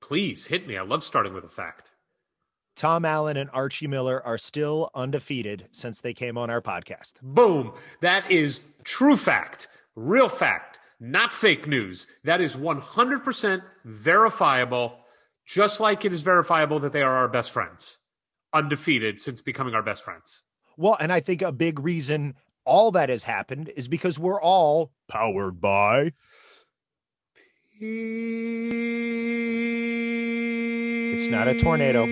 Please hit me. I love starting with a fact. Tom Allen and Archie Miller are still undefeated since they came on our podcast. Boom. That is true fact, real fact, not fake news. That is 100% verifiable, just like it is verifiable that they are our best friends, undefeated since becoming our best friends. Well, and I think a big reason all that has happened is because we're all powered by. It's not a tornado.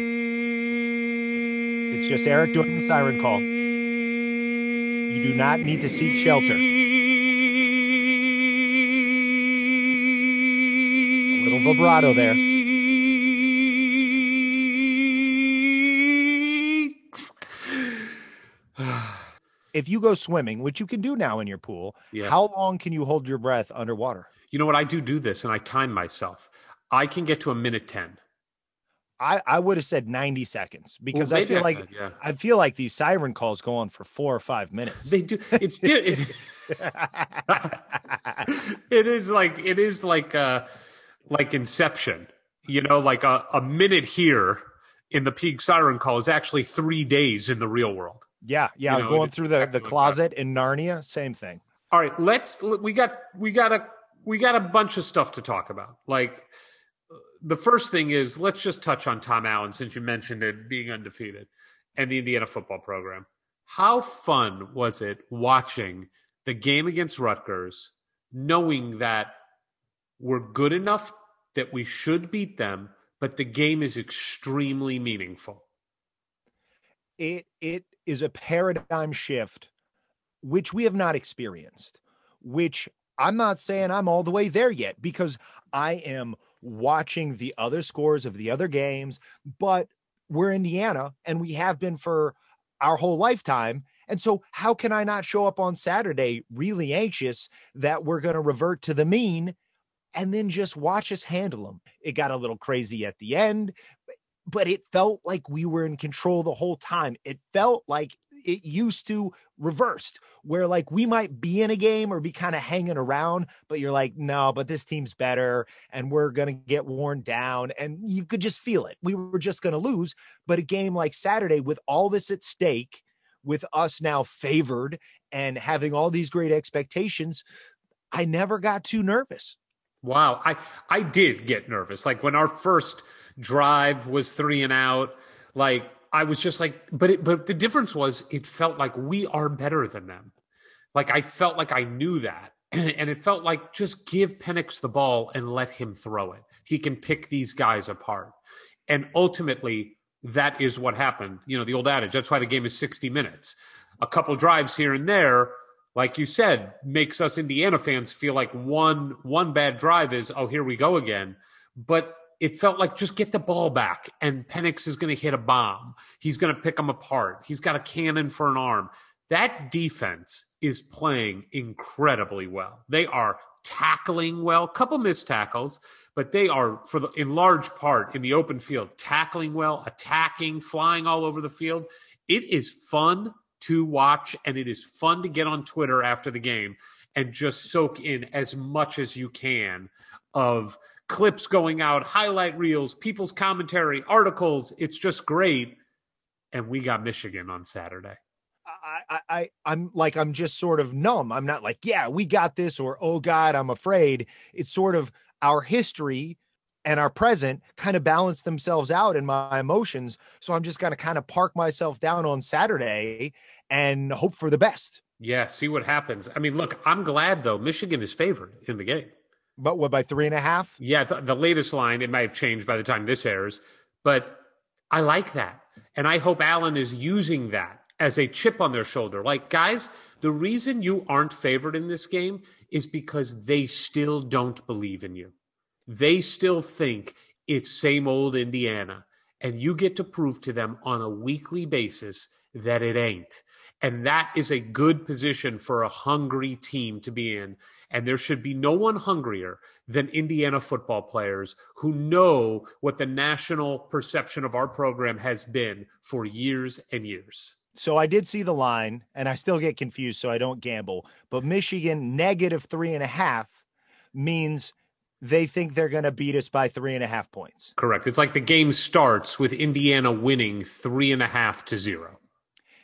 It's just Eric doing the siren call. You do not need to seek shelter. A little vibrato there. If you go swimming, which you can do now in your pool, Yeah. how long can you hold your breath underwater? You know what? I do do this and I time myself. I can get to a minute 10. I, I would have said 90 seconds because I feel I like could, yeah. I feel like these siren calls go on for four or five minutes. They do. It's it, it is like it is like uh like Inception. You know, like a, a minute here in the peak siren call is actually three days in the real world. Yeah, yeah. You know, going through the, the closet in Narnia, same thing. All right, let's we got we got a we got a bunch of stuff to talk about. Like the first thing is let's just touch on Tom Allen since you mentioned it being undefeated and the Indiana football program. How fun was it watching the game against Rutgers, knowing that we're good enough that we should beat them, but the game is extremely meaningful. It it is a paradigm shift, which we have not experienced. Which I'm not saying I'm all the way there yet because I am watching the other scores of the other games, but we're Indiana and we have been for our whole lifetime. And so, how can I not show up on Saturday really anxious that we're going to revert to the mean and then just watch us handle them? It got a little crazy at the end, but it felt like we were in control the whole time. It felt like it used to reversed, where like we might be in a game or be kind of hanging around, but you're like, no, but this team's better and we're going to get worn down. And you could just feel it. We were just going to lose. But a game like Saturday, with all this at stake, with us now favored and having all these great expectations, I never got too nervous. Wow, I I did get nervous. Like when our first drive was three and out, like I was just like, but it, but the difference was it felt like we are better than them. Like I felt like I knew that, and it felt like just give Penix the ball and let him throw it. He can pick these guys apart, and ultimately that is what happened. You know the old adage. That's why the game is sixty minutes. A couple drives here and there like you said, makes us Indiana fans feel like one one bad drive is oh here we go again. But it felt like just get the ball back and Penix is going to hit a bomb. He's going to pick them apart. He's got a cannon for an arm. That defense is playing incredibly well. They are tackling well, couple missed tackles, but they are for the in large part in the open field tackling well, attacking, flying all over the field. It is fun to watch and it is fun to get on Twitter after the game and just soak in as much as you can of clips going out, highlight reels, people's commentary, articles. It's just great. And we got Michigan on Saturday. I, I, I'm like, I'm just sort of numb. I'm not like, yeah, we got this, or oh God, I'm afraid. It's sort of our history and our present kind of balance themselves out in my emotions. So I'm just going to kind of park myself down on Saturday and hope for the best. Yeah, see what happens. I mean, look, I'm glad though. Michigan is favored in the game. But what by three and a half? Yeah, the, the latest line it might have changed by the time this airs, but I like that, and I hope Allen is using that as a chip on their shoulder. Like, guys, the reason you aren't favored in this game is because they still don't believe in you. They still think it's same old Indiana. And you get to prove to them on a weekly basis that it ain't. And that is a good position for a hungry team to be in. And there should be no one hungrier than Indiana football players who know what the national perception of our program has been for years and years so I did see the line and I still get confused, so I don't gamble. But Michigan negative three and a half means they think they're going to beat us by three and a half points. Correct. It's like the game starts with Indiana winning three and a half to zero.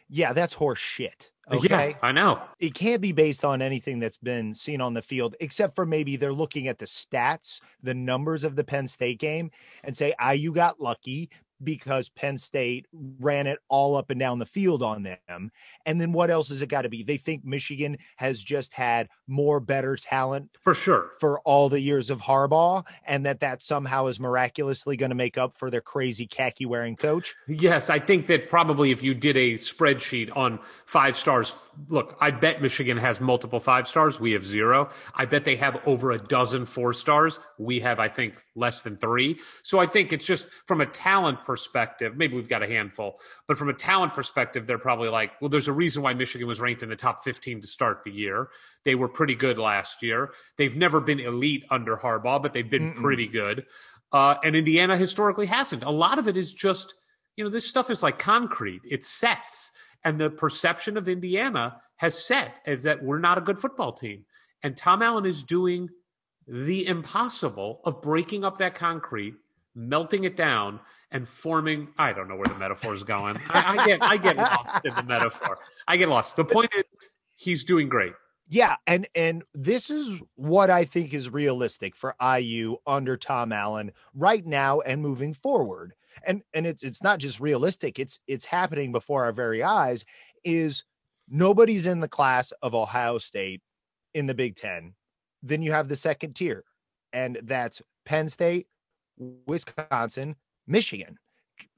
Yeah, that's horse shit. Okay. Yeah, I know. It can't be based on anything that's been seen on the field, except for maybe they're looking at the stats, the numbers of the Penn State game, and say, ah, you got lucky because Penn State ran it all up and down the field on them. And then what else has it got to be? They think Michigan has just had more better talent for sure for all the years of Harbaugh, and that that somehow is miraculously going to make up for their crazy khaki wearing coach. Yes, I think that probably if you did a spreadsheet on five stars, look, I bet Michigan has multiple five stars. We have zero. I bet they have over a dozen four stars. We have, I think, less than three. So I think it's just from a talent perspective, maybe we've got a handful, but from a talent perspective, they're probably like, well, there's a reason why Michigan was ranked in the top 15 to start the year. They were pretty good last year. They've never been elite under Harbaugh, but they've been Mm-mm. pretty good. Uh, and Indiana historically hasn't. A lot of it is just, you know, this stuff is like concrete, it sets. And the perception of Indiana has set is that we're not a good football team. And Tom Allen is doing the impossible of breaking up that concrete melting it down and forming i don't know where the metaphor is going. I, I, get i get lost in the metaphor. I get lost. The point is he's doing great. Yeah and and this is what i think is realistic for iu under tom allen right now and moving forward. And and it's it's not just realistic it's it's happening before our very eyes is nobody's in the class of ohio state in the big 10 then you have the second tier and that's penn state Wisconsin, Michigan,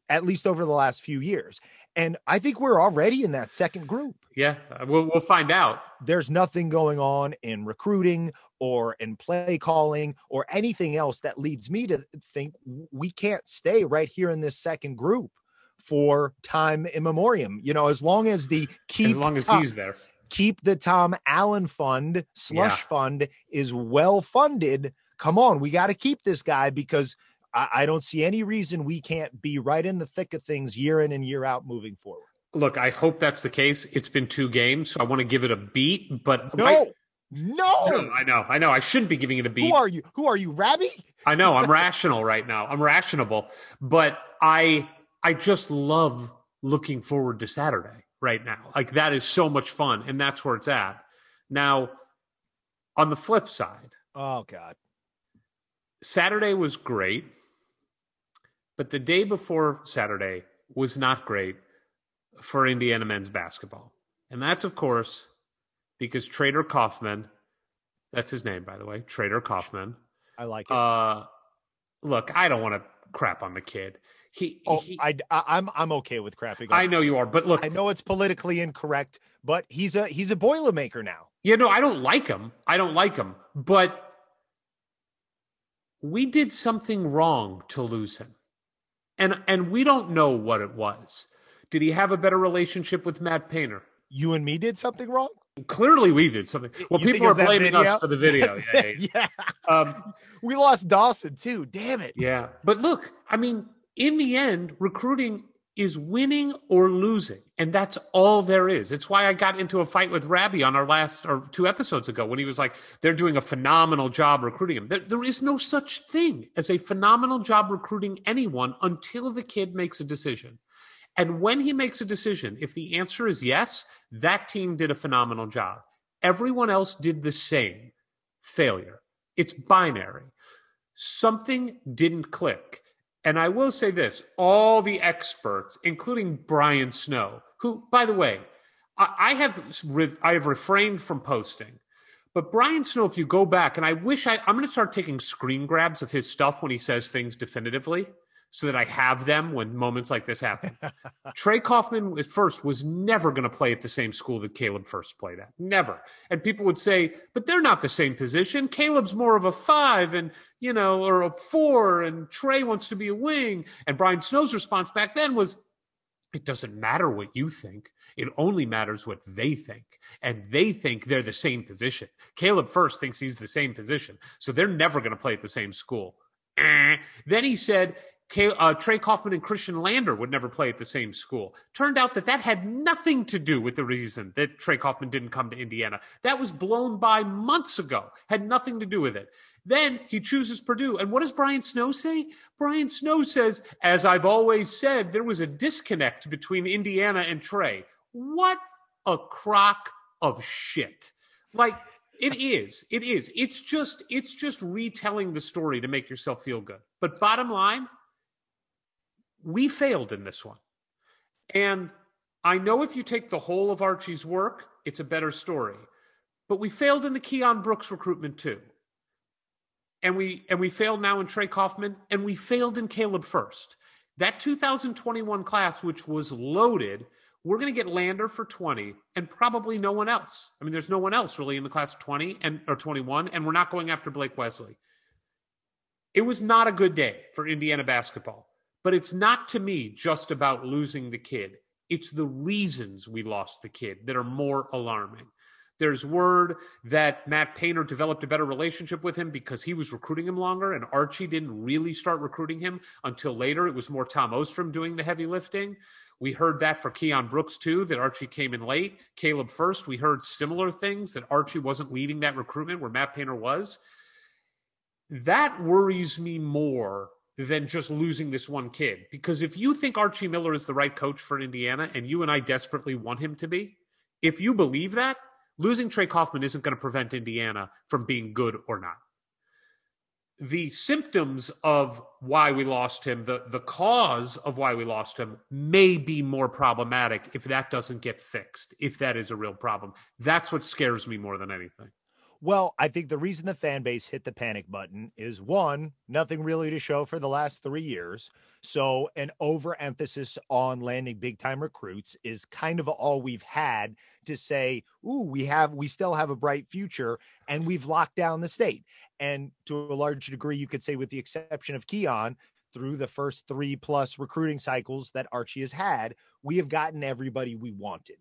at least over the last few years. And I think we're already in that second group. Yeah, we'll, we'll find out. There's nothing going on in recruiting or in play calling or anything else that leads me to think we can't stay right here in this second group for time immemorium. You know, as long as the keep as long as he's there, keep the Tom Allen fund slush yeah. fund is well funded. Come on, we got to keep this guy because I, I don't see any reason we can't be right in the thick of things year in and year out moving forward. Look, I hope that's the case. It's been two games, so I want to give it a beat, but no. I, no. no. I know, I know. I shouldn't be giving it a beat. Who are you? Who are you, Rabbi? I know. I'm rational right now. I'm rationable, but I I just love looking forward to Saturday right now. Like that is so much fun, and that's where it's at. Now, on the flip side, oh god, Saturday was great. But the day before Saturday was not great for Indiana men's basketball. And that's, of course, because Trader Kaufman, that's his name, by the way, Trader Kaufman. I like it. Uh, look, I don't want to crap on the kid. He, Oh, he I, I'm I'm okay with crapping. on I know you are, but look, I know it's politically incorrect, but he's a he's a boilermaker now. Yeah, no, I don't like him. I don't like him, but we did something wrong to lose him. And and we don't know what it was. Did he have a better relationship with Matt Painter? You and me did something wrong. Clearly we did something. Well, You people are blaming us for the video. Yeah. yeah. Um, We lost Dawson too. Damn it. Yeah. But look, I mean, in the end, recruiting is winning or losing. And that's all there is. It's why I got into a fight with Rabbi on our last or two episodes ago when he was like, they're doing a phenomenal job recruiting him. There, there is no such thing as a phenomenal job recruiting anyone until the kid makes a decision. And when he makes a decision, if the answer is yes, that team did a phenomenal job. Everyone else did the same. Failure. It's binary. Something didn't click. And I will say this all the experts, including Brian Snow, who, by the way, I, have I have refrained from posting. But Brian Snow, if you go back, and I wish I, I'm going to start taking screen grabs of his stuff when he says things definitively so that I have them when moments like this happen. Trey Kaufman at first was never going to play at the same school that Caleb Furst played at. Never. And people would say, but they're not the same position. Caleb's more of a five and, you know, or a four, and Trey wants to be a wing. And Brian Snow's response back then was, it doesn't matter what you think. It only matters what they think. And they think they're the same position. Caleb Furst thinks he's the same position. So they're never going to play at the same school. Eh. Then he said, Ca- uh, Trey Kaufman and Khristian Lander would never play at the same school. Turned out that that had nothing to do with the reason that Trey Kaufman didn't come to Indiana. That was blown by months ago. Had nothing to do with it. Then he chooses Purdue. And what does Brian Snow say? Brian Snow says, as I've always said, there was a disconnect between Indiana and Trey. What a crock of shit. Like, it is. It is. It's just it's just retelling the story to make yourself feel good. But bottom line, we failed in this one. And I know if you take the whole of Archie's work, it's a better story. But we failed in the Keion Brooks recruitment too. And we and we failed now in Trey Kaufman, and we failed in Caleb Furst. That 2021 class, which was loaded, we're going to get Lander for 20 and probably no one else. I mean, there's no one else really in the class of 20 and or 21, and we're not going after Blake Wesley. It was not a good day for Indiana basketball. But it's not to me just about losing the kid. It's the reasons we lost the kid that are more alarming. There's word that Matt Painter developed a better relationship with him because he was recruiting him longer, and Archie didn't really start recruiting him until later. It was more Tom Ostrom doing the heavy lifting. We heard that for Keion Brooks too, that Archie came in late. Caleb Furst, we heard similar things that Archie wasn't leading that recruitment where Matt Painter was. That worries me more than just losing this one kid. Because if you think Archie Miller is the right coach for Indiana and you and I desperately want him to be, if you believe that, losing Trey Kaufman isn't going to prevent Indiana from being good or not. The symptoms of why we lost him, the, the cause of why we lost him, may be more problematic if that doesn't get fixed, if that is a real problem. That's what scares me more than anything. Well, I think the reason the fan base hit the panic button is one, nothing really to show for the last three years. So, an overemphasis on landing big time recruits is kind of all we've had to say, ooh, we have, we still have a bright future and we've locked down the state. And to a large degree, you could say, with the exception of Keion, through the first three plus recruiting cycles that Archie has had, we have gotten everybody we wanted.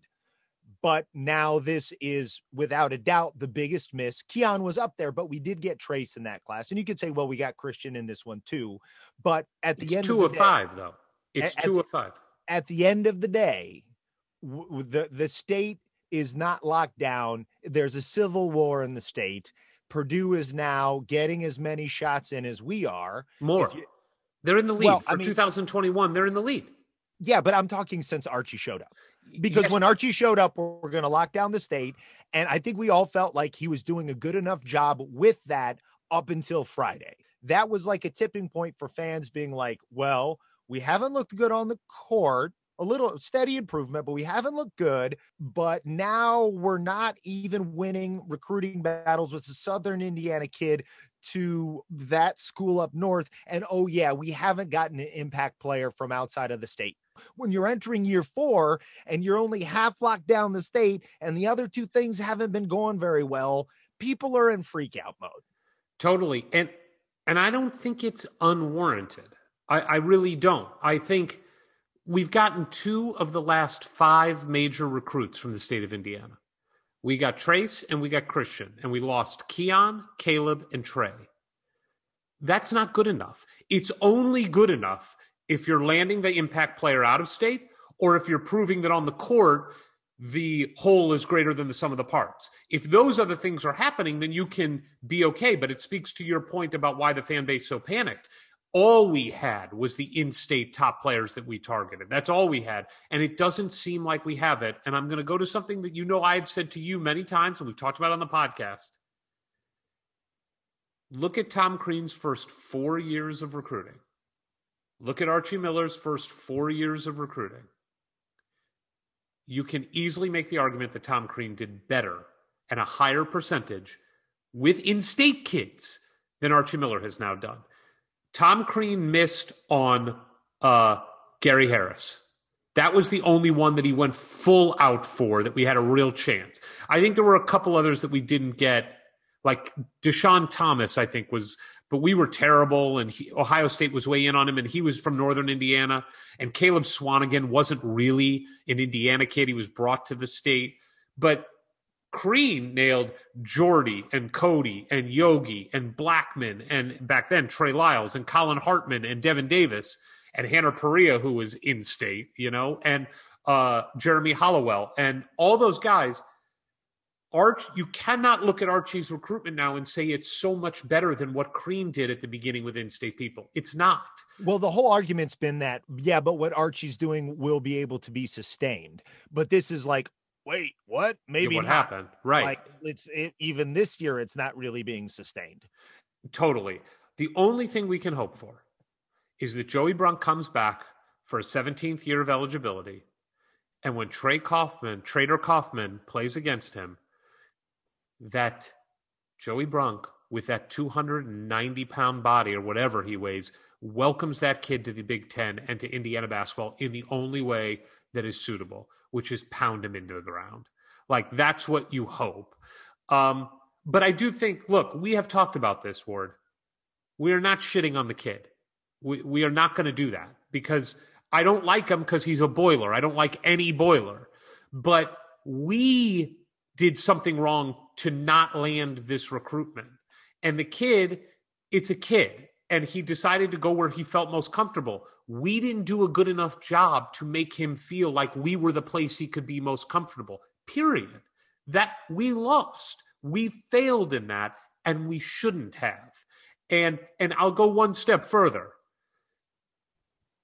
But now this is without a doubt the biggest miss. Keion was up there, but we did get Trayce in that class. And you could say, well, we got Khristian in this one too. But at the It's end two of, of the day, five, though. It's At- two at- of five. at the end of the day, w- the the state is not locked down. There's a civil war in the state. Purdue is now getting as many shots in as we are. More. You- they're in the lead Well, for I mean- 2021. They're in the lead. Yeah, but I'm talking since Archie showed up. Because Yes, when Archie showed up, we're, we're going to lock down the state. And I think we all felt like he was doing a good enough job with that up until Friday. That was like a tipping point for fans being like, well, we haven't looked good on the court, a little steady improvement, but we haven't looked good. But now we're not even winning recruiting battles with the Southern Indiana kid to that school up north. And oh, yeah, we haven't gotten an impact player from outside of the state. When you're entering year four and you're only half locked down the state and the other two things haven't been going very well, people are in freak out mode. Totally. And and I don't think it's unwarranted. I, I really don't. I think we've gotten two of the last five major recruits from the state of Indiana. We got Trayce and we got Khristian, and we lost Keion, Caleb, and Trey. That's not good enough. It's only good enough if you're landing the impact player out of state or if you're proving that on the court the whole is greater than the sum of the parts. If those other things are happening, then you can be okay. But it speaks to your point about why the fan base so panicked all we had was the in-state top players that we targeted. That's all we had, and it doesn't seem like we have it. And I'm going to go to something that you know I've said to you many times, and we've talked about on the podcast. Look at Tom Crean's first four years of recruiting. Look at Archie Miller's first four years of recruiting. You can easily make the argument that Tom Crean did better and a higher percentage with in-state kids than Archie Miller has now done. Tom Crean missed on uh, Gary Harris. That was the only one that he went full out for that we had a real chance. I think there were a couple others that we didn't get, like Deshaun Thomas, I think was, but we were terrible and he, Ohio State was way in on him and he was from Northern Indiana. And Caleb Swanigan wasn't really an Indiana kid. He was brought to the state. But Crean nailed Jordy and Cody and Yogi and Blackmon and back then Trey Lyles and Collin Hartman and Devin Davis and Hanner Perea, who was in state, you know, and uh, Jeremy Hollowell and all those guys. Arch, you cannot look at Archie's recruitment now and say it's so much better than what Crean did at the beginning with in-state people. It's not. Well, the whole argument's been that, yeah, but what Archie's doing will be able to be sustained. But this is like, wait, what? Maybe what not. happened? Right. Like it's it, even this year, it's not really being sustained. Totally. The only thing we can hope for is that Joey Brunk comes back for a 17th year of eligibility. And when Trey Kaufman, Trader Kaufman, plays against him, that Joey Brunk, with that 290 pound body or whatever he weighs, welcomes that kid to the Big Ten and to Indiana basketball in the only way that is suitable, which is pound him into the ground. Like that's what you hope. Um, but I do think, look, we have talked about this, Ward. We are not shitting on the kid. We, we are not going to do that because I don't like him because he's a boiler. I don't like any boiler. But we did something wrong to not land this recruitment. And the kid, it's a kid and he decided to go where he felt most comfortable. We didn't do a good enough job to make him feel like we were the place he could be most comfortable. Period. That we lost. We failed in that and we shouldn't have. And and I'll go one step further.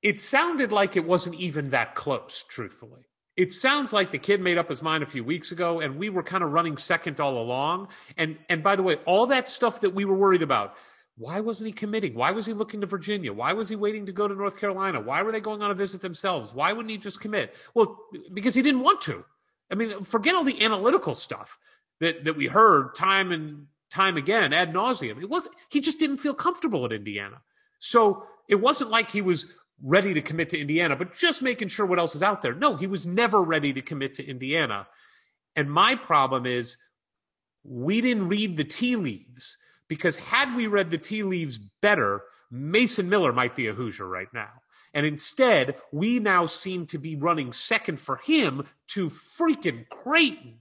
It sounded like it wasn't even that close, truthfully. It sounds like the kid made up his mind a few weeks ago and we were kind of running second all along. And and by the way, all that stuff that we were worried about, why wasn't he committing? Why was he looking to Virginia? Why was he waiting to go to North Carolina? Why were they going on a visit themselves? Why wouldn't he just commit? Well, because he didn't want to. I mean, forget all the analytical stuff that, that we heard time and time again ad nauseum. It wasn't, he just didn't feel comfortable at Indiana. So it wasn't like he was ready to commit to Indiana, but just making sure what else is out there. No, he was never ready to commit to Indiana. And my problem is we didn't read the tea leaves because had we read the tea leaves better, Mason Miller might be a Hoosier right now. And instead, we now seem to be running second for him to freaking Creighton,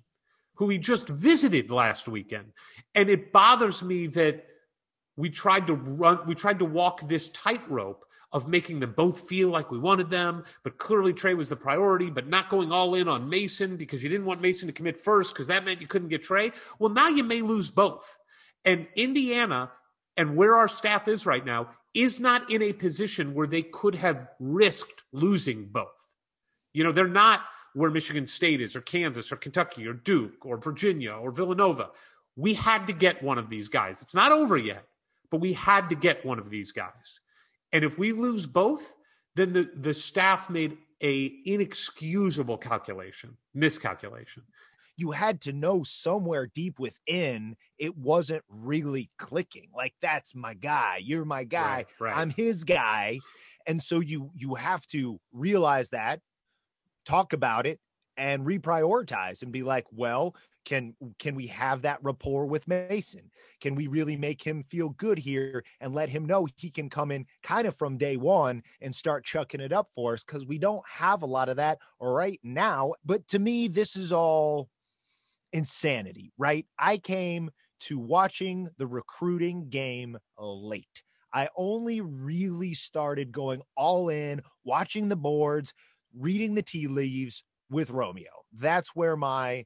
who he just visited last weekend. And it bothers me that we tried to run, we tried to walk this tightrope of making them both feel like we wanted them, but clearly Trey was the priority, but not going all in on Mason because you didn't want Mason to commit first because that meant you couldn't get Trey. Well, now you may lose both. And Indiana and where our staff is right now is not in a position where they could have risked losing both. You know, they're not where Michigan State is, or Kansas, or Kentucky, or Duke, or Virginia, or Villanova. We had to get one of these guys. It's not over yet, but we had to get one of these guys. And if we lose both, then the, the staff made a inexcusable calculation, miscalculation. you had to know somewhere deep within it wasn't really clicking. Like that's my guy. You're my guy. Right, right. I'm his guy. And so you you have to realize that, talk about it, and reprioritize and be like, well, can can we have that rapport with Mason? Can we really make him feel good here and let him know he can come in kind of from day one and start chucking it up for us? Because we don't have a lot of that right now. But to me, this is all insanity, right? I came to watching the recruiting game late. I only really started going all in, watching the boards, reading the tea leaves with Romeo. That's where my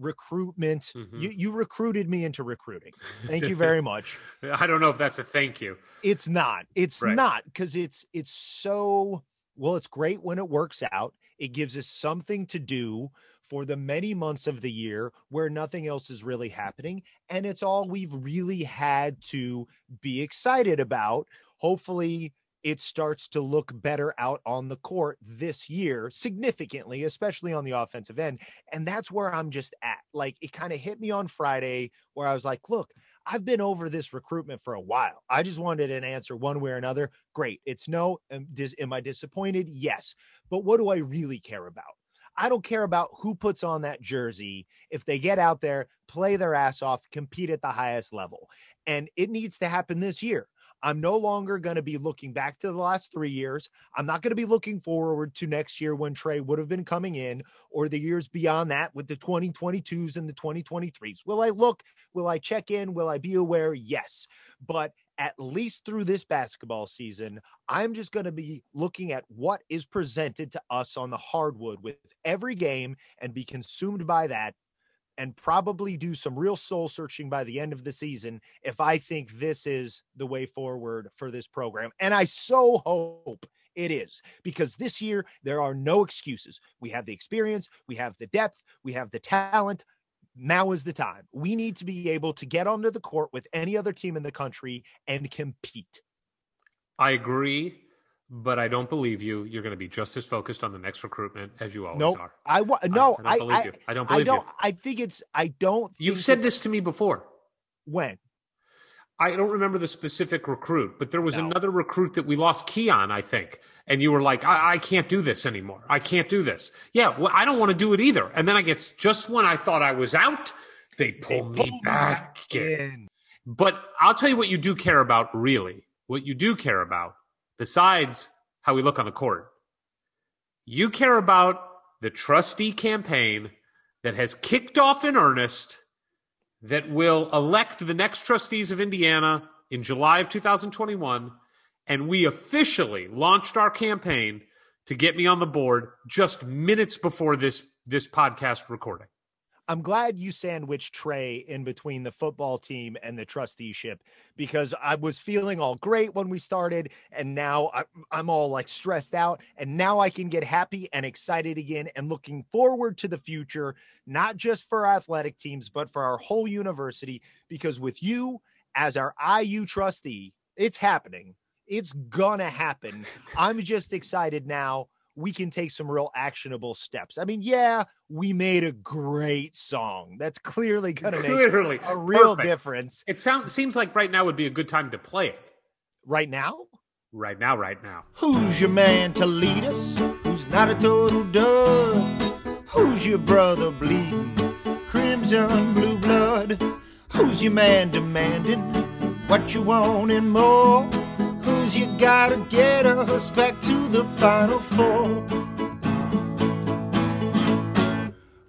recruitment Mhm. you, you recruited me into recruiting. Thank you very much. I don't know if that's a thank you. It's not. It's Right. not because it's it's so well, it's great when it works out. It gives us something to do for the many months of the year where nothing else is really happening. And it's all we've really had to be excited about. Hopefully, it starts to look better out on the court this year, significantly, especially on the offensive end. And that's where I'm just at. Like, it kind of hit me on Friday where I was like, look, I've been over this recruitment for a while. I just wanted an answer one way or another. Great. It's no. Am, dis, am I disappointed? Yes. But what do I really care about? I don't care about who puts on that jersey if they get out there, play their ass off, compete at the highest level. And it needs to happen this year. I'm no longer going to be looking back to the last three years. I'm not going to be looking forward to next year when Trey would have been coming in or the years beyond that with the 2022s and the 2023s. Will I look? Will I check in? Will I be aware? Yes. But at least through this basketball season, I'm just going to be looking at what is presented to us on the hardwood with every game and be consumed by that and probably do some real soul searching by the end of the season if I think this is the way forward for this program. And I so hope it is because this year there are no excuses. We have the experience, we have the depth, we have the talent. Now is the time. We need to be able to get onto the court with any other team in the country and compete. I agree, but I don't believe you. You're going to be just as focused on the next recruitment as you always No, are. I wa- no, I, I, don't believe I, you. I don't I don't. you. I think it's. I don't. You've said this to me before. when I don't remember the specific recruit, but there was No. another recruit that we lost Keion, I think. And you were like, I, I can't do this anymore. I can't do this. Yeah, well, I don't want to do it either. And then I get just when I thought I was out, they pull me pull me back in. in. But I'll tell you what you do care about, really. What you do care about, besides how we look on the court, you care about the trustee campaign that has kicked off in earnest that will elect the next trustees of Indiana in July of 2021. And we officially launched our campaign to get me on the board just minutes before this, this podcast recording. I'm glad you sandwiched Trey in between the football team and the trusteeship because I was feeling all great when we started, and now I'm all like stressed out. And now I can get happy and excited again and looking forward to the future, not just for athletic teams, but for our whole university. Because with you as our IU trustee, it's happening. It's gonna happen. I'm just excited now. We can take some real actionable steps. I mean, yeah, we made a great song. That's clearly going to make Clearly, a real perfect. difference It sounds seems like right now would be a good time to play it. right now. Right now, right now. Who's your man to lead us? Who's not a total dud? Who's your brother bleeding? Crimson blue blood. Who's your man demanding what you want and more? Who's you gotta get us back to the final four?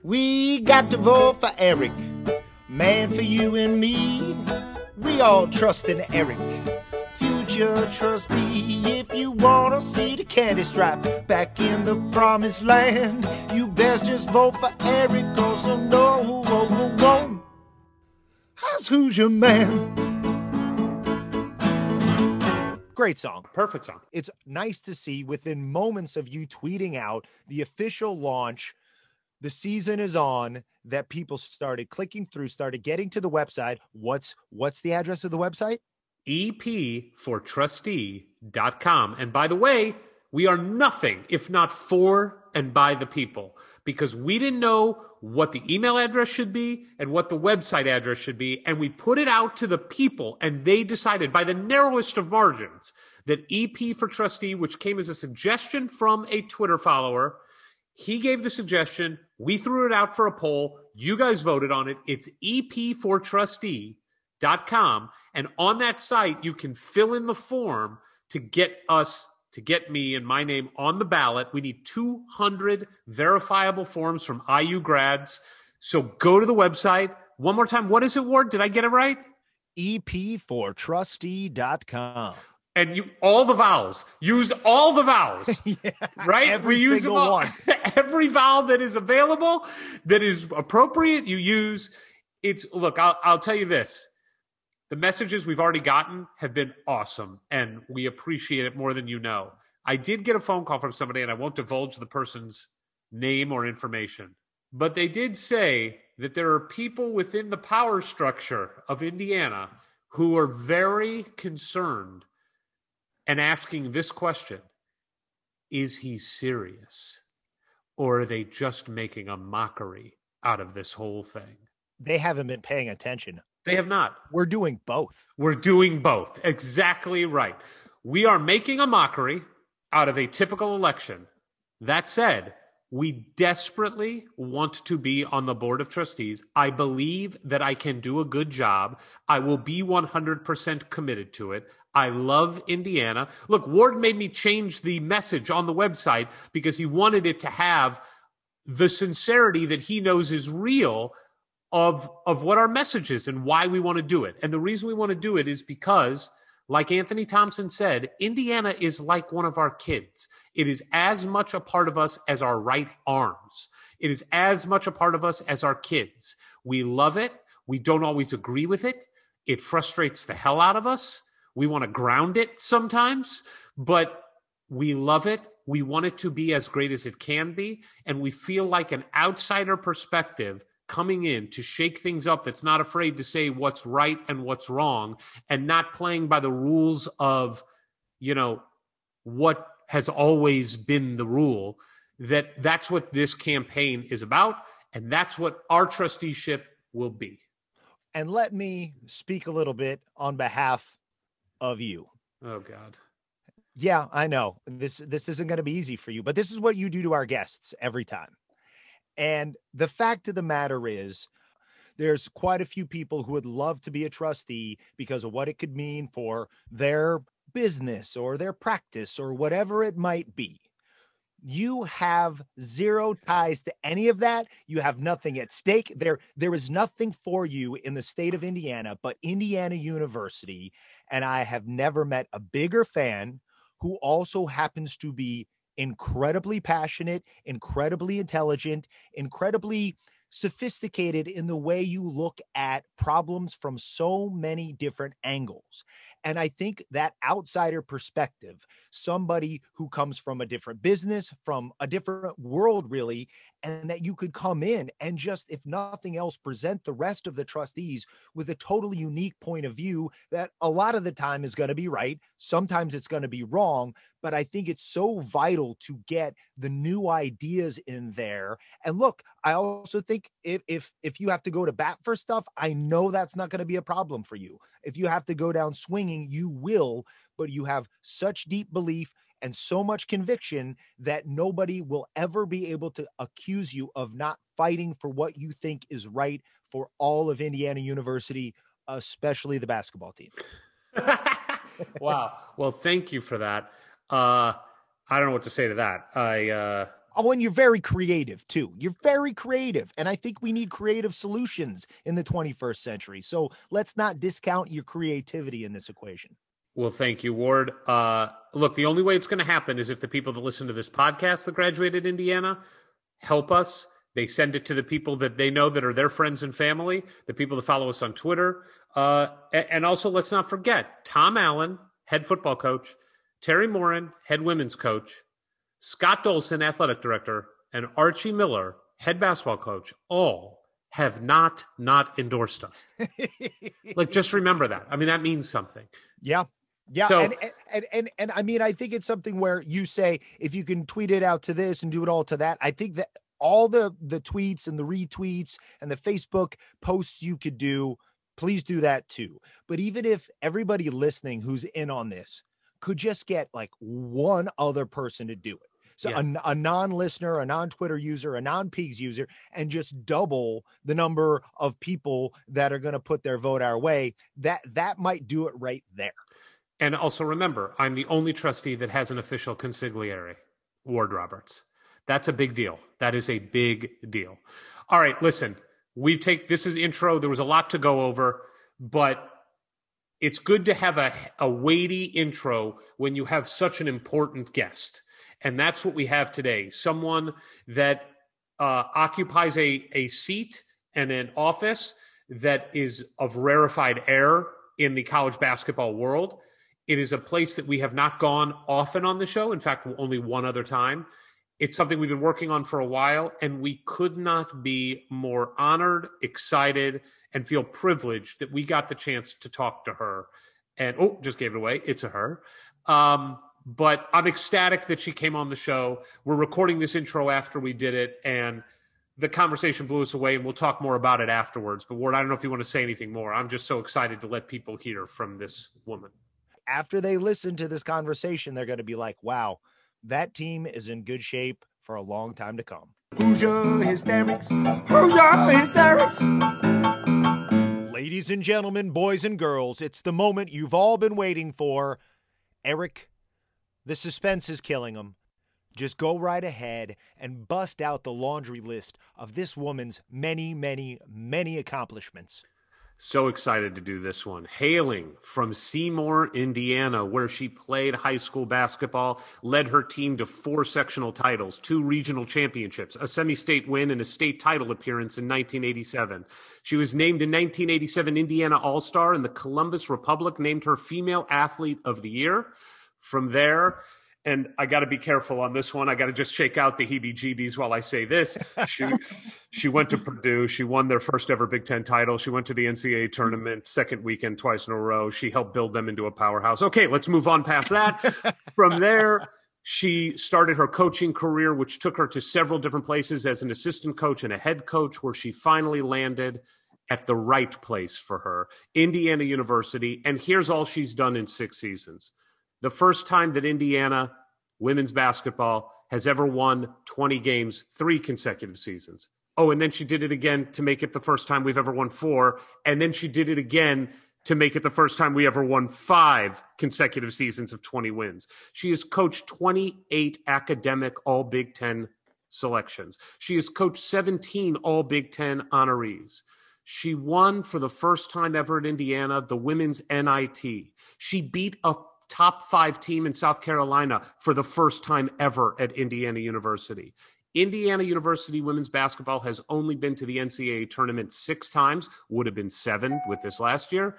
We got to vote for Eric, man for you and me. We all trust in Eric future trustee. If you wanna see the candy stripe back in the promised land, you best just vote for Eric, cause I know who won't. How's who's your man? Great song. Perfect song. It's nice to see within moments of you tweeting out the official launch. The season is on that people started clicking through, started getting to the website. What's what's the address of the website? Epfortrustee.com. And by the way, We are nothing if not for and by the people because we didn't know what the email address should be and what the website address should be. And we put it out to the people and they decided by the narrowest of margins that EP for trustee, which came as a suggestion from a Twitter follower, he gave the suggestion. We threw it out for a poll. You guys voted on it. It's EP for trustee.com. And on that site, you can fill in the form to get us to get me and my name on the ballot. We need 200 verifiable forms from IU grads. So go to the website. One more time. What is it, Ward? Did I get it right? ep4trustee.com. And you all the vowels. Use all the vowels. yeah, right? every we use single them all. one. every vowel that is available, that is appropriate, you use. It's look, I'll, I'll tell you this. The messages we've already gotten have been awesome, and we appreciate it more than you know. I did get a phone call from somebody, and I won't divulge the person's name or information, but they did say that there are people within the power structure of Indiana who are very concerned and asking this question Is he serious? Or are they just making a mockery out of this whole thing? They haven't been paying attention. They have not. We're doing both. We're doing both. Exactly right. We are making a mockery out of a typical election. That said, we desperately want to be on the board of trustees. I believe that I can do a good job. I will be 100% committed to it. I love Indiana. Look, Ward made me change the message on the website because he wanted it to have the sincerity that he knows is real of of what our message is and why we want to do it. And the reason we want to do it is because like Anthony Thompson said, Indiana is like one of our kids. It is as much a part of us as our right arms. It is as much a part of us as our kids. We love it. We don't always agree with it. It frustrates the hell out of us. We want to ground it sometimes, but we love it. We want it to be as great as it can be. And we feel like an outsider perspective coming in to shake things up that's not afraid to say what's right and what's wrong and not playing by the rules of, you know, what has always been the rule that that's what this campaign is about and that's what our trusteeship will be And let me speak a little bit on behalf of you. oh god Yeah, I know. This this isn't going to be easy for you, but this is what you do to our guests every time. And the fact of the matter is there's quite a few people who would love to be a trustee because of what it could mean for their business or their practice or whatever it might be. You have zero ties to any of that. You have nothing at stake. There, there is nothing for you in the state of Indiana but Indiana University. And I have never met a bigger fan who also happens to be incredibly passionate, incredibly intelligent, incredibly sophisticated in the way you look at problems from so many different angles. And I think that outsider perspective, somebody who comes from a different business, from a different world, really, and that you could come in and just, if nothing else, present the rest of the trustees with a totally unique point of view that a lot of the time is going to be right. Sometimes it's going to be wrong, but I think it's so vital to get the new ideas in there. And look, I also think if if if you have to go to bat for stuff, I know that's not going to be a problem for you. If you have to go down swinging, you will, but you have such deep belief and so much conviction that nobody will ever be able to accuse you of not fighting for what you think is right for all of Indiana University, especially the basketball team. wow well thank you for that uh i don't know what to say to that i uh Oh, and you're very creative too. You're very creative. And I think we need creative solutions in the 21st century. So let's not discount your creativity in this equation. Well, thank you, Ward. Uh, look, the only way it's going to happen is if the people that listen to this podcast that graduated Indiana help us. They send it to the people that they know that are their friends and family, the people that follow us on Twitter. Uh, and also, let's not forget Tom Allen, head football coach, Teri Moren, head women's coach, Scott Dolson, athletic director, and Archie Miller, head basketball coach, all have not not endorsed us. like, just remember that. I mean, that means something. Yeah. Yeah, So- and, and and and I mean, I think it's something where you say if you can tweet it out to this and do it all to that. I think that all the the tweets and the retweets and the Facebook posts you could do, please do that too. But even if everybody listening who's in on this could just get like one other person to do it. So Yeah. a a, non-listener, a non-Twitter user, a non-Pigs user, and just double the number of people that are going to put their vote our way. That that might do it right there. And also remember, I'm the only trustee that has an official consigliere, Ward Roberts. That's a big deal. That is a big deal. All right, listen, we've take this is intro. There was a lot to go over, but it's good to have a, a weighty intro when you have such an important guest. And that's what we have today. Someone that uh, occupies a, a seat and an office that is of rarefied air in the college basketball world. It is a place that we have not gone often on the show. In fact, only one other time. It's something we've been working on for a while, and we could not be more honored, excited, and feel privileged that we got the chance to talk to her. And oh, just gave it away. It's a her. Um, but I'm ecstatic that she came on the show. We're recording this intro after we did it, and the conversation blew us away, and we'll talk more about it afterwards. But Ward, I don't know if you want to say anything more. I'm just so excited to let people hear from this woman. After they listen to this conversation, they're going to be like, wow, that team is in good shape for a long time to come. Hoosier hysterics. Hoosier hysterics. Ladies and gentlemen, boys and girls, it's the moment you've all been waiting for. Eric, the suspense is killing him. Just go right ahead and bust out the laundry list of this woman's many, many, many accomplishments. So excited to do this one. Hailing from Seymour, Indiana, where she played high school basketball, led her team to four sectional titles, two regional championships, a semi state win, and a state title appearance in 1987. She was named a 1987 Indiana All Star, and the Columbus Republic named her Female Athlete of the Year. From there, and I got to be careful on this one. I got to just shake out the heebie-jeebies while I say this. She she went to Purdue. She won their first ever Big Ten title. She went to the NCAA tournament second weekend twice in a row. She helped build them into a powerhouse. Okay, let's move on past that. From there, she started her coaching career, which took her to several different places as an assistant coach and a head coach, where she finally landed at the right place for her, Indiana University. And here's all she's done in six seasons the first time that Indiana women's basketball has ever won 20 games three consecutive seasons. Oh, and then she did it again to make it the first time we've ever won four. And then she did it again to make it the first time we ever won five consecutive seasons of 20 wins. She has coached 28 academic All Big Ten selections. She has coached 17 All Big Ten honorees. She won for the first time ever at Indiana the women's NIT. She beat a top five team in South Carolina for the first time ever at Indiana University. Indiana University women's basketball has only been to the NCAA tournament six times, would have been seven with this last year.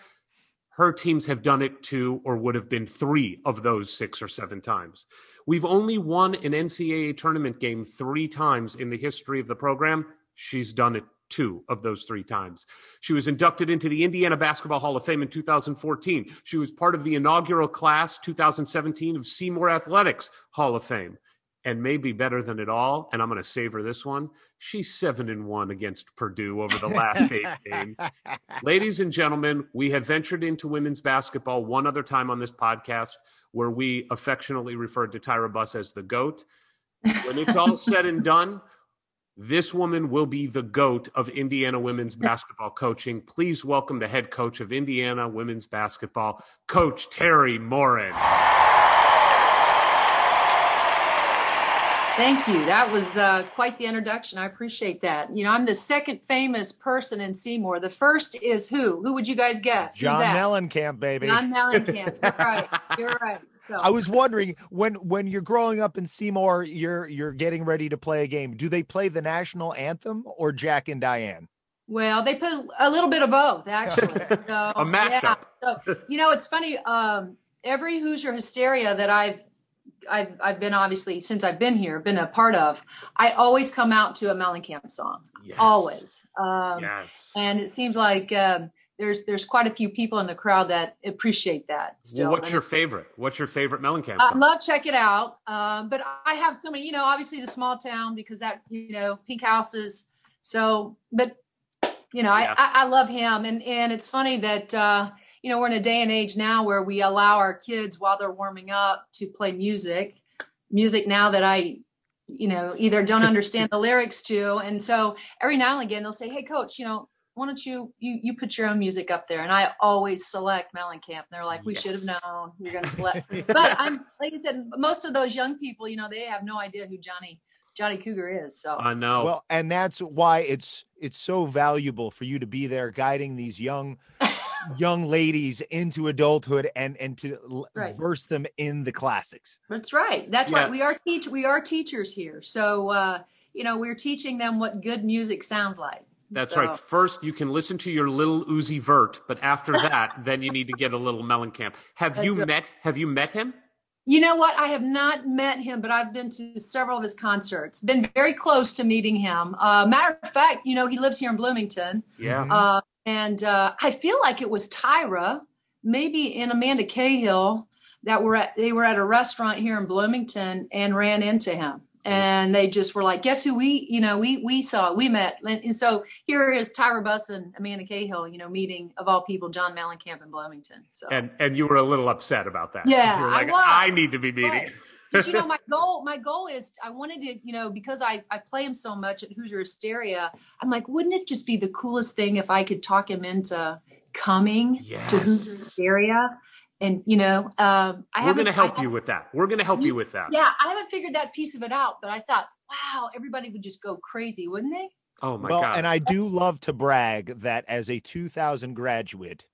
Her teams have done it two or would have been three of those six or seven times. We've only won an NCAA tournament game three times in the history of the program. She's done it two of those three times. She was inducted into the Indiana Basketball Hall of Fame in 2014. She was part of the inaugural class 2017 of Seymour Athletics Hall of Fame. And maybe better than it all, and I'm going to savor this one. She's seven and one against Purdue over the last eight games. Ladies and gentlemen, we have ventured into women's basketball one other time on this podcast where we affectionately referred to Tyra Buss as the GOAT. When it's all said and done, this woman will be the GOAT of Indiana women's basketball coaching. Please welcome the head coach of Indiana women's basketball, Coach Teri Moren. Thank you. That was uh, quite the introduction. I appreciate that. You know, I'm the second famous person in Seymour. The first is who? Who would you guys guess? Who's John that? Mellencamp, baby. John Mellencamp. You're right. You're right. So I was wondering when when you're growing up in Seymour, you're you're getting ready to play a game. Do they play the national anthem or Jack and Diane? well, they put a little bit of both, actually. So, A mashup. Yeah. So, you know, it's funny. Um, every Hoosier Hysteria that I've I've I've been obviously since I've been here, been a part of. I always come out to a Mellencamp song. Yes. Always. Um, Yes. And it seems like um, there's there's quite a few people in the crowd that appreciate that. Still. Well, what's And your favorite? What's your favorite Mellencamp I song? love check it out. Um, but I have so many, you know, obviously the small town because that, you know, pink houses. So, but you know, Yeah. I, I, I love him. And, and it's funny that, uh, you know, we're in a day and age now where we allow our kids while they're warming up to play music, music now that I, you know, either don't understand the lyrics to. And so every now and again they'll say, Hey coach, you know, why don't you, you, you put your own music up there? And I always select Mellencamp. And they're like, we should have known you're going to select but I'm like I said, most of those young people, you know, they have no idea who Johnny Johnny Cougar is. So I know. Well, and that's why it's it's so valuable for you to be there guiding these young young ladies into adulthood and and to Right. verse them in the classics. that's right. That's Yeah. right. We are teach we are teachers here. So uh, you know, we're teaching them what good music sounds like. That's So- right. First, you can listen to your little Uzi Vert, but after that, then you need to get a little Mellencamp. Have you right. met? Have you met him? You know what? I have not met him, but I've been to several of his concerts. Been very close to meeting him. Uh, matter of fact, you know, he lives here in Bloomington. Yeah. Uh, and uh, I feel like it was Tyra, maybe and Amanda Cahill that were at they were at a restaurant here in Bloomington and ran into him. And they just were like, guess who we, you know, we we saw, we met. And so here is Tyra Buss and Amanda Cahill, you know, meeting of all people, John Mellencamp in Bloomington. So and and you were a little upset about that. Yeah, you were I was. I need to be meeting. Right. But you know, my goal, my goal is I wanted to, you know, because I, I play him so much at Hoosier Hysteria, I'm like, wouldn't it just be the coolest thing if I could talk him into coming to Hoosier Hysteria? And you know, um, I We're going to help I- you with that. We're going to help you with that. Yeah, I haven't figured that piece of it out, but I thought, wow, everybody would just go crazy, wouldn't they? Oh my well, god. and I do love to brag that as a 2000 graduate,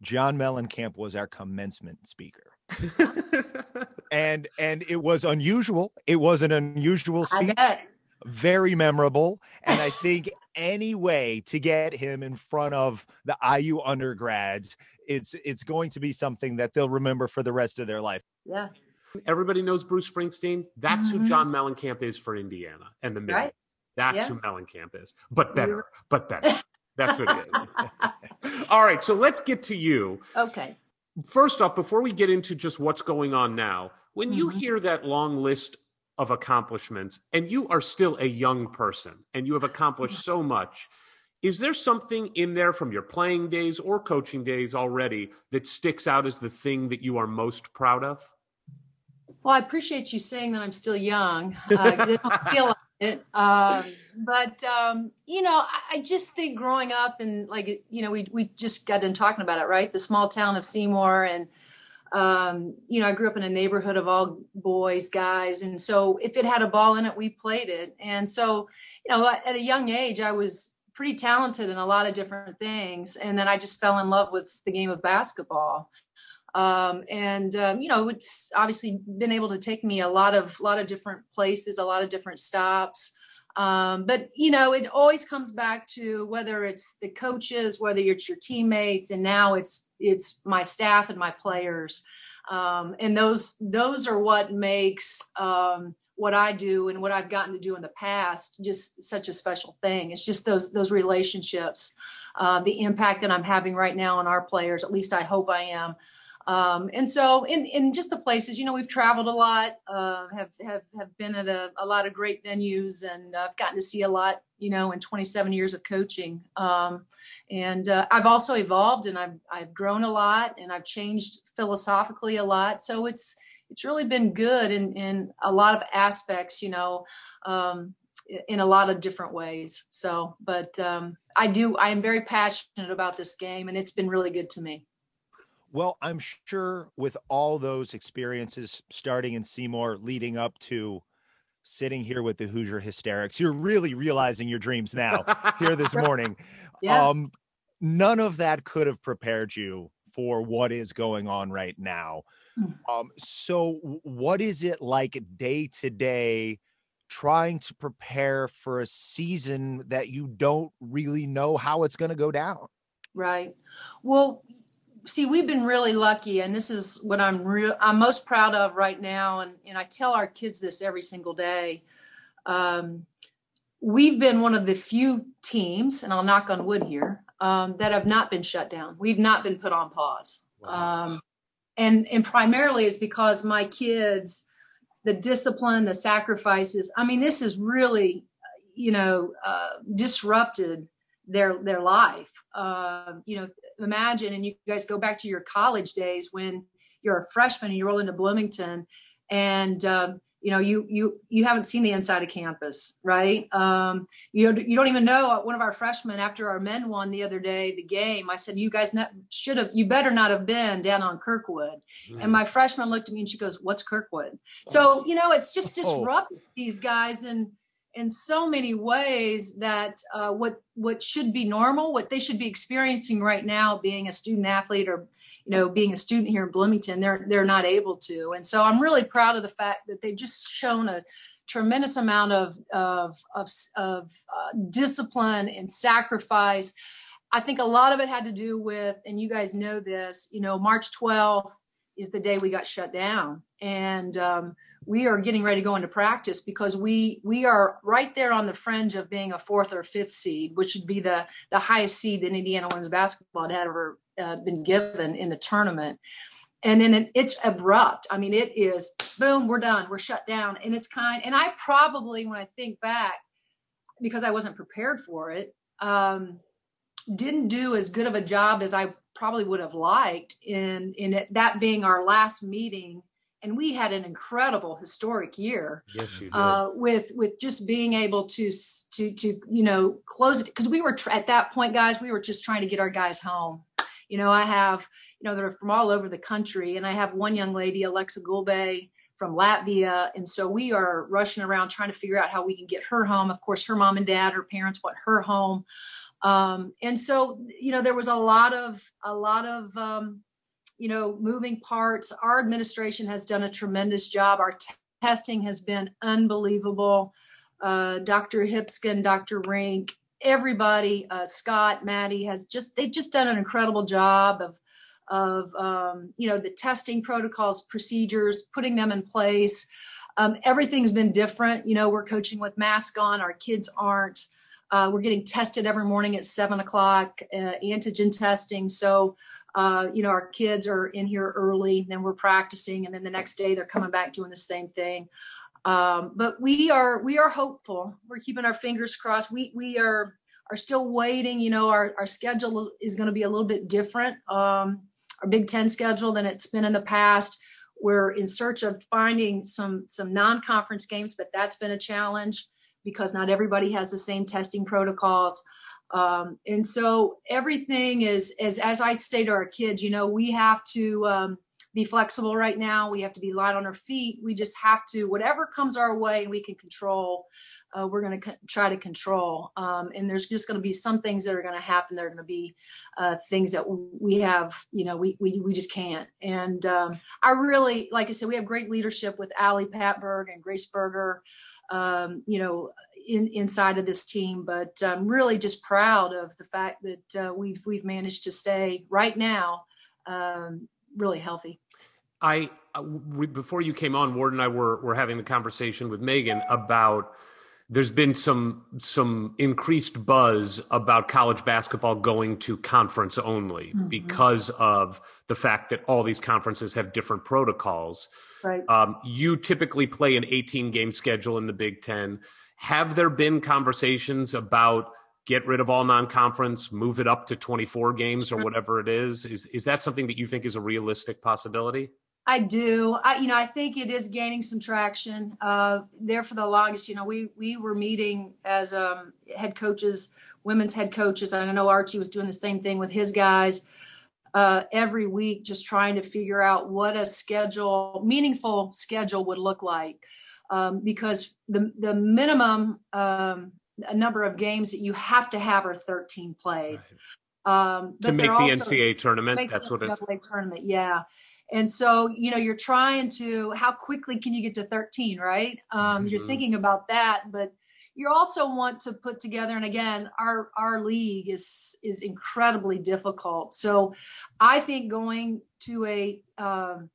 John Mellencamp was our commencement speaker. And and it was unusual. It was an unusual speech. very memorable. And I think any way to get him in front of the IU undergrads, it's it's going to be something that they'll remember for the rest of their life. Yeah, Everybody knows Bruce Springsteen. That's who Mhm. John Mellencamp is for Indiana and the Mid. Right. That's Yeah. who Mellencamp is, but better, but better. That's what it is. All right, so let's get to you. okay. First off, before we get into just what's going on now, when you Mhm. hear that long list of accomplishments and you are still a young person and you have accomplished so much, is there something in there from your playing days or coaching days already that sticks out as the thing that you are most proud of? Well, I appreciate you saying that I'm still young because I don't feel like it. Um, but um, you know, I, I just think growing up and like you know, we we just got done talking about it, right? The small town of Seymour, and um, you know, I grew up in a neighborhood of all boys, guys, and so if it had a ball in it, we played it. And so, you know, at a young age, I was pretty talented in a lot of different things, and then I just fell in love with the game of basketball um, and um, you know it's obviously been able to take me a lot of lot of different places a lot of different stops um, but you know it always comes back to whether it's the coaches whether it's your teammates and now it's it's my staff and my players um, and those those are what makes um, what I do and what I've gotten to do in the past just such a special thing. It's just those those relationships, uh, the impact that I'm having right now on our players. At least I hope I am. Um, and so in, in just the places, you know, we've traveled a lot, uh, have, have, have been at a, a lot of great venues and I've gotten to see a lot, you know, in 27 years of coaching. Um, and uh, I've also evolved and I've, I've grown a lot and I've changed philosophically a lot. So it's, it's really been good in, in a lot of aspects, you know, um, in a lot of different ways. So, but um, I do, I am very passionate about this game and it's been really good to me. Well, I'm sure with all those experiences starting in Seymour leading up to sitting here with the Hoosier Hysterics, you're really realizing your dreams now here this morning. Yeah. Um, none of that could have prepared you for what is going on right now. Mm. Um, so, what is it like day to day trying to prepare for a season that you don't really know how it's going to go down? Right. Well, see, we've been really lucky, and this is what I'm real I'm most proud of right now, and and I tell our kids this every single day. Um, we've been one of the few teams, and I'll knock on wood here, um, that have not been shut down. We've not been put on pause. Wow. Um, and and primarily is because my kids, the discipline, the sacrifices. I mean, this is really, you know, uh, disrupted their their life. Uh, you know, imagine, and you guys go back to your college days when you're a freshman and you roll into Bloomington, and um, you know you you you haven't seen the inside of campus right um you you don't even know one of our freshmen after our men won the other day the game i said you guys not, should have you better not have been down on kirkwood Mm. and my freshman looked at me and she goes what's kirkwood so you know it's just Oh. these guys in in so many ways that uh, what what should be normal what they should be experiencing right now being a student athlete or you know, being a student here in Bloomington, they're they're not able to. And so I'm really proud of the fact that they've just shown a tremendous amount of of of, of uh, discipline and sacrifice. I think a lot of it had to do with, and you guys know this, you know, March 12th is the day we got shut down, and um, we are getting ready to go into practice because we we are right there on the fringe of being a fourth or fifth seed, which would be the the highest seed that Indiana women's basketball had ever uh, been given in the tournament. And then it, it's abrupt. I mean, it is boom, we're done, we're shut down, and it's kind. And I probably, when I think back, because I wasn't prepared for it, um, didn't do as good of a job as I probably would have liked in in it, that being our last meeting. And we had an incredible historic year Yes, you did. uh, with with just being able to to to you know close it because we were tr- at that point, guys. We were just trying to get our guys home. You know, I have you know they're from all over the country, and I have one young lady, Alexa Gulbe from Latvia, and so we are rushing around trying to figure out how we can get her home. Of course, her mom and dad, her parents want her home, um, and so you know there was a lot of a lot of um, you know moving parts. Our administration has done a tremendous job. Our t- testing has been unbelievable. Uh, Dr. Hipskind, Dr. Rink, everybody, uh, Scott, Maddie has just they've just done an incredible job of of um, you know the testing protocols, procedures, putting them in place. Um, everything's been different. You know, we're coaching with mask on. Our kids aren't. Uh, we're getting tested every morning at seven o'clock, uh, antigen testing. So, uh, you know, our kids are in here early, then we're practicing, and then the next day they're coming back doing the same thing. Um, but we are we are hopeful. We're keeping our fingers crossed. We we are are still waiting. You know, our our schedule is going to be a little bit different. Um, our Big Ten schedule than it's been in the past. We're in search of finding some some non-conference games, but that's been a challenge because not everybody has the same testing protocols. Um, and so everything is, as I say to our kids, you know, we have to um, be flexible right now. We have to be light on our feet. We just have to, whatever comes our way and we can control, uh, we're going to co- try to control. Um, and there's just going to be some things that are going to happen. There are going to be uh, things that we have, you know, we, we, we just can't. And um, I really, like I said, we have great leadership with Allie Patberg and Grace Berger um, you know, in, inside of this team. But I'm really just proud of the fact that uh, we've we've managed to stay right now um, really healthy. I uh, we, before you came on, Ward and I were were having the conversation with Megan about there's been some some increased buzz about college basketball going to conference only Mm-hmm. because of the fact that all these conferences have different protocols. Right. Um, you typically play an 18 game schedule in the Big Ten. Have there been conversations about get rid of all non-conference, move it up to 24 games or whatever it is? Is is that something that you think is a realistic possibility? I do. I, you know, I think it is gaining some traction. Uh, there for the longest, you know, we we were meeting as um, head coaches, women's head coaches. I know Archie was doing the same thing with his guys uh, every week, just trying to figure out what a schedule, meaningful schedule, would look like. Um, because the the minimum um, number of games that you have to have are 13 played. Um, to make the NCAA tournament, that's the what it's. Tournament. Yeah. And so, you know, you're trying to, how quickly can you get to 13, right? Um, You're Mhm. thinking about that, but you also want to put together, and again, our, our league is, is incredibly difficult. So I think going to a, um,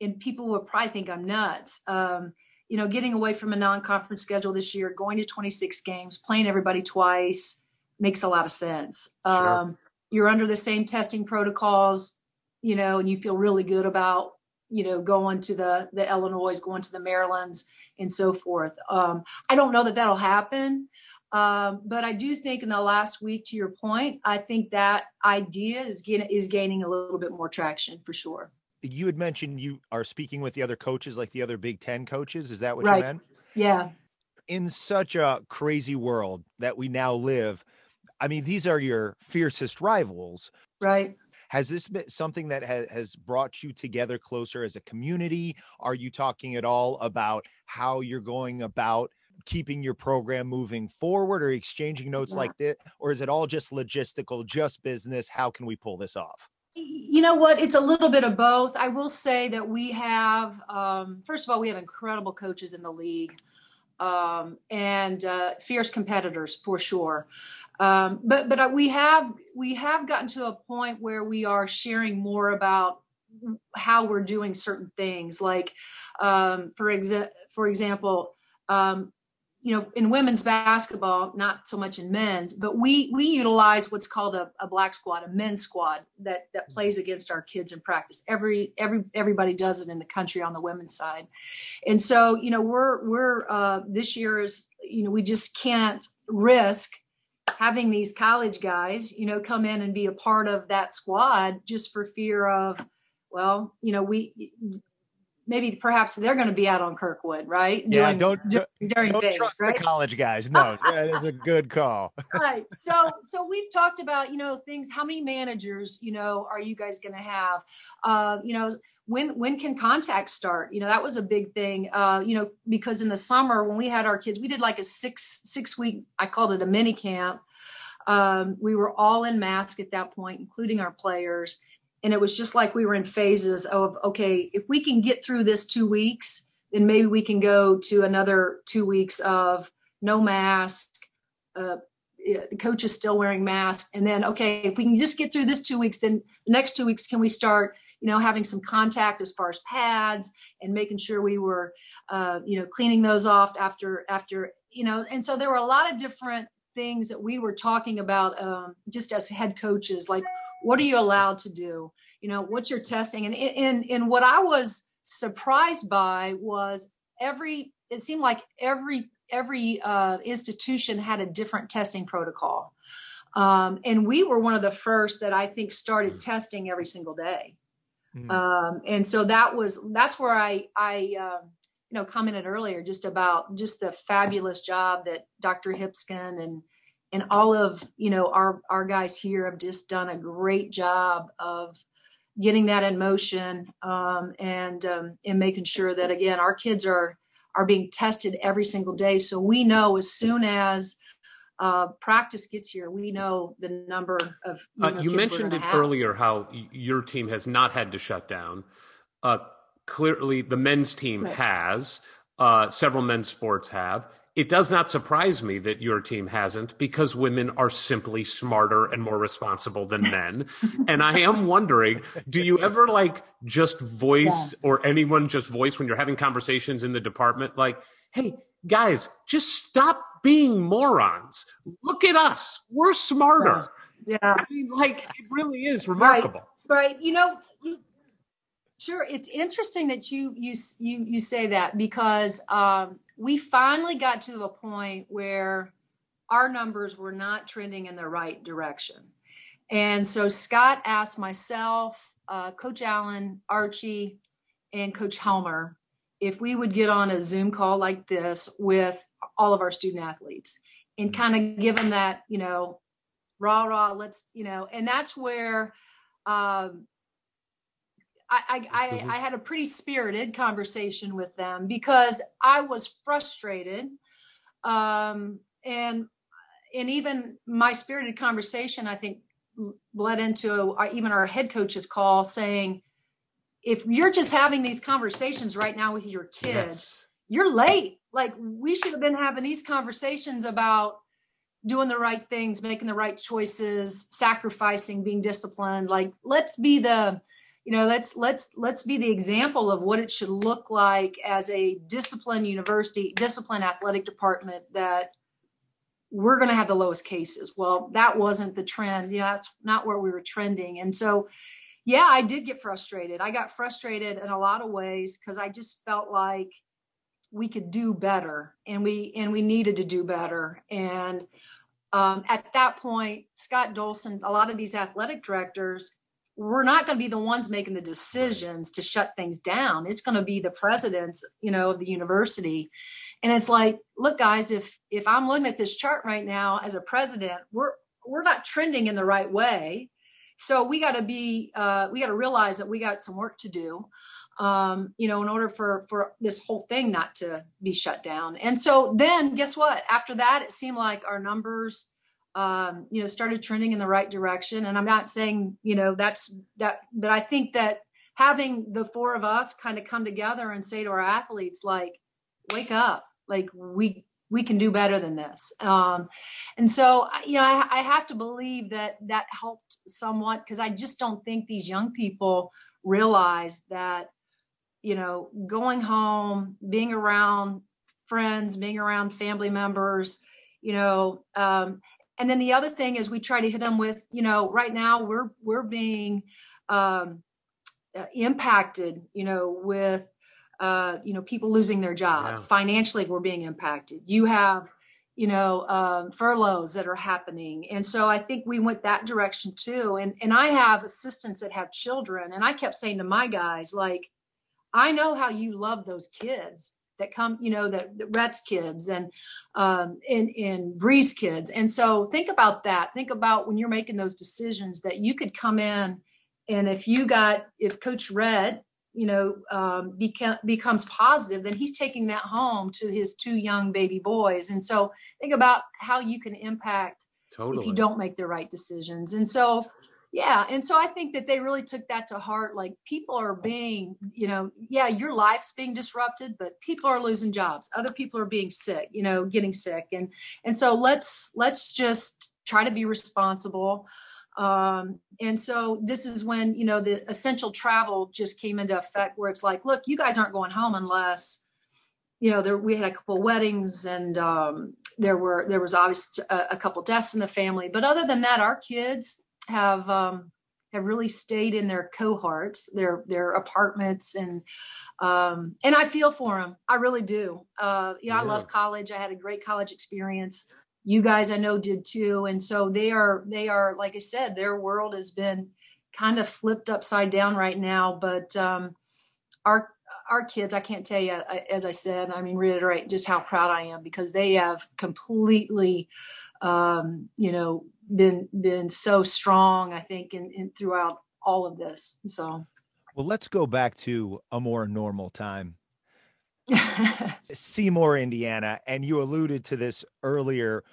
and people will probably think I'm nuts. Um, you know, getting away from a non-conference schedule this year, going to 26 games, playing everybody twice makes a lot of sense. Sure. Um, you're under the same testing protocols, you know, and you feel really good about, you know, going to the the Illinois, going to the Marylands, and so forth. Um, I don't know that that'll happen, um, but I do think in the last week, to your point, I think that idea is getting is gaining a little bit more traction for sure. You had mentioned you are speaking with the other coaches, like the other Big Ten coaches. Is that what Right. you meant? Yeah. in such a crazy world that we now live, I mean, these are your fiercest rivals. Right. Has this been something that ha- has brought you together closer as a community? Are you talking at all about how you're going about keeping your program moving forward or exchanging notes Yeah. like that? Or is it all just logistical, just business? How can we pull this off? You know what? It's a little bit of both. I will say that we have um, first of all we have incredible coaches in the league um, and uh, fierce competitors for sure. Um, but but uh, we have we have gotten to a point where we are sharing more about how we're doing certain things like um, for exa- for example um, you know in women's basketball not so much in men's but we we utilize what's called a, a black squad a men's squad that that plays against our kids in practice. Every every everybody does it in the country on the women's side. And so you know we're we're uh, this year is you know we just can't risk having these college guys you know come in and be a part of that squad just for fear of well you know we maybe perhaps they're going to be out on kirkwood right? Yeah, Doing- don't- Don't days, trust right? the college guys. No, that is a good call. right. So so we've talked about you know things how many managers you know are you guys going to have? Uh you know when when can contact start? You know that was a big thing uh you know because in the summer when we had our kids we did like a six six week i called it a mini camp. Um we were all in mask at that point including our players and it was just like we were in phases of okay if we can get through this two weeks then maybe we can go to another two weeks of no mask uh, the coach is still wearing masks and then okay if we can just get through this two weeks then the next two weeks can we start you know having some contact as far as pads and making sure we were uh, you know cleaning those off after after you know and so there were a lot of different things that we were talking about um, just as head coaches like what are you allowed to do? You know what's your testing? And and and what i was surprised by was every it seemed like every every uh, institution had a different testing protocol. Um, and we were one of the first that i think started testing every single day. Mm. um, and so that was that's where i i um, you know commented earlier just about just the fabulous job that dr hipskind and and all of you know our our guys here have just done a great job of getting that in motion um, and um, and making sure that again our kids are are being tested every single day so we know as soon as uh, practice gets here we know the number of Uh, know, you kids we're mentioned it have. earlier how y- your team has not had to shut down. Uh, clearly, the men's team Right. has. Uh, several men's sports have. It does not surprise me that your team hasn't because women are simply smarter and more responsible than men. and I am wondering, do you ever like just voice or anyone just voice when you're having conversations in the department like, hey, guys, just stop being morons. Look at us. We're smarter. yeah I mean, like, it really is remarkable. right you know sure it's interesting that you you you you say that because um, we finally got to a point where our numbers were not trending in the right direction. And so scott asked myself uh, coach allen archie and coach helmer if we would get on a zoom call like this with all of our student athletes and kind of give them that you know rah rah let's you know and that's where um, I, I, I, I had a pretty spirited conversation with them because I was frustrated. Um, and, and even my spirited conversation, I think led into our, even our head coach's call saying, if you're just having these conversations right now with your kids, Yes. you're late. Like we should have been having these conversations about doing the right things, making the right choices, sacrificing, being disciplined. Like let's be the, you know, let's let's let's be the example of what it should look like as a disciplined university, disciplined athletic department that we're going to have the lowest cases. Well, that wasn't the trend. You know, that's not where we were trending. And so, yeah, I did get frustrated. I got frustrated in a lot of ways because I just felt like we could do better and we and we needed to do better. And um, at that point, Scott Dolson, a lot of these athletic directors, we're not going to be the ones making the decisions to shut things down. It's going to be the presidents, you know, of the university. And it's like look guys if if i'm looking at this chart right now as a president we're we're not trending in the right way. So we got to be uh, we got to realize that we got some work to do um, you know in order for for this whole thing not to be shut down. And so then guess what? After that it seemed like our numbers um, you know started trending in the right direction. And i'm not saying you know that's that but i think that having the four of us kind of come together and say to our athletes like wake up. Like we we can do better than this. Um, and so you know I, I, have to believe that that helped somewhat because i just don't think these young people realize that you know going home being around friends being around family members you know um, and then the other thing is we try to hit them with you know right now we're we're being um, uh, impacted you know with uh, you know, people losing their jobs. Yeah. Financially, we're being impacted. You have, you know, um, furloughs that are happening, and so I think we went that direction too. And and I have assistants that have children, and I kept saying to my guys, like, I know how you love those kids that come, you know, that, that Rhet's kids and um, and and Bree's kids. And so think about that. Think about when you're making those decisions that you could come in, and if you got if Coach Red you know um, beca- becomes positive then he's taking that home to his two young baby boys and so think about how you can impact totally. if you don't make the right decisions and so yeah and so i think that they really took that to heart like people are being you know yeah your life's being disrupted but people are losing jobs other people are being sick you know getting sick and and so let's let's just try to be responsible um, and so this is when, you know, the essential travel just came into effect where it's like, look, you guys aren't going home unless, you know, there, we had a couple weddings and um, there were, there was obviously a, a, couple deaths in the family. But other than that, our kids have, um, have really stayed in their cohorts, their, their apartments and, um, and I feel for them. I really do. Uh, you know, yeah. I love college. I had a great college experience you guys I know did too. And so they are they are like I said, their world has been kind of flipped upside down right now. But um, our our kids, I can't tell you, as I said, I mean, reiterate just how proud I am because they have completely, um, you know, been been so strong. I think in, in throughout all of this. So, well, let's go back to a more normal time. Seymour, Indiana, and you alluded to this earlier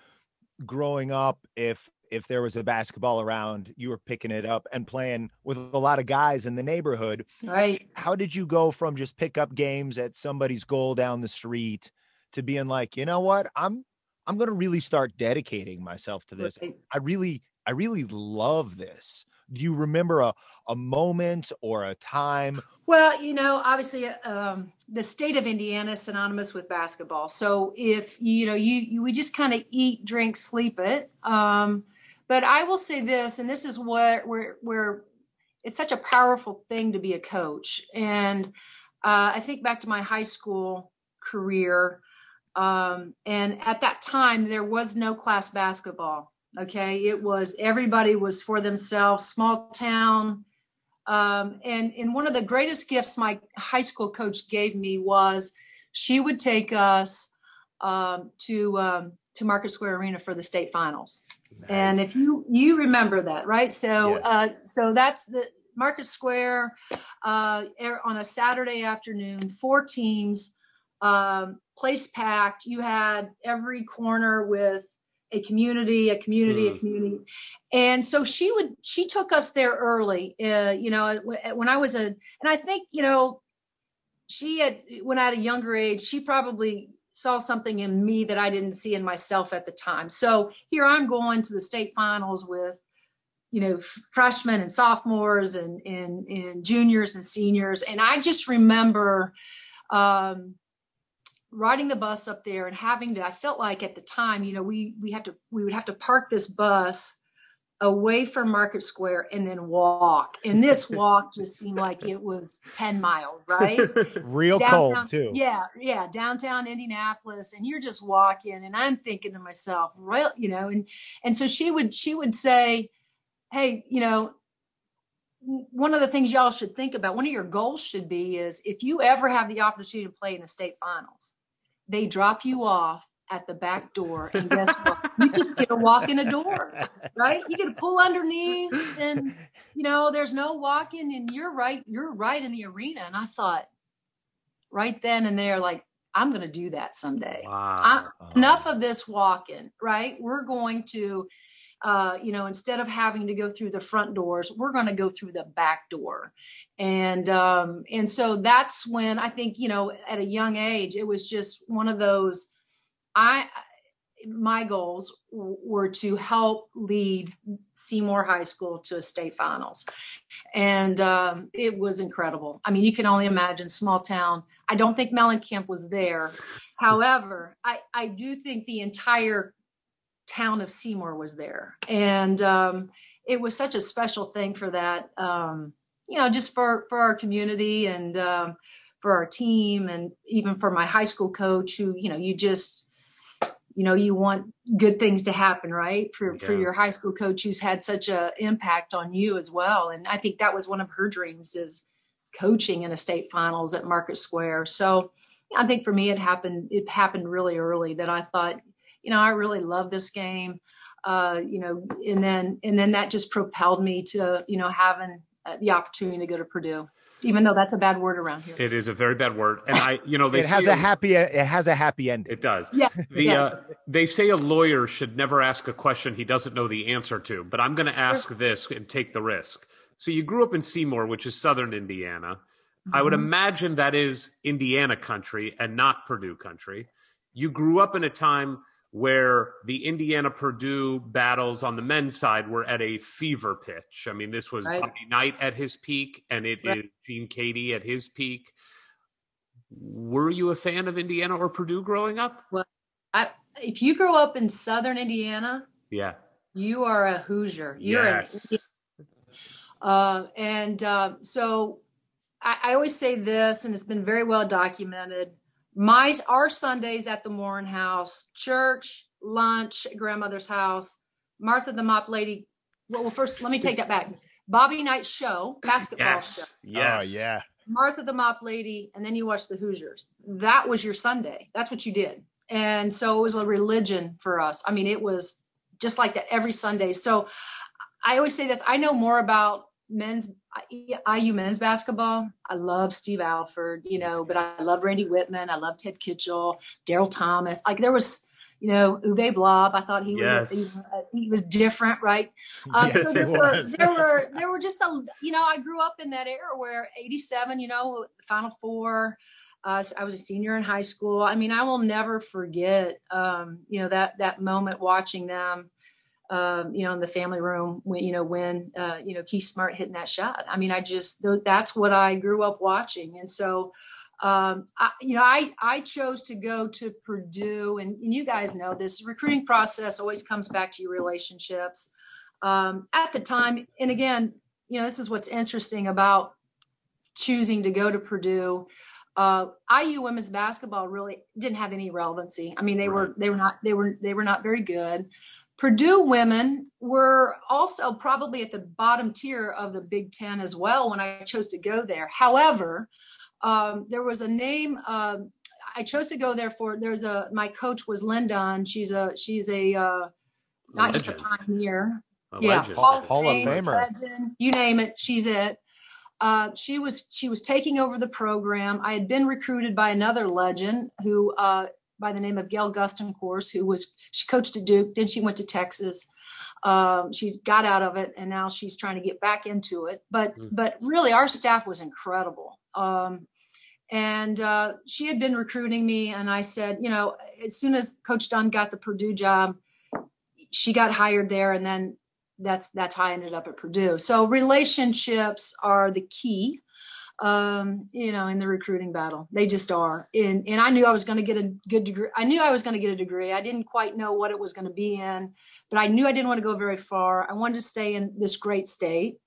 growing up if if there was a basketball around you were picking it up and playing with a lot of guys in the neighborhood right how did you go from just pick up games at somebody's goal down the street to being like you know what i'm i'm going to really start dedicating myself to this. Right. i really i really love this. Do you remember a, a moment or a time? Well you know obviously um, the state of indiana is synonymous with basketball. So if you know you, you we just kind of eat drink sleep it. Um, but i will say this and this is what where where it's such a powerful thing to be a coach. And uh, i think back to my high school career um, and at that time there was no class basketball Okay, it was everybody was for themselves, small town. Um, and and one of the greatest gifts my high school coach gave me was she would take us um, to um, to Market Square Arena for the state finals. Nice. And if you you remember that, right? So yes. uh, so that's the Market Square uh, on a Saturday afternoon. Four teams, um, place packed. You had every corner with a community, a community, mm. a community. And so she would, she took us there early, uh, you know, when I was a, and I think, you know, she had, when I had a younger age, she probably saw something in me that I didn't see in myself at the time. So here I'm going to the state finals with, you know, freshmen and sophomores and, and, and juniors and seniors. And I just remember, um, riding the bus up there and having to i felt like at the time you know we we had to we would have to park this bus away from market square and then walk and this walk just seemed like it was 10 miles right Real Downtown- cold too. yeah yeah downtown indianapolis and you're just walking and i'm thinking to myself right you know and and so she would she would say hey you know one of the things y'all should think about one of your goals should be is if you ever have the opportunity to play in the state finals they drop you off at the back door and guess what? You just get to walk in a door right? You get to pull underneath and you know there's no walking and you're right you're right in the arena. And i thought right then and there like i'm going to do that someday. Wow. enough of this walking right? We're going to uh, you know instead of having to go through the front doors we're going to go through the back door. And um and so that's when i think you know at a young age it was just one of those i my goals were to help lead seymour high school to a state finals. And um, it was incredible. I mean you can only imagine small town. I don't think mellencamp was there. However i i do think the entire town of seymour was there. And um, it was such a special thing for that um, you know just for for our community and um, for our team and even for my high school coach who you know you just you know you want good things to happen right? For for your high school coach who's had such a impact on you as well. And i think that was one of her dreams is coaching in a state finals at market square. So i think for me it happened it happened really early that i thought you know i really love this game uh you know and then and then that just propelled me to you know having uh, the opportunity to go to purdue even though that's a bad word around here It is a very bad word, and I, you know, they It has say a happy it has a happy ending. It does. yeah The yes. uh, they say a lawyer should never ask a question he doesn't know the answer to, but I'm going to ask this and take the risk. So you grew up in Seymour, which is southern Indiana. I would Mhm. imagine that is Indiana country and not Purdue country. You grew up in a time where the Indiana Purdue battles on the men's side were at a fever pitch. I mean, this was Right. Bobby Knight at his peak, and it is Right. Gene Keady at his peak. Were you a fan of Indiana or Purdue growing up? I, if you grow up in southern indiana Yeah. you are a hoosier you're yes. an Uh, and uh, so I, I always say this, and it's been very well documented. My our Sundays at the Moren House, church, lunch, grandmother's house, Martha the Mop Lady. Well, well, first let me take that back. Bobby Knight show, basketball show. yes. Yes. Oh yeah. Martha the Mop Lady, and then you watch the Hoosiers. That was your Sunday. That's what you did. And so it was a religion for us. I mean, it was just like that every Sunday. So I always say this I know more about men's IU men's basketball. I love Steve Alford, you know, but I love Randy Wittman. I love Ted Kitchel, Daryl Thomas. Like there was, you know, Uwe Blab. I thought he was, he, Yes. was a- he was different, right? Um, Yes, so there were, there were there were just a you know I grew up in that era where '87 you know the Final Four. Uh, I was a senior in high school. I mean, I will never forget um, you know that that moment watching them. Um, you know, in the family room when you know when uh, you know Keith Smart hitting that shot. I mean, I just that's what I grew up watching, and so um, I, you know, I I chose to go to Purdue, and, and you guys know this recruiting process always comes back to your relationships. Um, at the time, and again, you know, this is what's interesting about choosing to go to Purdue. Uh, IU women's basketball really didn't have any relevancy. I mean, they were they were not they were they were not very good. Purdue women were also probably at the bottom tier of the Big Ten as well when I chose to go there. However, um, there was a name um, I chose to go there for. There's a my coach was Lin Dunn. She's a she's a uh, not just a pioneer. A yeah, legend. Hall, Hall of Famer. legend, you name it, she's it. Uh, she was she was taking over the program. I had been recruited by another legend who, uh, by the name of Gail Goestenkors, who was she coached at Duke, then she went to Texas. Um, she's got out of it, and now she's trying to get back into it. But Mm. but really, our staff was incredible. Um, and uh, she had been recruiting me, and I said, you know, as soon as Coach Dunn got the Purdue job, she got hired there, and then that's that's how I ended up at Purdue. So relationships are the key. Um, you know, in the recruiting battle. They just are. And and I knew I was going to get a good degree. I knew I was going to get a degree. I didn't quite know what it was going to be in, but I knew I didn't want to go very far. I wanted to stay in this great state.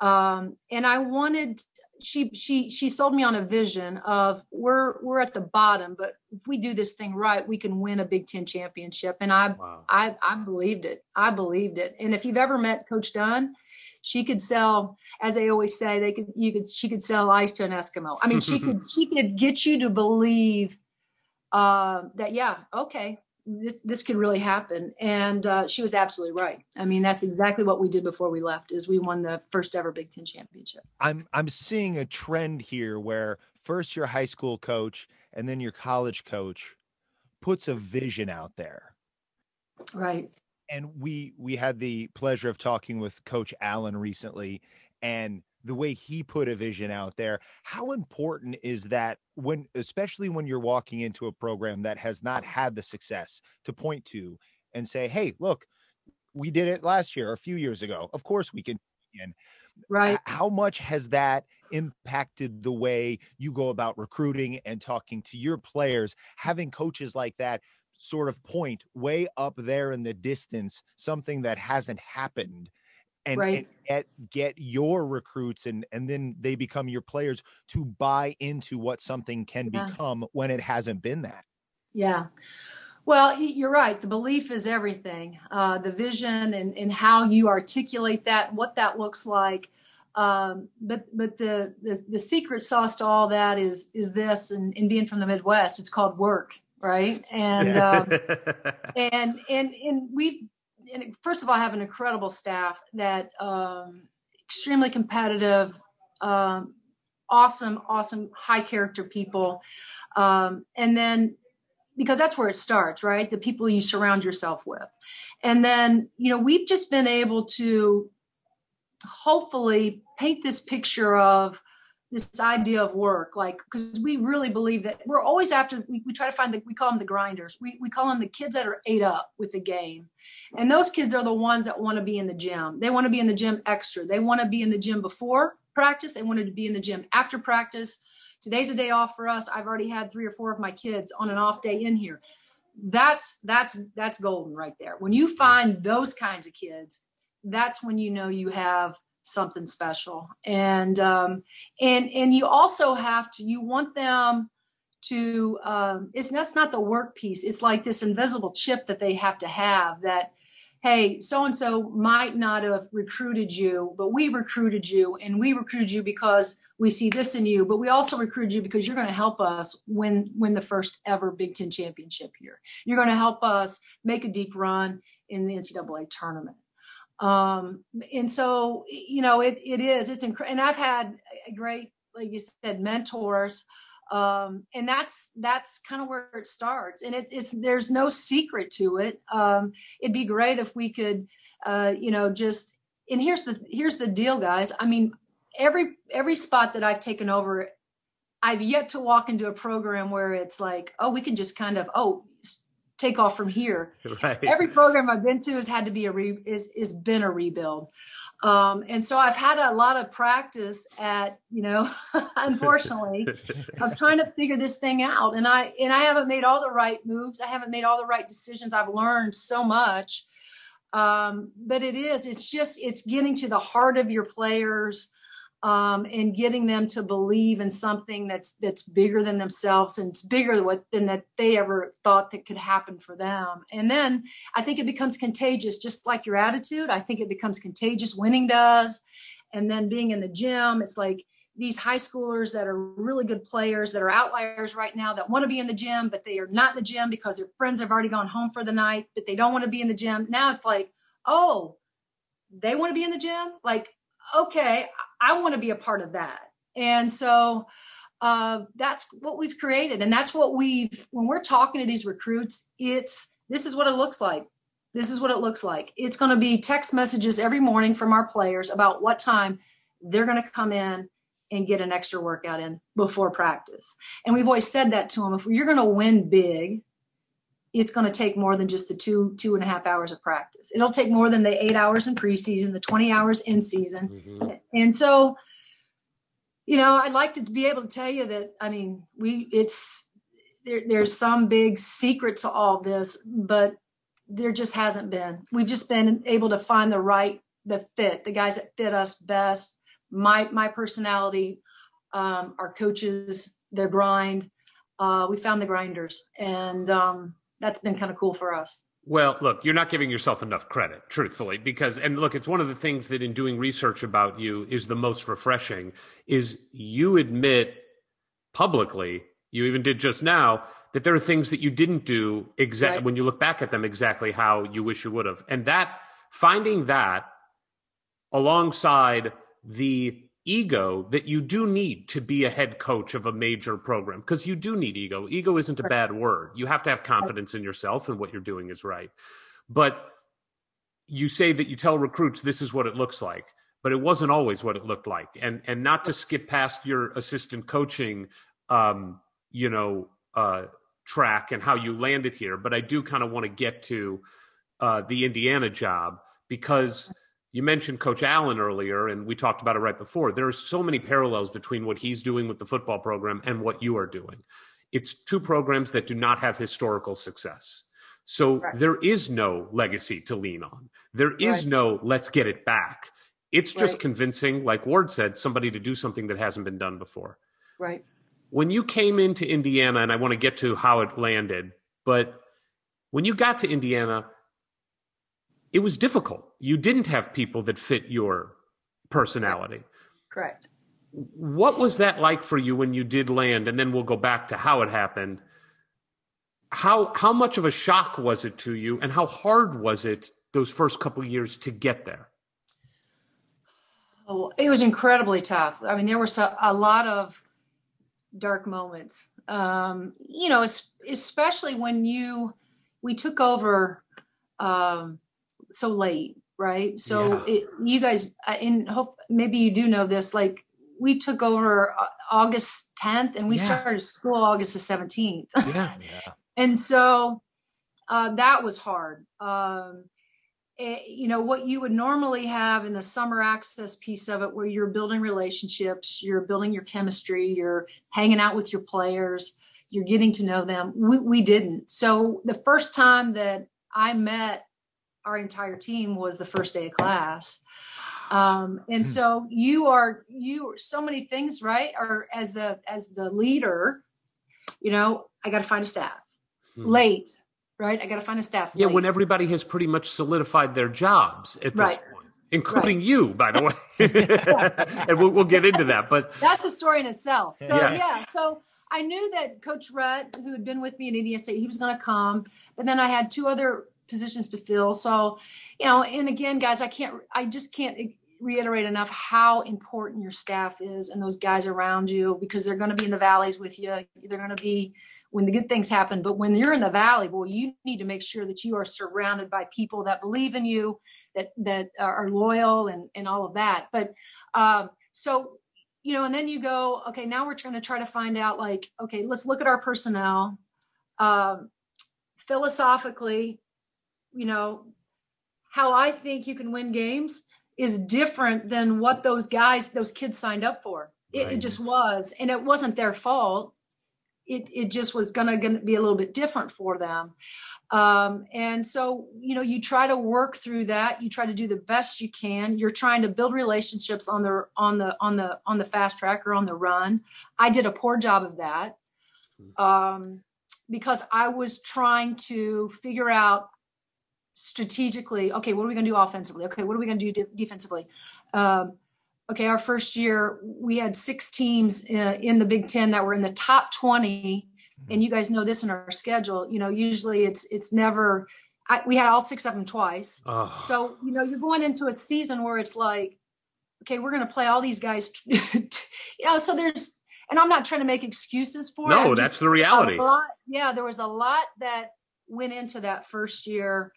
Um, and I wanted she she she sold me on a vision of we're we're at the bottom, but if we do this thing right, we can win a Big Ten championship. And I wow. I I believed it. I believed it. And if you've ever met Coach Dunn, she could sell, as they always say, they could you could she could sell ice to an Eskimo. I mean, she could she could get you to believe uh, that yeah, okay, this this could really happen. And uh, she was absolutely right. I mean, that's exactly what we did before we left. Is we won the first ever Big Ten championship. I'm I'm seeing a trend here where first your high school coach and then your college coach puts a vision out there. Right and we we had the pleasure of talking with coach allen recently and the way he put a vision out there how important is that when especially when you're walking into a program that has not had the success to point to and say hey look we did it last year or a few years ago. Of course we can again. Right. how much has that impacted the way you go about recruiting and talking to your players having coaches like that sort of point way up there in the distance something that hasn't happened and, right. and, get get your recruits and and then they become your players to buy into what something can yeah. become when it hasn't been that yeah well you're right the belief is everything uh, the vision and, and how you articulate that what that looks like um, but but the, the the secret sauce to all that is is this and, and being from the midwest it's called work right? And um, and and and we and first of all I have an incredible staff that um, extremely competitive, um, awesome, awesome, high character people, um, and then because that's where it starts, right? The people you surround yourself with, and then you know we've just been able to hopefully paint this picture of this idea of work like because we really believe that we're always after we, we try to find the we call them the grinders. We, we call them the kids that are ate up with the game. And those kids are the ones that want to be in the gym. They want to be in the gym extra. They want to be in the gym before practice. They wanted to be in the gym after practice. Today's a day off for us. I've already had three or four of my kids on an off day in here. That's that's that's golden right there. When you find those kinds of kids that's when you know you have something special. And um, and and you also have to you want them to um, it's that's not the work piece. It's like this invisible chip that they have to have that hey so and so might not have recruited you but we recruited you and we recruited you because we see this in you but we also recruited you because you're going to help us win win the first ever big ten championship here you're going to help us make a deep run in the ncaa tournament um, and so you know it it is it's incredible and i've had a great like you said mentors um, and that's that's kind of where it starts. And it, it's there's no secret to it. Um, it'd be great if we could uh, you know just and here's the here's the deal guys. I mean every every spot that i've taken over i've yet to walk into a program where it's like oh we can just kind of oh take off from here. Right. Every program I've been to has had to be a re is is been a rebuild. Um, and so I've had a lot of practice at, you know, unfortunately, of trying to figure this thing out. And I and I haven't made all the right moves. I haven't made all the right decisions. I've learned so much. Um, but it is, it's just it's getting to the heart of your players um, and getting them to believe in something that's that's bigger than themselves and it's bigger than, what, than that they ever thought that could happen for them. And then I think it becomes contagious, just like your attitude. I think it becomes contagious. Winning does, and then being in the gym, it's like these high schoolers that are really good players that are outliers right now that want to be in the gym, but they are not in the gym because their friends have already gone home for the night, but they don't want to be in the gym. Now it's like, oh, they want to be in the gym. Like, okay, I want to be a part of that. And so uh, that's what we've created. And that's what we've, when we're talking to these recruits, it's this is what it looks like. This is what it looks like. It's going to be text messages every morning from our players about what time they're going to come in and get an extra workout in before practice. And we've always said that to them. If you're going to win big, it's going to take more than just the two two and a half hours of practice it'll take more than the eight hours in preseason the 20 hours in season mm-hmm. and so you know, I'd like to be able to tell you that. I mean, we it's there, there's some big secret to all this, but there just hasn't been. We've just been able to find the right, the fit, the guys that fit us best. My my personality, um, our coaches, their grind. Uh, we found the grinders, and um, that's been kind of cool for us. Well, look, you're not giving yourself enough credit, truthfully, because and look, it's one of the things that in doing research about you is the most refreshing is you admit publicly, you even did just now, that there are things that you didn't do exactly right. when you look back at them exactly how you wish you would have. And that finding that alongside the ego that you do need to be a head coach of a major program because you do need ego. Ego isn't a bad word. You have to have confidence in yourself and what you're doing is right. But you say that you tell recruits this is what it looks like, but it wasn't always what it looked like. And and not to skip past your assistant coaching um, you know, uh, track and how you landed here, but I do kind of want to get to uh, the Indiana job because you mentioned Coach Allen earlier, and we talked about it right before. There are so many parallels between what he's doing with the football program and what you are doing. It's two programs that do not have historical success. So right. there is no legacy to lean on. There is right. no let's get it back. It's just right. convincing, like Ward said, somebody to do something that hasn't been done before. Right. When you came into Indiana, and I want to get to how it landed, but when you got to Indiana, it was difficult. You didn't have people that fit your personality. Correct. What was that like for you when you did land? And then we'll go back to how it happened. How how much of a shock was it to you, and how hard was it those first couple years to get there? Oh, it was incredibly tough. I mean, there were so, a lot of dark moments. Um, you know, especially when you we took over um, so late, right? So yeah. it, you guys, in hope maybe you do know this. Like we took over uh, August 10th, and we yeah. started school August the 17th. Yeah, yeah. and so uh, that was hard. Um, it, eh, you know what you would normally have in the summer access piece of it, where you're building relationships, you're building your chemistry, you're hanging out with your players, you're getting to know them. We, we didn't. So the first time that I met our entire team was the first day of class. Um, and hmm. so you are you so many things, right? Or as the as the leader, you know, I got to find a staff hmm. late, right? I got to find a staff. Yeah, late. when everybody has pretty much solidified their jobs at right. this point, including right. you, by the way. and we'll, we'll get into that's that. But that's a story in itself. So yeah, yeah so. I knew that Coach Rhet, who had been with me in Indiana State, he was going to come. But then I had two other positions to fill. So, you know, and again, guys, I can't, I just can't reiterate enough how important your staff is and those guys around you because they're going to be in the valleys with you. They're going to be when the good things happen. But when you're in the valley, well, you need to make sure that you are surrounded by people that believe in you, that that are loyal, and and all of that. But um, so you know, and then you go, okay, now we're trying to try to find out, like, okay, let's look at our personnel. Um, philosophically, you know, how I think you can win games is different than what those guys, those kids signed up for. It, right. it just was, and it wasn't their fault. It, it just was gonna, gonna be a little bit different for them. Um, and so, you know, you try to work through that. You try to do the best you can. You're trying to build relationships on the on the on the on the fast track or on the run. I did a poor job of that hmm. um, because I was trying to figure out strategically okay what are we going to do offensively? Okay what are we going to do de- defensively? Um, okay our first year we had six teams uh, in the big 10 that were in the top 20 mm-hmm. and you guys know this in our schedule you know usually it's it's never I, we had all six of them twice. Oh. so you know you're going into a season where it's like okay we're going to play all these guys you know so there's and i'm not trying to make excuses for no it that's the reality. lot, yeah there was a lot that went into that first year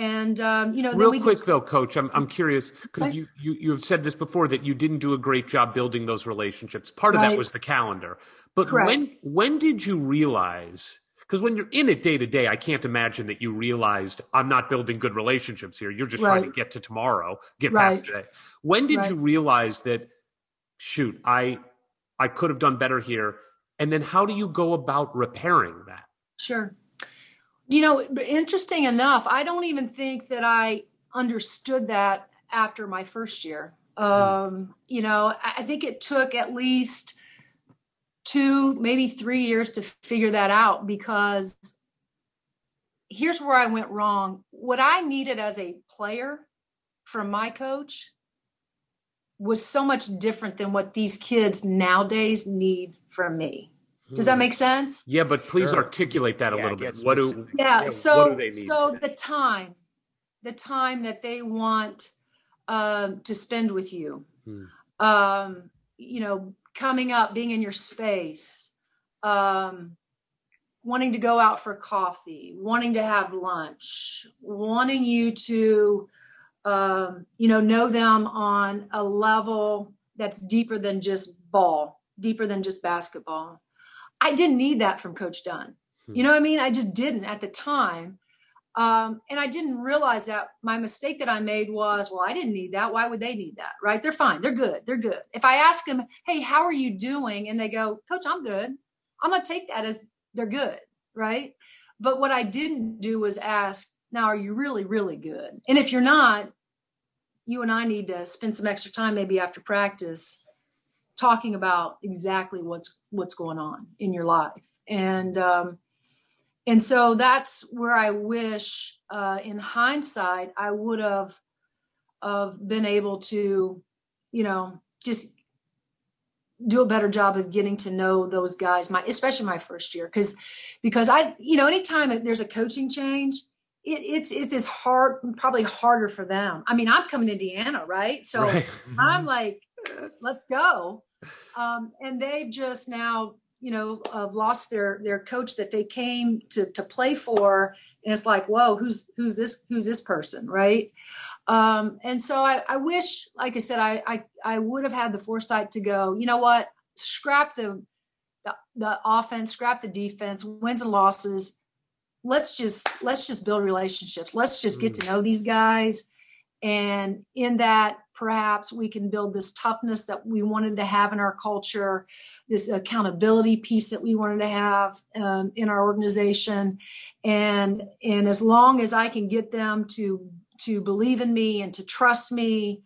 and um, you know, real quick get... though, Coach, I'm I'm curious because you, you you have said this before that you didn't do a great job building those relationships. Part of right. that was the calendar, but Correct. when when did you realize? Because when you're in it day to day, I can't imagine that you realized I'm not building good relationships here. You're just right. trying to get to tomorrow, get right. past today. When did you realize that? Shoot, I I could have done better here. And then how do you go about repairing that? Sure. You know, interesting enough, I don't even think that I understood that after my first year. Um, you know, I think it took at least two, maybe three years to figure that out because here's where I went wrong. What I needed as a player from my coach was so much different than what these kids nowadays need from me. Does that make sense? Yeah, but please sure. articulate that a yeah, little bit. What do yeah, yeah so do so the time, the time that they want um, to spend with you, hmm. um, you know, coming up, being in your space, um, wanting to go out for coffee, wanting to have lunch, wanting you to um, you know, know them on a level that's deeper than just ball, deeper than just basketball. I didn't need that from Coach Dunn. Hmm. You know what I mean? I just didn't at the time. Um, and I didn't realize that my mistake that I made was, well, I didn't need that. Why would they need that? Right? They're fine. They're good. They're good. If I ask them, hey, how are you doing? And they go, Coach, I'm good. I'm going to take that as they're good. Right. But what I didn't do was ask, now, are you really, really good? And if you're not, you and I need to spend some extra time, maybe after practice, talking about exactly what's what's going on in your life. And um, and so that's where I wish, uh, in hindsight, I would have of been able to, you know, just do a better job of getting to know those guys my especially my first year because because i you know anytime there's a coaching change it, it's it's as hard probably harder for them i mean i'm coming to indiana right so right. i'm like let's go. Um, and they've just now you know uh, lost their their coach that they came to to play for. And it's like whoa who's who's this who's this person? Right? Um, and so I, I wish like i said I, I i would have had the foresight to go you know what? Scrap the the, the offense scrap the defense wins and losses. Let's just let's just build relationships. Let's just get to mm. know these guys. And in that perhaps we can build this toughness that we wanted to have in our culture this accountability piece that we wanted to have um, in our organization and and as long as i can get them to to believe in me and to trust me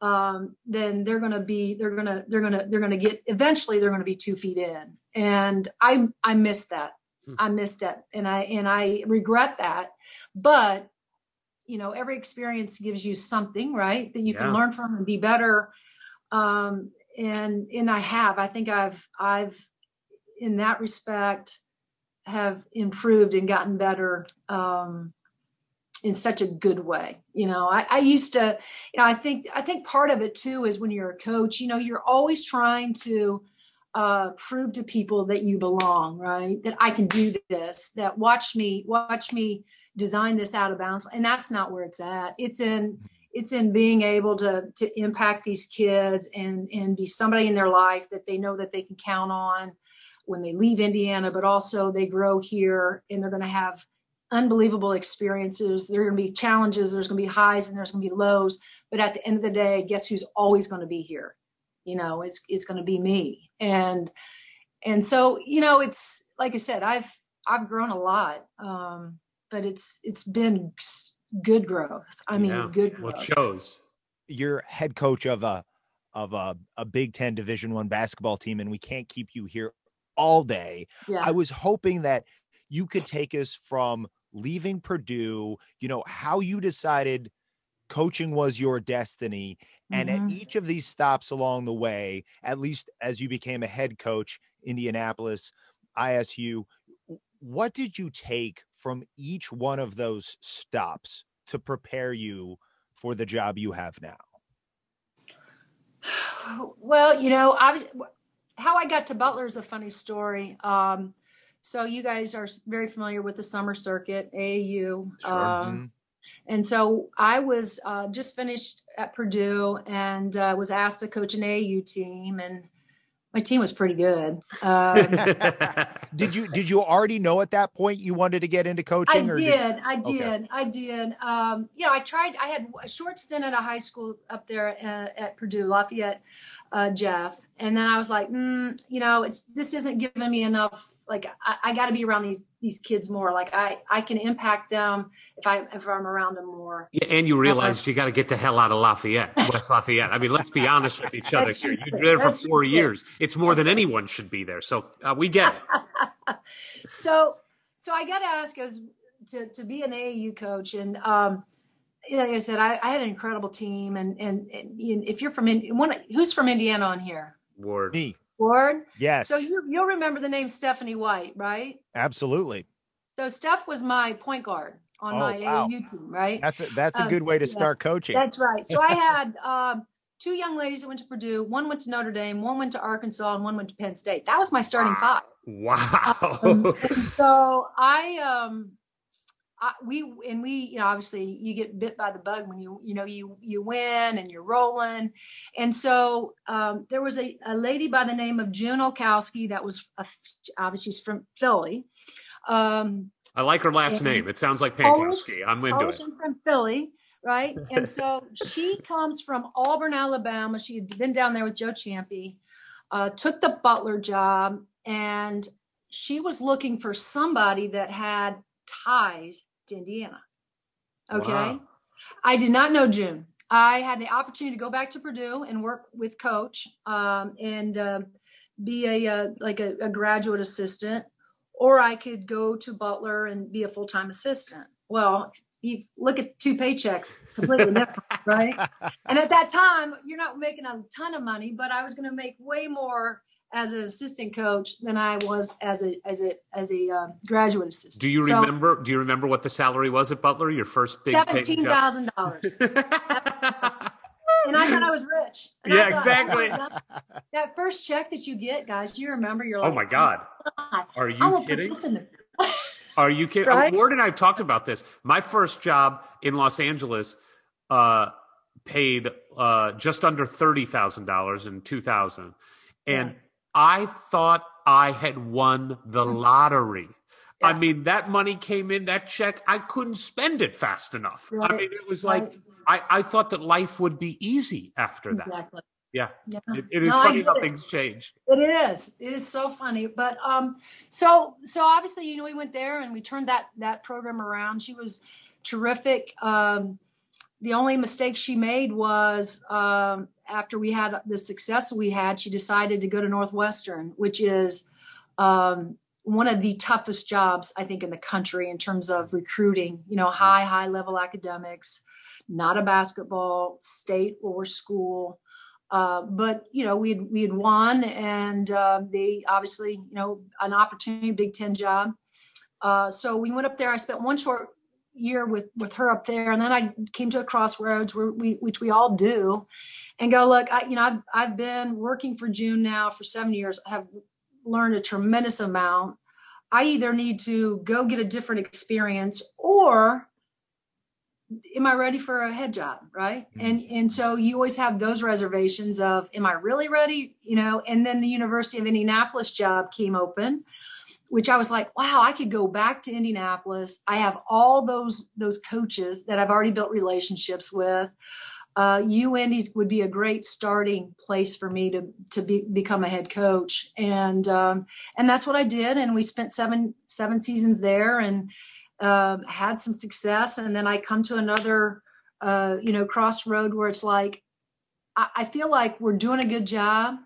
um, then they're going to be they're going to they're going to they're going to get eventually they're going to be two feet in and i i miss that Hmm. I missed it and I and I regret that. But you know, every experience gives you something, right? That you yeah. can learn from and be better. Um, and and I have. I think I've I've in that respect have improved and gotten better um, in such a good way. You know, I, I used to, you know, I think I think part of it too is when you're a coach, you know, you're always trying to uh, prove to people that you belong, right? That I can do this. That watch me, watch me design this out of bounds, and that's not where it's at. It's in it's in being able to to impact these kids and and be somebody in their life that they know that they can count on when they leave Indiana, but also they grow here and they're going to have unbelievable experiences. There are going to be challenges, there's going to be highs, and there's going to be lows. But at the end of the day, guess who's always going to be here? You know, it's it's going to be me and and so you know it's like i said i've i've grown a lot um but it's it's been good growth i mean yeah. good growth. Well, shows you're head coach of a of a, a big 10 division one basketball team and we can't keep you here all day yeah. i was hoping that you could take us from leaving purdue you know how you decided coaching was your destiny. And mm-hmm. at each of these stops along the way, at least as you became a head coach, Indianapolis, ISU, what did you take from each one of those stops to prepare you for the job you have now? Well, you know, I was how I got to Butler is a funny story. Um, so you guys are very familiar with the summer circuit, AAU. Sure. Um, mm-hmm. And so I was uh, just finished at Purdue and uh, was asked to coach an AAU team, and my team was pretty good. Um, did you did you already know at that point you wanted to get into coaching? I did, did, I did, okay. I did. Um, you know, I tried. I had a short stint at a high school up there uh, at Purdue Lafayette, uh, Jeff. And then I was like, mm, you know, it's this isn't giving me enough. Like I, I got to be around these these kids more. Like I I can impact them if I if I'm around them more. Yeah, and you realized you got to get the hell out of Lafayette, West Lafayette. I mean, let's be honest with each other here. true. You're there for four true. years. It's more than anyone should be there. So uh, we get it. so so I got to ask as to to be an AAU coach and um like I said I, I had an incredible team and and, and if you're from in, one who's from Indiana on here Ward. Me. Ward Yes. so you you'll remember the name Stephanie White right absolutely. so Steph was my point guard on Oh, my wow. AAU team right That's a that's a Um, good way to yeah. start coaching. That's right. So I had um, two young ladies that went to Purdue. One went to Notre Dame. One went to Arkansas, and one went to Penn State. That was my starting five. Wow. Um, so I, um, I, we and we, you know, obviously you get bit by the bug when you, you know, you you win and you're rolling. And so um, there was a, a lady by the name of June Olkowski that was a, obviously she's from Philly. Um, I like her last name. It sounds like Pankowski. I'm into always it. from Philly, right? And so she comes from Auburn, Alabama. She had been down there with Joe Ciampi, uh, took the butler job, and she was looking for somebody that had ties to Indiana. Okay. Wow. I did not know June. I had the opportunity to go back to Purdue and work with Coach um, and uh, be a uh, like a, a graduate assistant, or I could go to Butler and be a full time assistant. Well, you look at two paychecks, completely different, right? And at that time, you're not making a ton of money, but I was going to make way more as an assistant coach than I was as a as a as a uh, graduate assistant. Do you So, remember? Do you remember what the salary was at Butler? Your first big paying seventeen job? thousand dollars? and I thought I was rich. And Yeah, thought, exactly. "Oh, that, that first check that you get, guys, you remember? You're like, oh my God. God, Are you kidding? this. Are you kidding? Right? Ward and I have talked about this. My first job in Los Angeles uh, paid uh, just under thirty thousand dollars in two thousand, and Yeah. I thought I had won the lottery. I mean, that money came in, that check, I couldn't spend it fast enough. I mean, it was like, Right. I, I thought that life would be easy after that. Exactly. Yeah. Yeah. It, it is No, funny how it. things change. It is. It is so funny. But um, so so obviously, you know, we went there and we turned that that program around. She was terrific. Um, the only mistake she made was um, after we had the success we had, she decided to go to Northwestern, which is um, one of the toughest jobs I think in the country in terms of recruiting. You know, high high level academics, not a basketball state or school. Uh, but you know we had we had won, and uh, they obviously you know an opportunity, Big Ten job. Uh, so we went up there. I spent one short year with with her up there, and then I came to a crossroads where we which we all do, and go look. I you know I've I've been working for June now for seven years. I have learned a tremendous amount. I either need to go get a different experience or am I ready for a head job? Right. Mm-hmm. And and so you always have those reservations of am I really ready? You know, and then the University of Indianapolis job came open, which I was like, wow, I could go back to Indianapolis. I have all those those coaches that I've already built relationships with. Uh, UIndy's would be a great starting place for me to to be, become a head coach, and um, and that's what I did. And we spent seven seven seasons there, and um, had some success. And then I come to another, uh, you know, crossroad where it's like, I, I feel like we're doing a good job.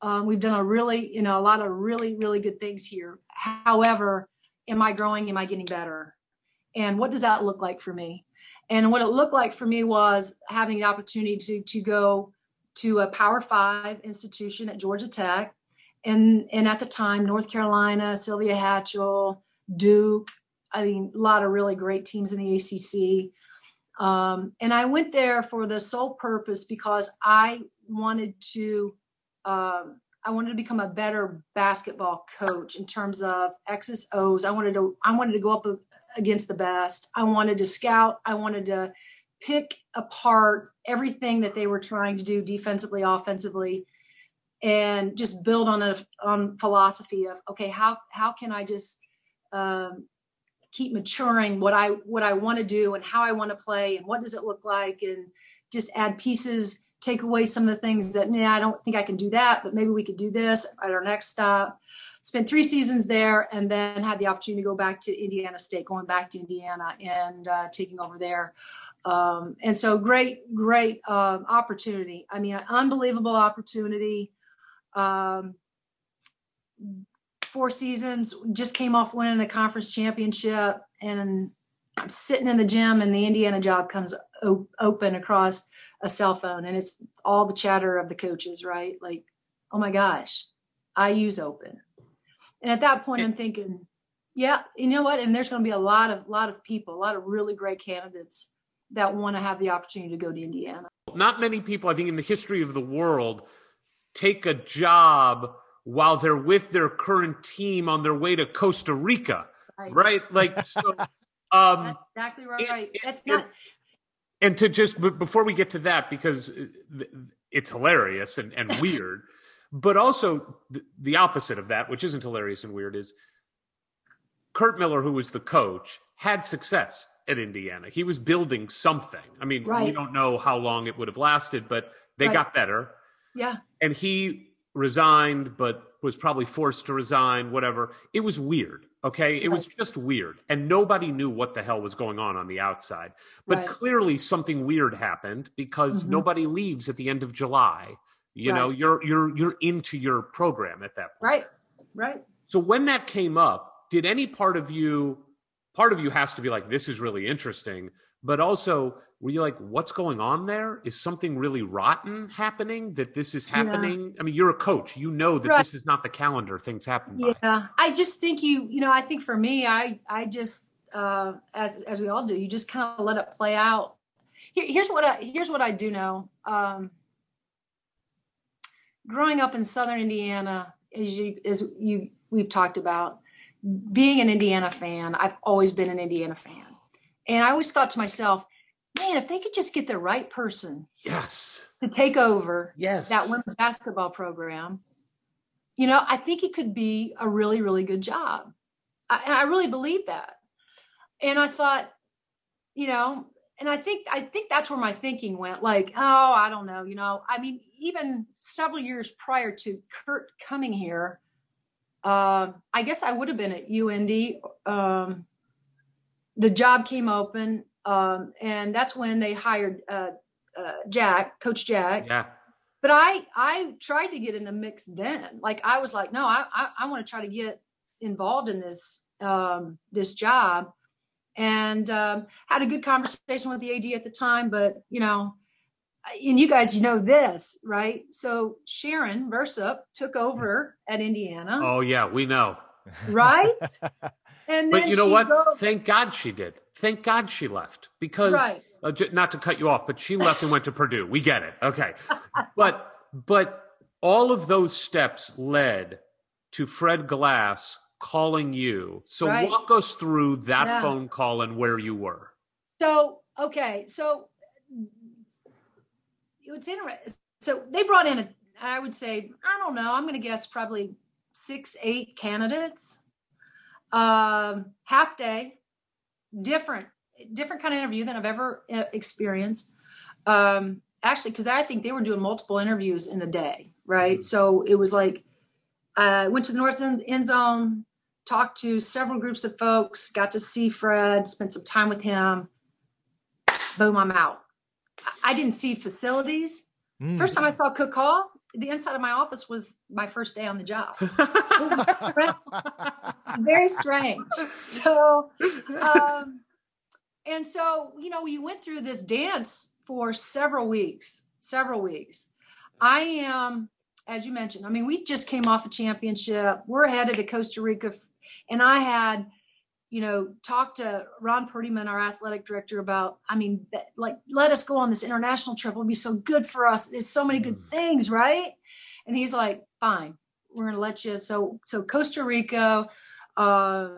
Um, we've done a really, you know, a lot of really, really good things here. However, am I growing? Am I getting better? And what does that look like for me? And what it looked like for me was having the opportunity to to go to a Power Five institution at Georgia Tech, and and at the time North Carolina, Sylvia Hatchell, Duke. I mean, a lot of really great teams in the ACC. Um, and I went there for the sole purpose because I wanted to, um, I wanted to become a better basketball coach in terms of X's O's. I wanted to, I wanted to go up against the best. I wanted to scout. I wanted to pick apart everything that they were trying to do defensively, offensively, and just build on a on philosophy of okay, how how can I just um, keep maturing what I what I want to do and how I want to play and what does it look like and just add pieces take away some of the things that, yeah, I don't think I can do that, but maybe we could do this at our next stop. Spent three seasons there and then had the opportunity to go back to Indiana State, going back to Indiana and uh, taking over there. Um, and so great, great uh, opportunity. I mean, an unbelievable opportunity. Um, four seasons, just came off winning a conference championship, and I'm sitting in the gym, and the Indiana job comes open across a cell phone, and it's all the chatter of the coaches, right? Like, oh my gosh, IU's open. And at that point, I'm thinking, yeah, you know what? And there's going to be a lot of lot of people, a lot of really great candidates that want to have the opportunity to go to Indiana. Not many people, I think, in the history of the world take a job while they're with their current team on their way to Costa Rica, right? right? Like, so, um, That's exactly right. It, That's it, not. And to just before we get to that, because uh, it's hilarious and, and weird, but also the, the opposite of that, which isn't hilarious and weird, is Curt Miller, who was the coach, had success at Indiana. He was building something. I mean, right. we don't know how long it would have lasted, but they right. got better. Yeah. And he resigned, but was probably forced to resign, whatever. It was weird. Okay. It right. was just weird. And nobody knew what the hell was going on on the outside. But clearly something weird happened because mm-hmm. nobody leaves at the end of July. You know, you're you're you're into your program at that point. Right. Right. So when that came up, did any part of you part of you has to be like, this is really interesting. But also, were you like, what's going on there? Is something really rotten happening that this is happening? Yeah. I mean, you're a coach. You know that right. this is not the calendar things happen. Yeah. By. I just think you, you know, I think for me, I, I just, uh, as, as we all do, you just kind of let it play out. Here, here's what I, here's what I do know. Um, growing up in Southern Indiana, as you, as you, we've talked about, being an Indiana fan, I've always been an Indiana fan. And I always thought to myself, man, if they could just get the right person yes to take over yes that women's basketball program, you know, I think it could be a really, really good job. I, and I really believe that. And I thought, you know, and I think I think that's where my thinking went. Like, oh, I don't know, you know. I mean, even several years prior to Curt coming here, uh, I guess I would have been at UIndy. Um, the job came open, um, and that's when they hired uh, uh, Jack, Coach Jack. Yeah. But I I tried to get in the mix then. Like I was like, no, I I, I want to try to get involved in this um, this job, and um, had a good conversation with the AD at the time. But you know, and you guys you know this, right? So Sharon Versyp took over at Indiana. Oh yeah, we know. Right? And but you know what? Goes, Thank God she did. Thank God she left because right. uh, not to cut you off, but she left and went to Purdue. We get it. Okay. but but all of those steps led to Fred Glass calling you. So right. walk us through that yeah. phone call and where you were. So, okay. So it's interesting. So they brought in a, I would say, I don't know, I'm going to guess probably six, eight candidates. Um, half day, different, different kind of interview than I've ever uh, experienced. Um, actually, because I think they were doing multiple interviews in a day, right? Mm-hmm. So it was like I uh, went to the North end, end Zone, talked to several groups of folks, got to see Fred, spent some time with him. Boom, I'm out. I didn't see facilities. Mm. First time I saw Cook Hall, the inside of my office was my first day on the job. Very strange. So, um, and so, you know, you went through this dance for several weeks, several weeks. I am, as you mentioned, I mean, we just came off a championship. We're headed to Costa Rica. And I had you know, talk to Ron Prettyman, our athletic director, about, I mean, like, let us go on this international trip. It'll be so good for us. There's so many good mm. things, right? And he's like, fine, we're going to let you. So, so Costa Rica, uh,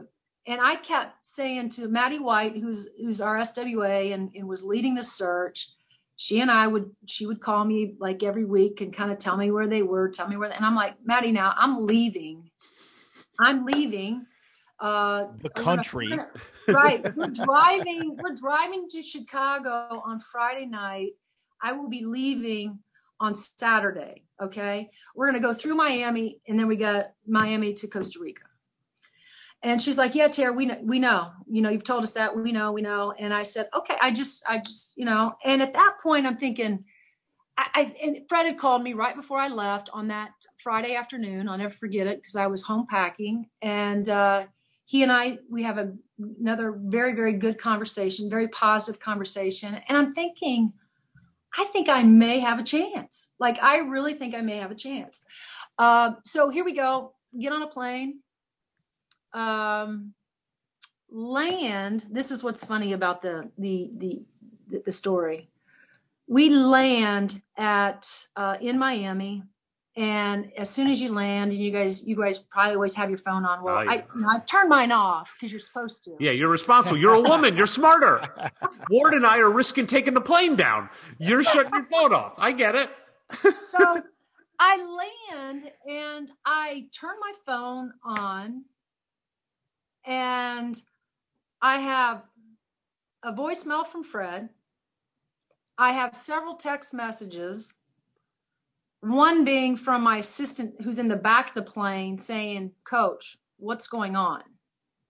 and I kept saying to Maddie White, who's who's our SWA and, and was leading the search, she and I would she would call me like every week and kind of tell me where they were, tell me where, they, and I'm like, Maddie, now I'm leaving. I'm leaving uh, the country. right. We're driving. We're driving to Chicago on Friday night. I will be leaving on Saturday. Okay. We're going to go through Miami and then we got Miami to Costa Rica. And she's like, yeah, Teri, we know, we know, you know, you've told us that we know, we know. And I said, okay, I just, I just, you know, and at that point I'm thinking, I, I and Fred had called me right before I left on that Friday afternoon. I'll never forget it because I was home packing and, uh, he and I, we have a, another very, very good conversation, very positive conversation. And I'm thinking, I think I may have a chance. Like, I really think I may have a chance. Uh, so here we go. Get on a plane. Um, land. This is what's funny about the the the the story. We land at uh, in Miami, and as soon as you land, and you guys you guys probably always have your phone on. Well, Oh, yeah. I you know, I turn mine off because you're supposed to. Yeah, you're responsible. You're a woman. You're smarter. Ward and I are risking taking the plane down. You're shutting your phone off. I get it. so I land and I turn my phone on and I have a voicemail from Fred. I have several text messages, one being from my assistant who's in the back of the plane saying, Coach, what's going on?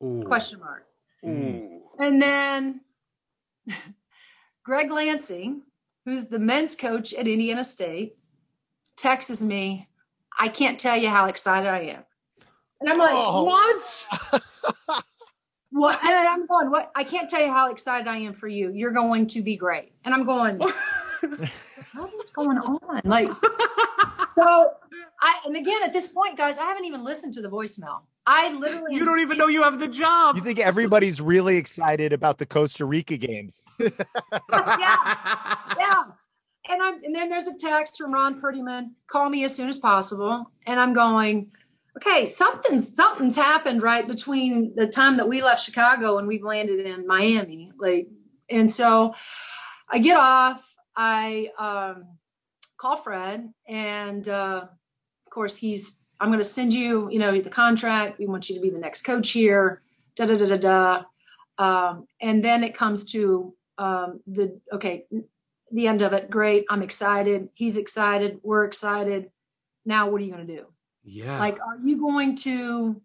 Ooh. Question mark. Ooh. And then Greg Lansing, who's the men's coach at Indiana State, texts me, I can't tell you how excited I am. And I'm like, Oh. What? what? And I'm going, what? I can't tell you how excited I am for you. You're going to be great. And I'm going, what is going on? Like, so I, and again, at this point, guys, I haven't even listened to the voicemail. I literally, You don't even know you have the job. You think everybody's really excited about the Costa Rica games? yeah, yeah. And I'm and then there's a text from Ron Prettyman, call me as soon as possible. And I'm going, okay, something something's happened right between the time that we left Chicago and we've landed in Miami. Like, and so I get off, I um call Fred, and uh of course he's I'm gonna send you, you know, the contract. We want you to be the next coach here, da da da da da. Um, and then it comes to um, the okay the end of it. Great. I'm excited. He's excited. We're excited. Now what are you going to do? Yeah. like are you going to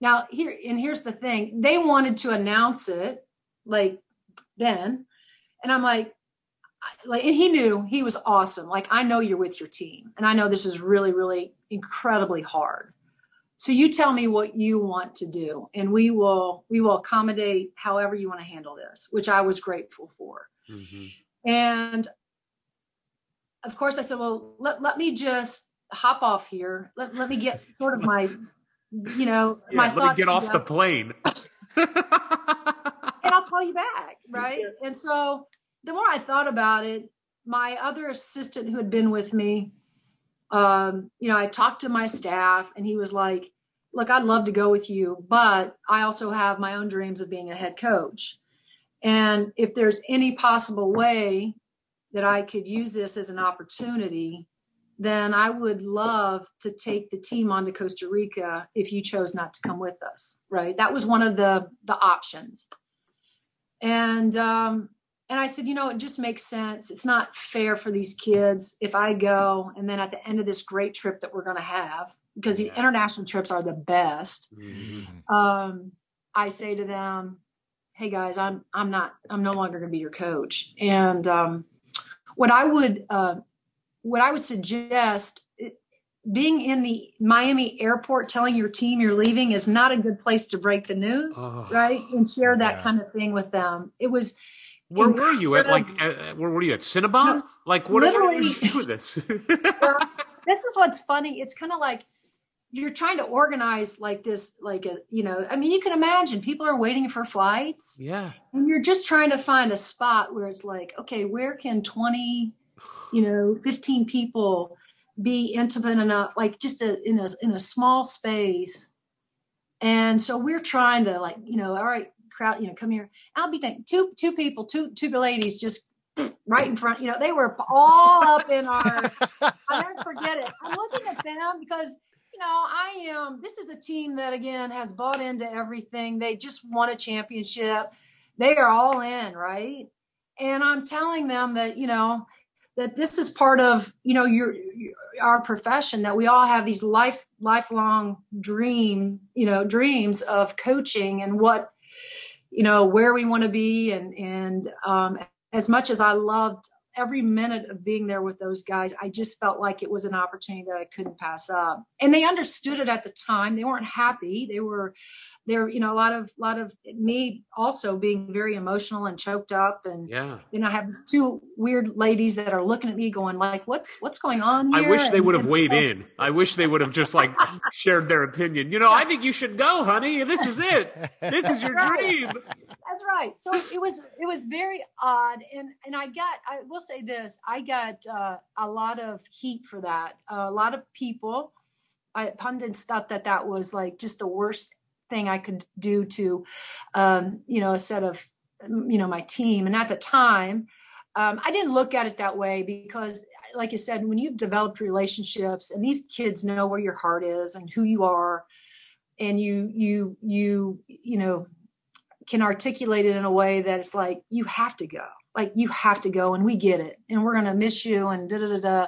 now here and here's the thing. They wanted to announce it like then. And i'm like like and he knew he was awesome like i know you're with your team and i know this is really really incredibly hard so you tell me what you want to do and we will we will accommodate however you want to handle this which i was grateful for Mhm. and of course, I said, well, let, let me just hop off here. Let, let me get sort of my, you know, Yeah, my let me thoughts get off the plane. and I'll call you back. Right. And so the more I thought about it, my other assistant who had been with me, um, you know, I talked to my staff and he was like, look, I'd love to go with you, but I also have my own dreams of being a head coach. And if there's any possible way that I could use this as an opportunity, then I would love to take the team on to Costa Rica if you chose not to come with us. Right. That was one of the the options. And um and I said, you know, it just makes sense. It's not fair for these kids if I go and then at the end of this great trip that we're going to have, because the international trips are the best Mhm. um, I say to them, "Hey guys, I'm I'm not I'm no longer going to be your coach." And um, what I would uh, what I would suggest, being in the Miami airport, telling your team you're leaving is not a good place to break the news, Oh. right? And share that Yeah. kind of thing with them. It was Where were you at? Like, Incredible. uh, where were you at? Cinnabon? Like, what, what are you doing this? this is what's funny. It's kind of like you're trying to organize like this, like a you know. I mean, you can imagine people are waiting for flights. yeah. and you're just trying to find a spot where it's like okay where can 20 you know 15 people be intimate enough like just a, in a in a small space and so we're trying to like you know all right crowd you know come here i'll be thinking two two people two two ladies just right in front you know they were all up in our I'll never forget it. I'm looking at them because, you know, I am, this is a team that, again, has bought into everything. They just won a championship. They are all in, right? And I'm telling them that, you know, that this is part of you know your, your our profession that we all have these life lifelong dream you know dreams of coaching and what you know where we want to be and and um, as much as I loved every minute of being there with those guys, I just felt like it was an opportunity that I couldn't pass up. And they understood it at the time. They weren't happy. They were there, you know, a lot of lot of me also being very emotional and choked up. And yeah, you know, I have these two weird ladies that are looking at me going like, What's what's going on here? I wish they would have weighed so- in. I wish they would have just like shared their opinion. You know, I think you should go, honey. This is it. This is your dream. That's right. So it was it was very odd, and and I got I will say this I got uh, a lot of heat for that. a lot of people, I, pundits thought that that was like just the worst thing I could do to, um, you know, a set of you know my team. And at the time, um, I didn't look at it that way because, like you said, when you've developed relationships and these kids know where your heart is and who you are, and you you you you know can articulate it in a way that it's like you have to go like you have to go and we get it and we're going to miss you and da da da da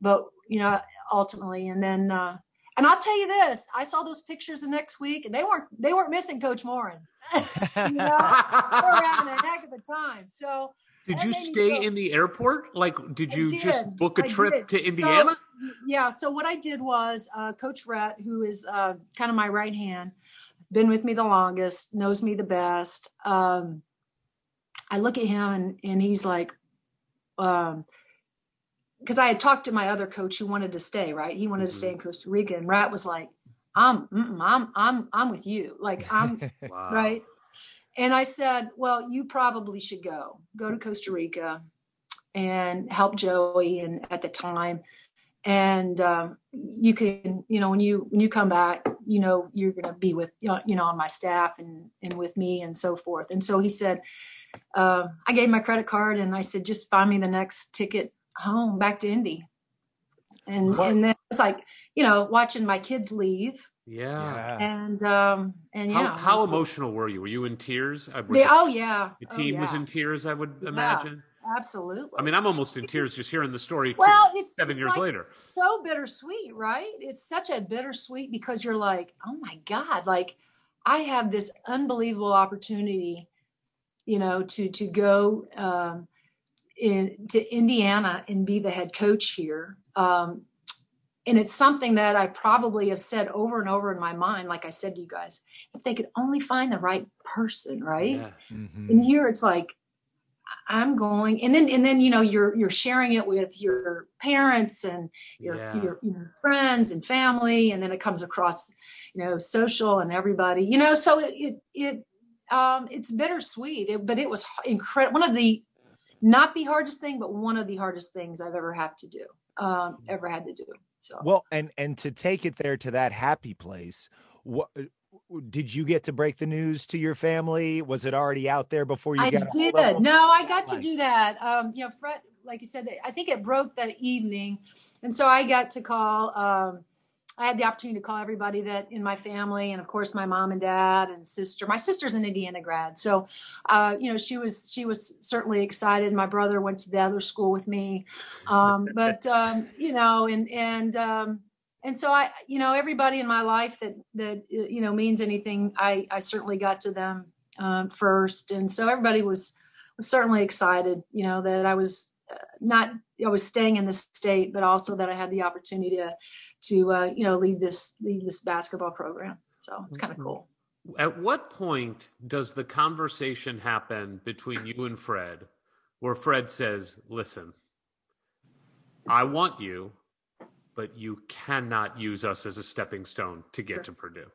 but you know ultimately and then uh and i'll tell you this i saw those pictures the next week and they weren't they weren't missing coach Moren you know they were having a heck of a time so Did you stay feel- in the airport? Like, did you just book a I trip did. to So, Indiana? yeah. So what I did was uh, Coach Rhet, who is uh, kind of my right hand, been with me the longest, knows me the best. Um, I look at him and and he's like, um, because I had talked to my other coach who wanted to stay. Right, he wanted to stay in Costa Rica, and Rhet was like, "I'm, I'm, I'm, I'm with you. Like I'm wow. right? And I said, well, you probably should go, go to Costa Rica and help Joey. And at the time, and um, you can, you know, when you when you come back, you know, you're going to be with, you know, on my staff and and with me and so forth. And so he said, uh, I gave my credit card and I said, just find me the next ticket home back to Indy. And What? and then it's like, you know, watching my kids leave Yeah. and um and How, yeah how emotional were you? Were you in tears? I would They- oh yeah the Oh, team was in tears, I would Yeah. Imagine. absolutely I mean, I'm almost in tears just hearing the story. well too, it's seven it's years like later. so bittersweet right it's such a bittersweet because you're like oh my god like i have this unbelievable opportunity you know to to go um in to indiana and be the head coach here um and it's something that I probably have said over and over in my mind, like I said to you guys, if they could only find the right person, right? Yeah. Mhm. and here it's like i'm going and then and then you know you're you're sharing it with your parents and your Yeah. your, your friends and family and then it comes across you know social and everybody you know so it it, it um it's bittersweet it, but it was incredible one of the not the hardest thing but one of the hardest things i've ever had to do um ever had to do so Well, and and to take it there to that happy place, what did you get to break the news to your family? Was it already out there before you I got? did. of? No, I got to do that. Um, you know, Fred, like you said, I think it broke that evening, and so I got to call. Um, I had the opportunity to call everybody that in my family, and of course, my mom and dad and sister. My sister's an Indiana grad, so uh, you know she was she was certainly excited. My brother went to the other school with me, um, but um, you know, and and um, and so I, you know, everybody in my life that that you know means anything, I I certainly got to them um, first, and so everybody was was certainly excited, you know, that I was uh, not I was staying in the state, but also that I had the opportunity to to uh, you know lead this lead this basketball program. So it's kind of cool. At what point does the conversation happen between you and Fred where Fred says, Listen, I want you, but you cannot use us as a stepping stone to get to Purdue.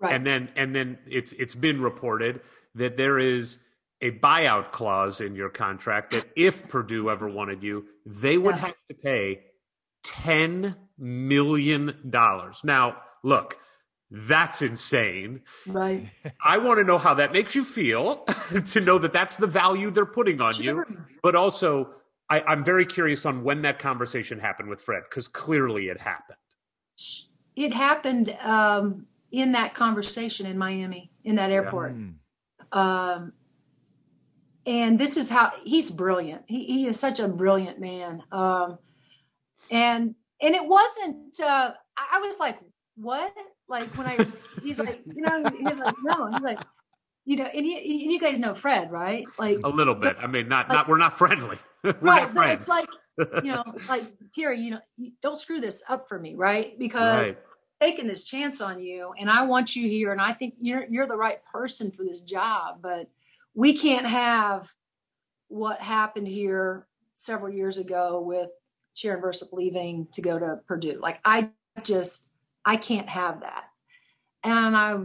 Right. And then and then it's it's been reported that there is a buyout clause in your contract that if Purdue ever wanted you, they would Yeah. have to pay ten million dollars. Now, look, that's insane. right. I want to know how that makes you feel to know that that's the value they're putting on you. But also, I, I'm very curious on when that conversation happened with Fred because clearly it happened. It happened um, in that conversation in Miami, in that airport. Mm. um, and this is how he's brilliant. He, he is such a brilliant man. Um, and and it wasn't. Uh, I was like, what? Like when I, he's like, you know, he's like, no, he's like, you know, and you, and you guys know Fred, right? Like a little bit. I mean, not like, not we're not friendly. we're right, not friends. It's like you know, like Teri, you know, don't screw this up for me, right? Because right. taking this chance on you, and I want you here, and I think you're you're the right person for this job, but we can't have what happened here several years ago with Sharon Versyp leaving to go to Purdue. Like I just I can't have that. And I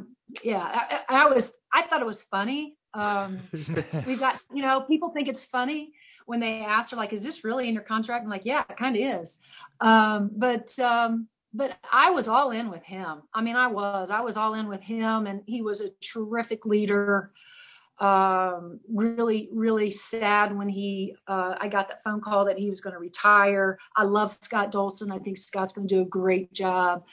yeah, I, I was I thought it was funny. Um we've got, you know, people think it's funny when they ask her like, is this really in your contract? I'm like, yeah, it kind of is. Um, but um but I was all in with him. I mean, I was. I was all in with him, and he was a terrific leader um, really, really sad when he, uh, I got that phone call that he was going to retire. I love Scott Dolson. I think Scott's going to do a great job.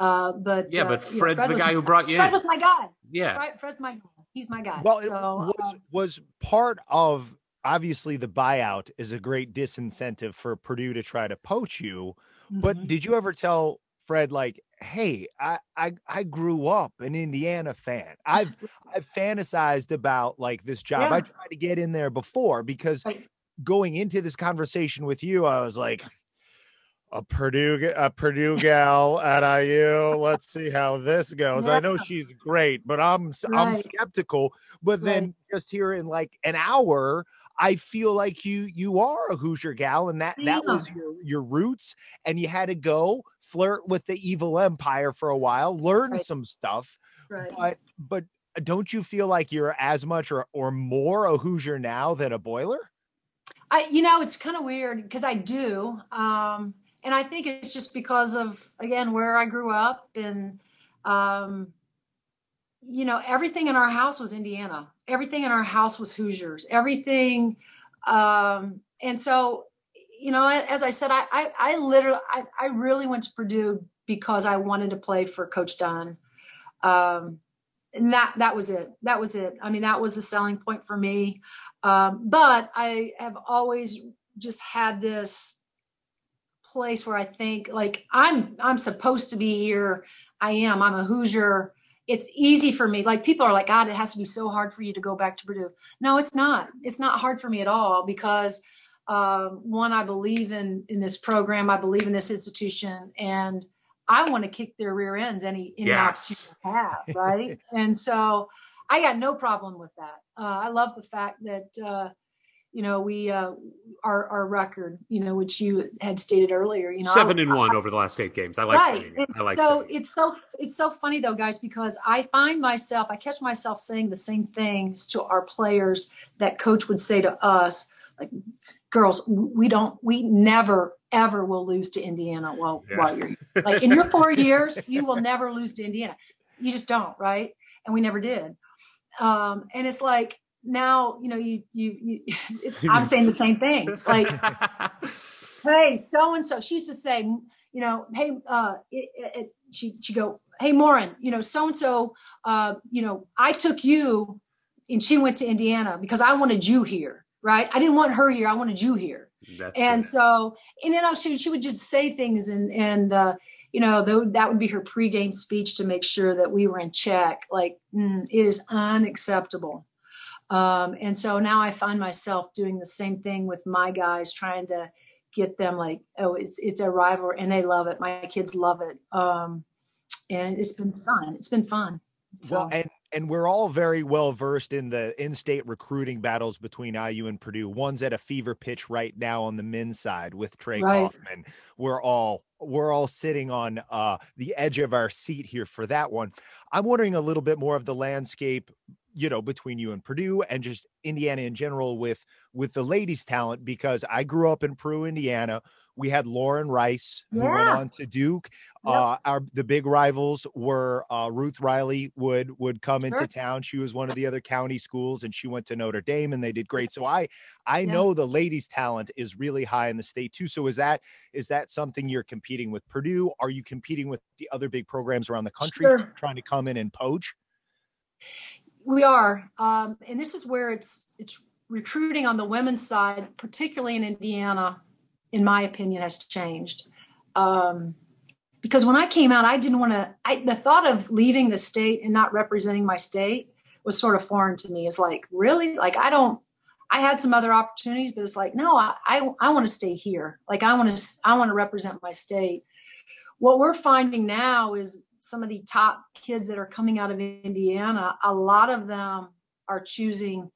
Uh, but yeah, but uh, Fred's Fred the guy who brought you Fred in. was my guy. Yeah. Fred, Fred's my guy. He's my guy. Well, so, it was, um, was part of obviously the buyout is a great disincentive for Purdue to try to poach you. Mm-hmm. But did you ever tell Fred, like, hey, I, I I grew up an Indiana fan. I've I've fantasized about like this job. Yeah. I tried to get in there before because right. going into this conversation with you, I was like, a Purdue a Purdue gal at IU. Let's see how this goes. Yeah. I know she's great, but I'm right. I'm skeptical. But then right. just here in like an hour, I feel like you you are a Hoosier gal, and that that was your your roots, and you had to go flirt with the evil empire for a while, learn right. some stuff. Right. But but don't you feel like you're as much or or more a Hoosier now than a Boiler? I you know it's kind of weird because I do, um, and I think it's just because of again where I grew up and. Um, you know, everything in our house was Indiana. Everything in our house was Hoosiers. Everything, um, and so, you know, as I said, I, I, I literally, I, I really went to Purdue because I wanted to play for Coach Dunn. Um, and that that was it. That was it. I mean, that was the selling point for me. Um, but I have always just had this place where I think like I'm I'm supposed to be here. I am. I'm a Hoosier it's easy for me. Like people are like, God, it has to be so hard for you to go back to Purdue. No, it's not. It's not hard for me at all because um, one, I believe in in this program. I believe in this institution, and I want to kick their rear ends any any yes. opportunity have, right? and so I got no problem with that. Uh, I love the fact that uh, you know, we uh, our our record, you know, which you had stated earlier, you know, seven I, and one I, over the last eight games. I like right. saying it. I like so it's so it's so funny though, guys, because I find myself, I catch myself saying the same things to our players that coach would say to us, like, girls, we don't, we never ever will lose to Indiana while yeah. while you're like in your four years, you will never lose to Indiana. You just don't, right? And we never did. Um, and it's like now you know you you, you it's i'm saying the same thing. It's like hey so and so she used to say you know hey uh it, it, she she go hey Moren, you know so and so uh you know i took you and she went to indiana because i wanted you here right? I didn't want her here. I wanted you here. That's and good. so and you know she, she would just say things and and uh you know, though that would be her pregame speech to make sure that we were in check. Like, mm, it is unacceptable um, and so now I find myself doing the same thing with my guys, trying to get them like, oh, it's it's a rival, and they love it. My kids love it, um, and it's been fun. It's been fun. So. Well, and and we're all very well versed in the in-state recruiting battles between IU and Purdue. One's at a fever pitch right now on the men's side with Trey right. Kaufman. We're all we're all sitting on uh, the edge of our seat here for that one. I'm wondering a little bit more of the landscape you know between you and Purdue and just Indiana in general with with the ladies talent because I grew up in Peru, Indiana. We had Lauren Rice who yeah. went on to Duke. Yep. Uh, our the big rivals were uh, Ruth Riley would would come into town. She was one of the other county schools and she went to Notre Dame and they did great. So I I yeah. know the ladies talent is really high in the state too. So is that is that something you're competing with Purdue? Are you competing with the other big programs around the country sure. trying to come in and poach? We are, um, and this is where it's it's recruiting on the women's side, particularly in Indiana, in my opinion, has changed. Um, because when I came out, I didn't want to. The thought of leaving the state and not representing my state was sort of foreign to me. It's like, really? Like, I don't. I had some other opportunities, but it's like, no, I I, I want to stay here. Like, I want to I want to represent my state. What we're finding now is some of the top kids that are coming out of Indiana. A lot of them are choosing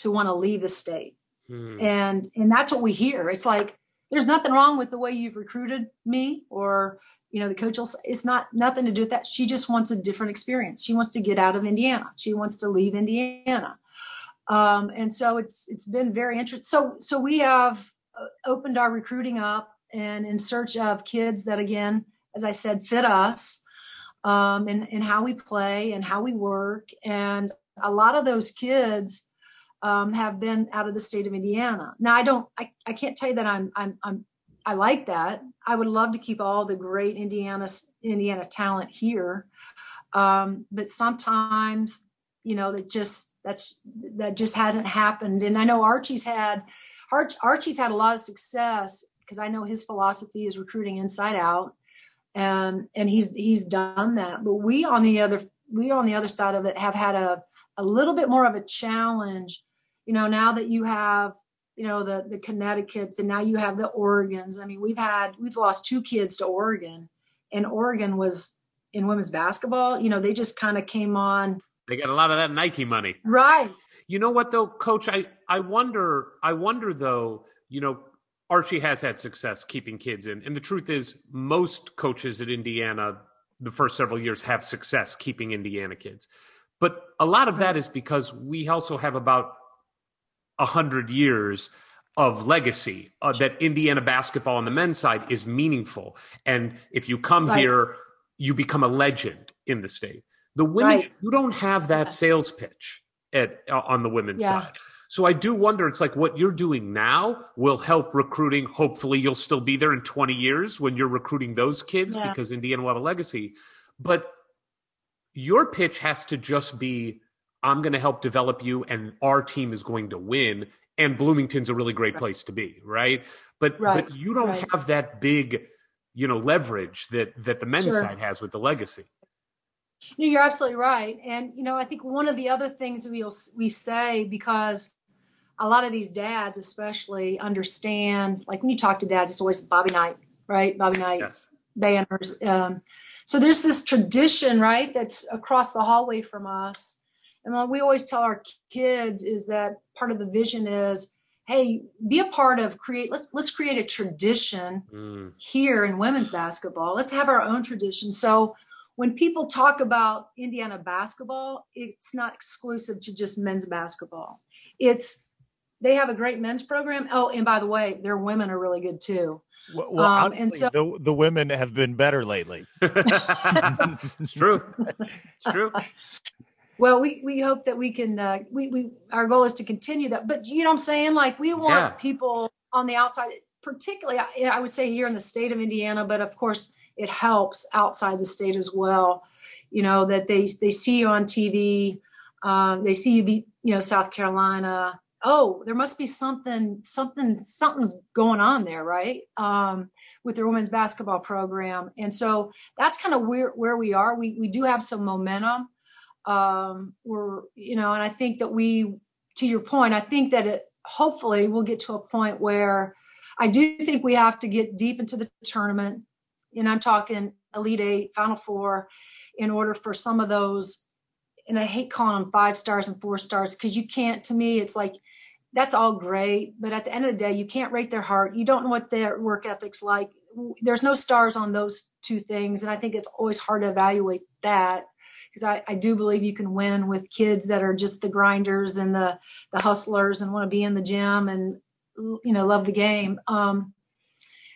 to want to leave the state, hmm. and and that's what we hear. It's like there's nothing wrong with the way you've recruited me or you know the coach will it's not nothing to do with that she just wants a different experience she wants to get out of indiana she wants to leave indiana um, and so it's it's been very interesting so so we have uh, opened our recruiting up and in search of kids that again as i said fit us um, and, how we play and how we work and a lot of those kids um, have been out of the state of indiana now i don't i, I can't tell you that i'm i'm i'm I like that. I would love to keep all the great Indiana Indiana talent here, um, but sometimes you know that just that's that just hasn't happened. And I know Archie's had Archie's had a lot of success because I know his philosophy is recruiting inside out, and and he's he's done that. But we on the other we on the other side of it have had a a little bit more of a challenge. You know, now that you have you know the the Connecticut's and now you have the Oregons. I mean, we've had we've lost two kids to Oregon, and Oregon was in women's basketball. You know, they just kind of came on. They got a lot of that Nike money, right? You know what though, Coach? I I wonder I wonder though. You know, Archie has had success keeping kids in, and the truth is, most coaches at Indiana the first several years have success keeping Indiana kids. But a lot of that is because we also have about a hundred years of legacy uh, that Indiana basketball on the men's side is meaningful. And if you come right. here, you become a legend in the state. The women, right. you don't have that sales pitch at uh, on the women's yeah. side. So I do wonder. It's like what you're doing now will help recruiting. Hopefully, you'll still be there in 20 years when you're recruiting those kids yeah. because Indiana will have a legacy. But your pitch has to just be I'm going to help develop you, and our team is going to win. And Bloomington's a really great place to be, right? But right. but you don't right. have that big, you know, leverage that that the men's sure. side has with the legacy. No, you're absolutely right. And you know, I think one of the other things we we say because a lot of these dads, especially, understand. Like when you talk to dads, it's always Bobby Knight, right? Bobby Knight yes. banners. Um, so there's this tradition, right, that's across the hallway from us and what we always tell our kids is that part of the vision is, hey, be a part of create. Let's let's create a tradition mm. here in women's basketball. Let's have our own tradition. So when people talk about Indiana basketball, it's not exclusive to just men's basketball. It's they have a great men's program. Oh, and by the way, their women are really good too. Well, well um, honestly, and so, the, the women have been better lately. it's true. It's true. Well, we, we hope that we can, uh, we, we, our goal is to continue that. But you know what I'm saying? Like we want yeah. people on the outside, particularly, I, I would say here in the state of Indiana, but of course it helps outside the state as well. You know, that they, they see you on TV, um, they see you be, you know, South Carolina. Oh, there must be something, something, something's going on there, right? Um, with their women's basketball program. And so that's kind of where, where we are. We, we do have some momentum um, we're you know and i think that we to your point i think that it hopefully we'll get to a point where i do think we have to get deep into the tournament and i'm talking elite eight final four in order for some of those and i hate calling them five stars and four stars because you can't to me it's like that's all great but at the end of the day you can't rate their heart you don't know what their work ethic's like there's no stars on those two things and i think it's always hard to evaluate that because I, I do believe you can win with kids that are just the grinders and the the hustlers and want to be in the gym and you know love the game. Um,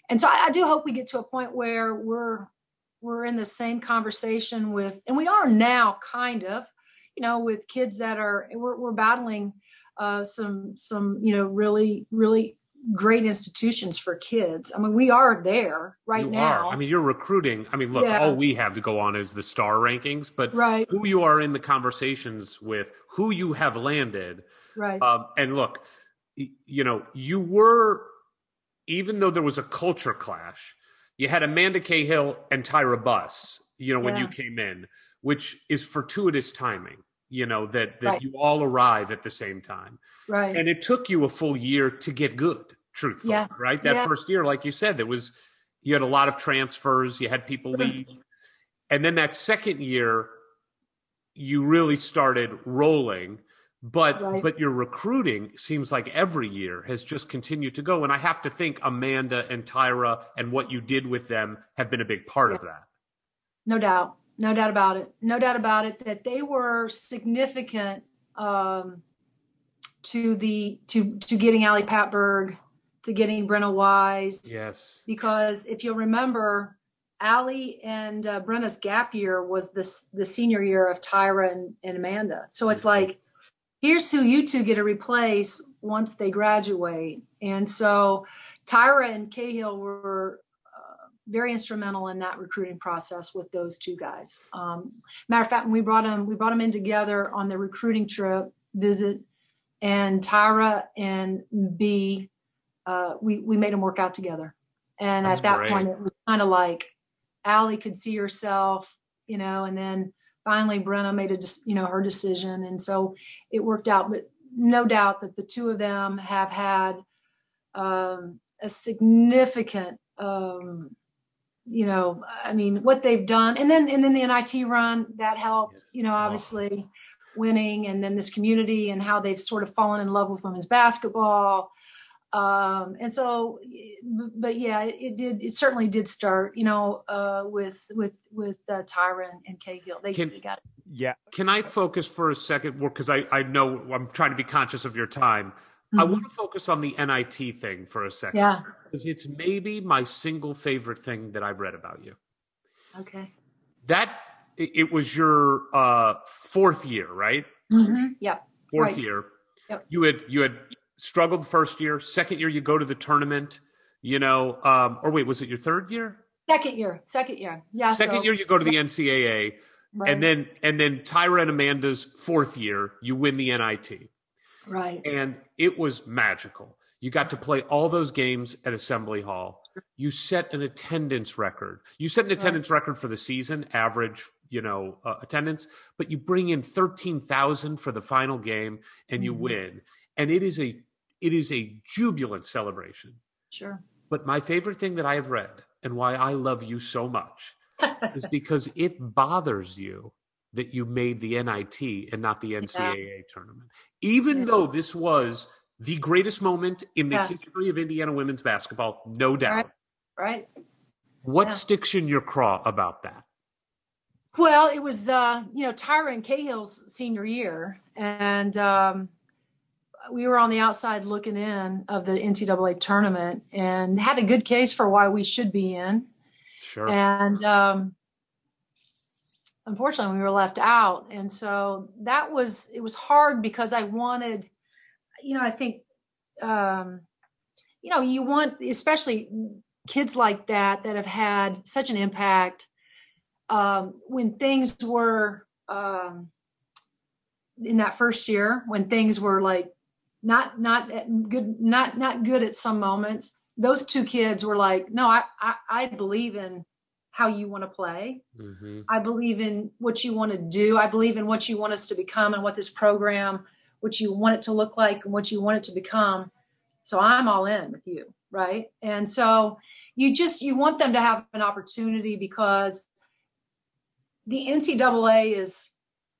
and so I, I do hope we get to a point where we're we're in the same conversation with, and we are now kind of, you know, with kids that are we're, we're battling uh, some some you know really really great institutions for kids. I mean, we are there right you now. Are. I mean, you're recruiting. I mean, look, Yeah. all we have to go on is the star rankings, but Right. who you are in the conversations with, who you have landed. right. Um, and look, you know, you were, even though there was a culture clash, you had Amanda Cahill and Tyra Buss, you know, when you came in, which is fortuitous timing, you know, that, that Right. you all arrive at the same time. right. And it took you a full year to get good, truthfully, Yeah. right? That Yeah. first year, like you said, there was, you had a lot of transfers, you had people leave. And then that second year, you really started rolling but Right. but your recruiting seems like every year has just continued to go and i have to think amanda and tyra and what you did with them have been a big part of that No doubt. No doubt about it. No doubt about it that they were significant um, to the to to getting Ali Patberg, to getting Brenna Wise. yes Because if you'll remember, Ali and uh, Brenna's gap year was this the senior year of Tyra and, and Amanda. So it's like, here's who you two get to replace once they graduate. And so Tyra and Cahill were very instrumental in that recruiting process with those two guys. Um, matter of fact, when we brought them, we brought them in together on the recruiting trip visit, and Tyra and B, uh, we we made them work out together. And That's at that great. point, it was kind of like Ali could see herself, you know, and then finally Brenna made a, you know, her decision, and so it worked out. But no doubt that the two of them have had um, a significant, um, you know, I mean, what they've done, and then and then the NIT run that helped, you know, obviously winning, and then this community and how they've sort of fallen in love with women's basketball. Um, and so, but yeah, it, did. It certainly did start, you know, uh, with with with uh, Tyra and, and Cahill. They, Can- they got it. Yeah. can i focus for a second because I, I know i'm trying to be conscious of your time i Mhm. want to focus on the nit thing for a second Yeah. because it's maybe my single favorite thing that i've read about you Okay. that it was your uh fourth year right Mhm. Yeah. fourth Right. year Yep. you had you had struggled first year second year you go to the tournament you know um or wait was it your third year Second year. Second year. Yeah. second so- year you go to the ncaa Right. and then and then tyra and amanda's fourth year you win the nit right. and it was magical you got to play all those games at assembly hall you set an attendance record you set an attendance record for the season average you know uh, attendance but you bring in 13,000 for the final game and you Mhm. win and it is a it is a jubilant celebration Sure. but my favorite thing that i have read and why i love you so much is because it bothers you that you made the NIT and not the NCAA tournament. Even Yeah. though this was the greatest moment in the Yeah. history of Indiana women's basketball, no doubt. Right. What Yeah. sticks in your craw about that? Well, it was uh, you know Tyra and Cahill's senior year, and um, we were on the outside looking in of the NCAA tournament, and had a good case for why we should be in. Sure. And um, unfortunately, we were left out, and so that was it was hard because I wanted, you know, I think, um, you know, you want especially kids like that that have had such an impact um, when things were um, in that first year when things were like not not good not not good at some moments those two kids were like no i i, I believe in how you want to play. Mhm. i believe in what you want to do. I believe in what you want us to become and what this program what you want it to look like and what you want it to become. So i'm all in with you right? And so you just you want them to have an opportunity because the ncaa is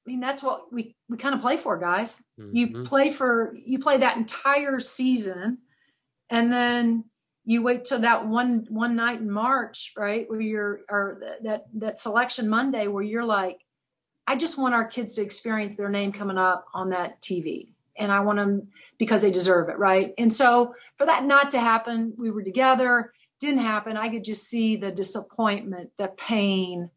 i mean that's what we we kind of play for guys. You Mhm. play for you play that entire season and then you wait till that one one night in march right where you're or that that selection monday where you're like i just want our kids to experience their name coming up on that tv and i want them because they deserve it right and so for that not to happen we were together didn't happen i could just see the disappointment the pain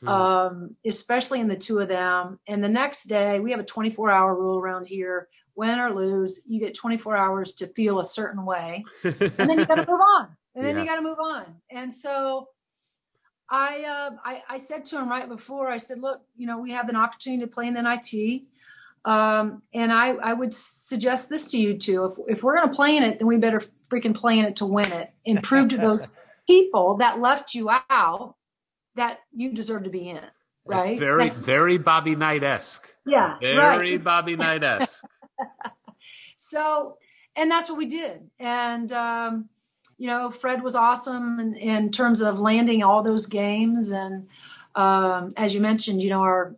hmm. um, especially in the two of them. And the next day, we have a 24 hour rule around here. Win or lose, you get 24 hours to feel a certain way, and then you got to move on. And then yeah. you got to move on. And so I, uh, I, I said to him right before, I said, look, you know, we have an opportunity to play in the NIT. Um, and I, I would suggest this to you too. If, if we're going to play in it, then we better freaking play in it to win it and prove to those people that left you out that you deserve to be in. Right. It's very, That's, very Bobby Knight esque. Yeah. Very right. Bobby Knight esque. so, and that's what we did. And, um, you know, Fred was awesome in, in terms of landing all those games. And um, as you mentioned, you know, our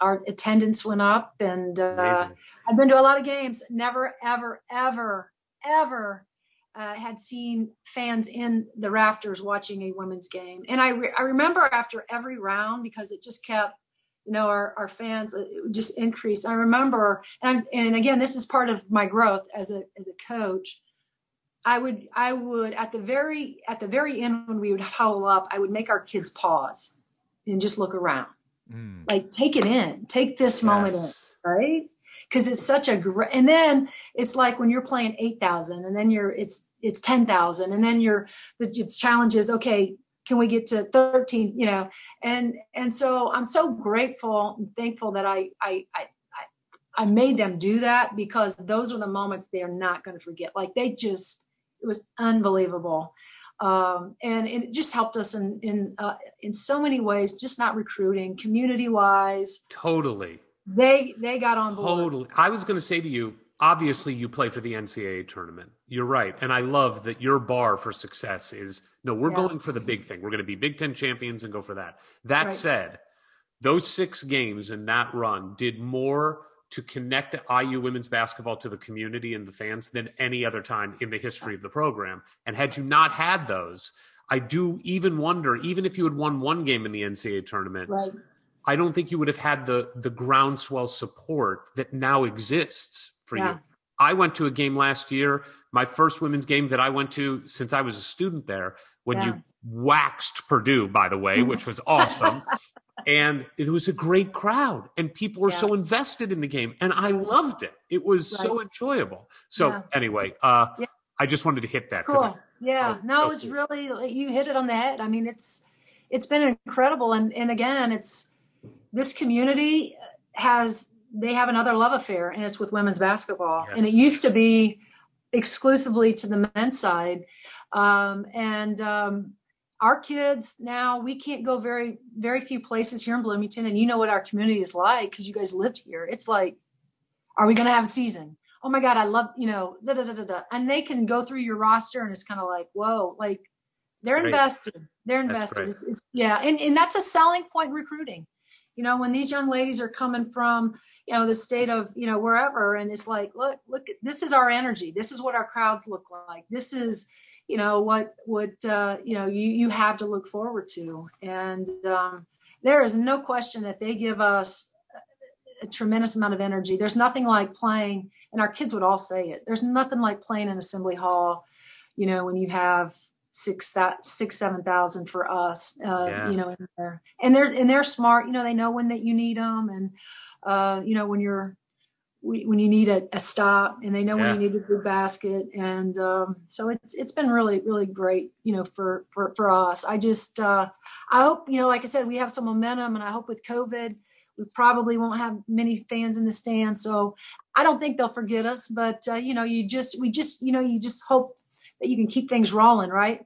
our attendance went up, and uh, I've been to a lot of games. Never, ever, ever, ever uh, had seen fans in the rafters watching a women's game. And I re- I remember after every round because it just kept you know our, our fans uh, just increased i remember and, I'm, and again this is part of my growth as a as a coach I would I would at the very at the very end when we would huddle up, I would make our kids pause and just look around. Mm. Like take it in, take this yes. moment in, right? Because it's such a great and then it's like when you're playing eight thousand and then you're it's it's ten thousand and then you're the it's challenges, okay, can we get to 13 you know and and so i'm so grateful and thankful that i i i I made them do that because those are the moments they're not going to forget. Like they just it was unbelievable. Um, and, and, it just helped us in in uh, in so many ways. Just not recruiting, community wise. Totally. They they got on board. Totally. I was going to say to you. Obviously, you play for the NCAA tournament. You're right, and I love that your bar for success is no. We're yeah. going for the big thing. We're going to be Big Ten champions and go for that. That right. said, those six games in that run did more to connect IU women's basketball to the community and the fans than any other time in the history of the program. And had you not had those, I do even wonder, even if you had won one game in the NCAA tournament, right. I don't think you would have had the the groundswell support that now exists for yeah. you. I went to a game last year, my first women's game that I went to since I was a student there, when yeah. you waxed Purdue, by the way, which was awesome. and it was a great crowd and people were yeah. so invested in the game and i loved it it was right. so enjoyable so yeah. anyway uh i just wanted to hit that cool. I, yeah oh, no it was really you hit it on the head i mean it's it's been incredible and and again it's this community has they have another love affair and it's with women's basketball. Yes. and it used to be exclusively to the men's side. Um and um our kids now we can't go very very few places here in bloomington. And you know what our community is like because you guys lived here. It's like are we going to have a season? Oh my god i love you know da, da, da, da, da. and they can go through your roster and it's kind of like whoa like they're invested. They're invested. it's, it's, yeah. And, and that's a selling point in recruiting you know when these young ladies are coming from you know the state of you know wherever and it's like look look this is our energy. This is what our crowds look like. This is you know what what uh, you know you you have to look forward to. And um, there is no question that they give us a tremendous amount of energy. There's nothing like playing and our kids would all say it. There's nothing like playing in assembly hall you know when you have six that six seven thousand for us uh, yeah. you know and they're and they're smart you know they know when that you need them and uh, you know when you're when you need a, a, stop and they know yeah. when you need a good basket and um, so it's it's been really really great you know for for, for us i just uh, i hope you know like i said we have some momentum and i hope with covid we probably won't have many fans in the stand so i don't think they'll forget us but uh, you know you just we just you know you just hope that you can keep things rolling right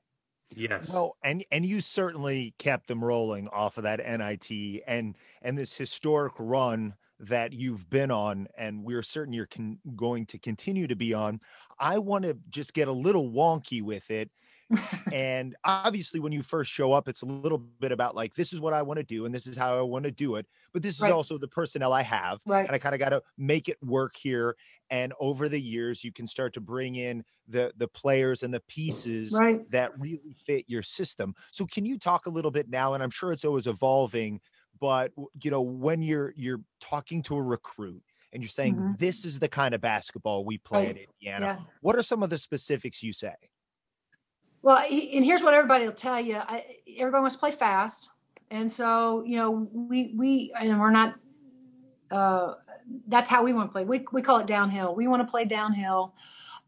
Yes. Well, and and you certainly kept them rolling off of that NIT and and this historic run that you've been on, and we're certain you're con- going to continue to be on. I want to just get a little wonky with it. and obviously, when you first show up, it's a little bit about like, this is what I want to do, and this is how I want to do it. But this right. is also the personnel I have. Right. And I kind of got to make it work here. And over the years, you can start to bring in the the players and the pieces right. that really fit your system. So can you talk a little bit now? And I'm sure it's always evolving but you know when you're you're talking to a recruit and you're saying mm-hmm. this is the kind of basketball we play right. at Indiana. Yeah. What are some of the specifics you say? Well, and here's what everybody will tell you: I, everybody wants to play fast, And so, you know, we we and we're not. Uh, that's how we want to play. We we call it downhill. We want to play downhill,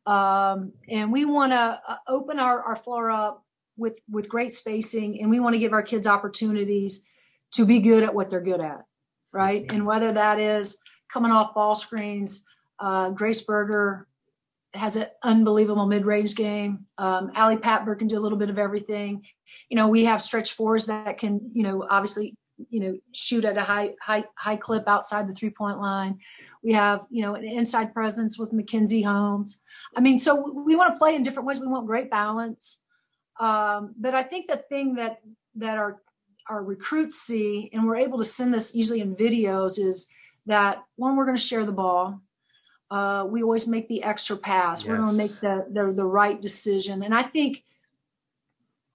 um, and we want to uh, open our our floor up with with great spacing, and we want to give our kids opportunities to be good at what they're good at, right? And whether that is coming off ball screens, uh, Grace Berger has an unbelievable mid-range game. Um, Ali Patberg can do a little bit of everything. You know, we have stretch fours that can, you know, obviously, you know, shoot at a high, high, high clip outside the three-point line. We have, you know, an inside presence with Mackenzie Holmes. I mean, so we want to play in different ways. We want great balance. Um, but I think the thing that that our our recruits see, and we're able to send this usually in videos, is that one, we're going to share the ball uh, we always make the extra pass. Yes. We're going to make the, the the right decision. And I think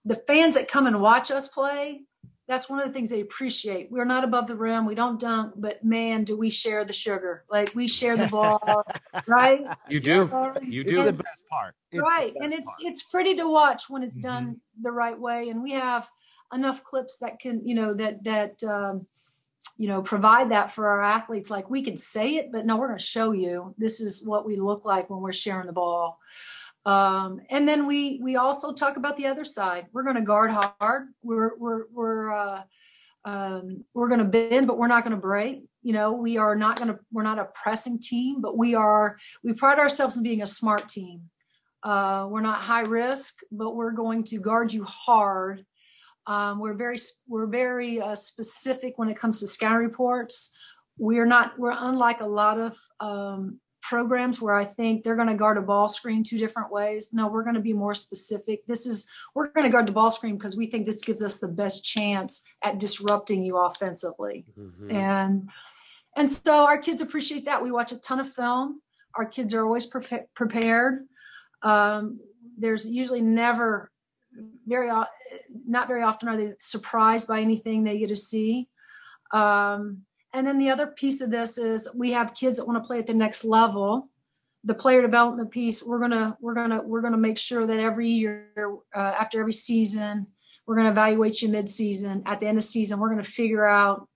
the fans that come and watch us play, that's one of the things they appreciate. We're not above the rim. We don't dunk, but man, do we share the sugar? Like we share the ball, right? You do. You do. It's the best part. It's right, and it's part. it's pretty to watch when it's mm-hmm. done the right way. And we have enough clips that can, you know, that that um, you know provide that for our athletes. Like we can say it but no we're going to show you. This is what we look like when we're sharing the ball. Um, and then we we also talk about the other side. We're going to guard hard. We're we're we're uh, um, we're going to bend but we're not going to break. You know we are not going to we're not a pressing team but we are we pride ourselves in being a smart team. Uh, we're not high risk but we're going to guard you hard um, we're very we're very uh, specific when it comes to scout reports. We're not we're unlike a lot of um, programs where I think they're going to guard a ball screen two different ways. No, we're going to be more specific. This is we're going to guard the ball screen because we think this gives us the best chance at disrupting you offensively. Mm-hmm. And and so our kids appreciate that. We watch a ton of film. Our kids are always pre- prepared. Um, there's usually never very not very often are they surprised by anything they get to see. Um, and then the other piece of this is we have kids that want to play at the next level. The player development piece, we're gonna we're gonna we're gonna make sure that every year uh, after every season, we're gonna evaluate you mid-season. At the end of season, we're gonna figure out,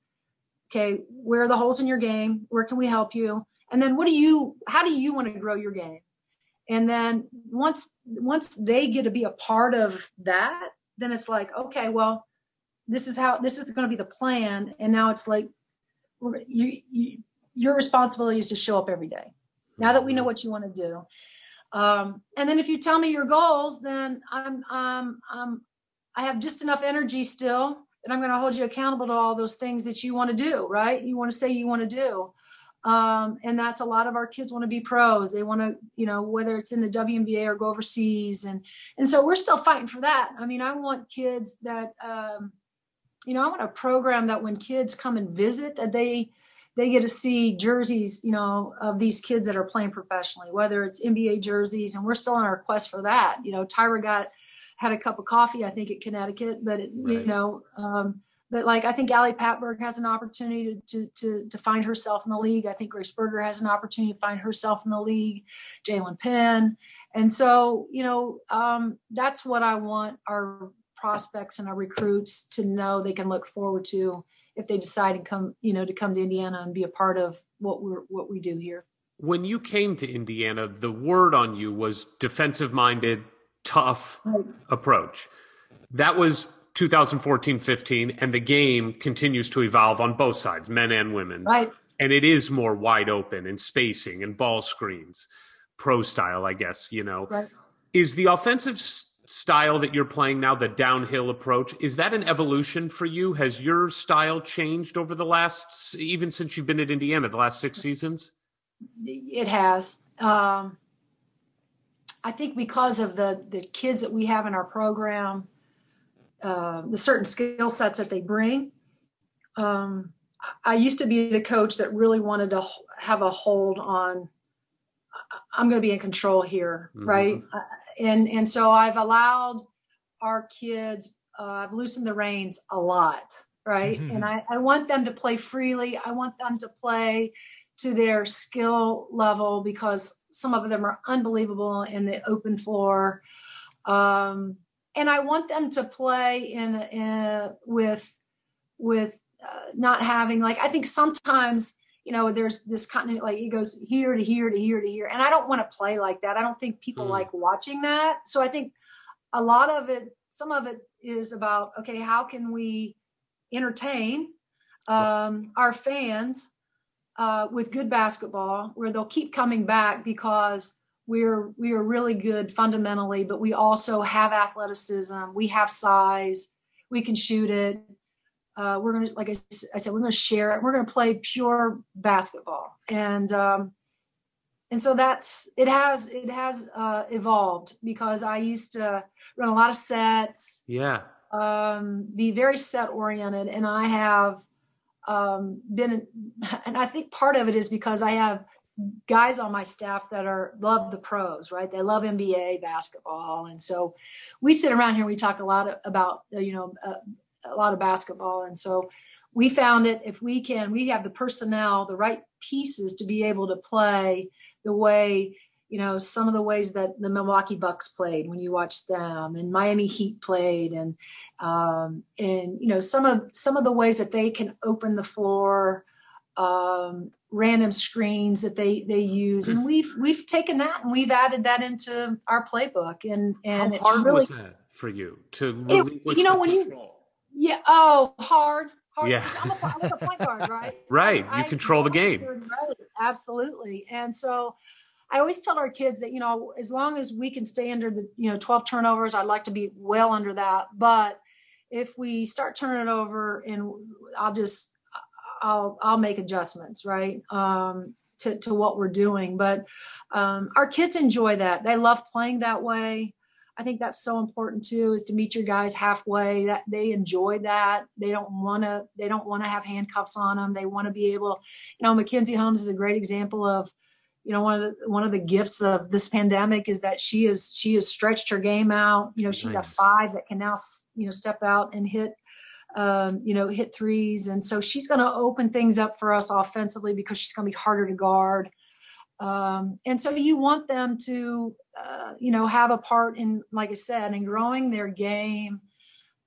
okay, where are the holes in your game? Where can we help you? And then what do you? How do you want to grow your game? And then once once they get to be a part of that then it's like okay well this is how this is going to be the plan. And now it's like you, you your responsibility is to show up every day. Now that we know what you want to do. Um, and then if you tell me your goals then i'm um, um, i have just enough energy still that i'm going to hold you accountable to all those things that you want to do right? You want to say you want to do um, and that's a lot of our kids want to be pros. They want to, you know, whether it's in the WNBA or go overseas, and and so we're still fighting for that. I mean, I want kids that, um, you know, I want a program that when kids come and visit, that they they get to see jerseys, you know, of these kids that are playing professionally, whether it's NBA jerseys, and we're still on our quest for that. You know, Tyra got had a cup of coffee, I think, at Connecticut, but it, right. you know. Um, but like I think Ali Patberg has an opportunity to, to to find herself in the league. I think Grace Berger has an opportunity to find herself in the league. Jaelynn Penn, and so you know um, that's what I want our prospects and our recruits to know they can look forward to if they decide to come you know to come to Indiana and be a part of what we're what we do here. When you came to Indiana, the word on you was defensive minded, tough right. approach. That was 2014 15 and the game continues to evolve on both sides men and women. right. and it is more wide open and spacing and ball screens pro style i guess you know right. is the offensive style that you're playing now the downhill approach is that an evolution for you has your style changed over the last even since you've been at indiana the last six seasons it has um, i think because of the the kids that we have in our program uh, the certain skill sets that they bring. Um, I used to be the coach that really wanted to have a hold on. I'm going to be in control here, mm-hmm. right? Uh, and and so I've allowed our kids. Uh, I've loosened the reins a lot, right? Mm-hmm. And I, I want them to play freely. I want them to play to their skill level because some of them are unbelievable in the open floor. Um, and I want them to play in, in with with uh, not having like I think sometimes you know there's this continuity like it goes here to here to here to here and I don't want to play like that. I don't think people Mm. like watching that. So I think a lot of it some of it is about okay how can we entertain um, our fans uh, with good basketball where they'll keep coming back because we're we are really good fundamentally but we also have athleticism. We have size. We can shoot it. Uh, we're gonna like I said we're gonna share it. We're gonna play pure basketball. And um, and so that's it has it has uh, evolved because i used to run a lot of sets Yeah. um, be very set oriented. And i have um, been and i think part of it is because i have guys on my staff that are love the pros right? They love nba basketball. And so we sit around here we talk a lot about you know uh, a lot of basketball. And so we found it if we can we have the personnel the right pieces to be able to play the way you know some of the ways that the milwaukee bucks played when you watch them and miami heat played and um, and you know some of some of the ways that they can open the floor um, random screens that they they use. And mm-hmm. we've we've taken that and we've added that into our playbook and and How it's hard really was that for you to It- you know, when you- yeah oh hard hard. Yeah. I'm a, I was a point guard right? So Right, I- you I- control the game. right absolutely. And so I always tell our kids that you know as long as we can stay under the you know 12 turnovers I'd like to be well under that. But if we start turning it over and I'll just I'll I'll make adjustments right um to to what we're doing. But um our kids enjoy that. They love playing that way. I think that's so important too is to meet your guys halfway. That they enjoy that. They don't want to they don't want to have handcuffs on them they want to be able you know Mackenzie Holmes is a great example of you know one of the one of the gifts of this pandemic is that she is she has stretched her game out. You know she's a five that can now you know step out and hit um, you know hit threes. And so she's going to open things up for us offensively because she's going to be harder to guard. Um, and so you want them to uh, you know have a part in like i said in growing their game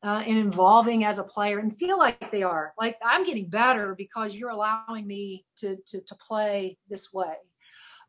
uh, and involving as a player and feel like they are. Like i'm getting better because you're allowing me to to, to play this way.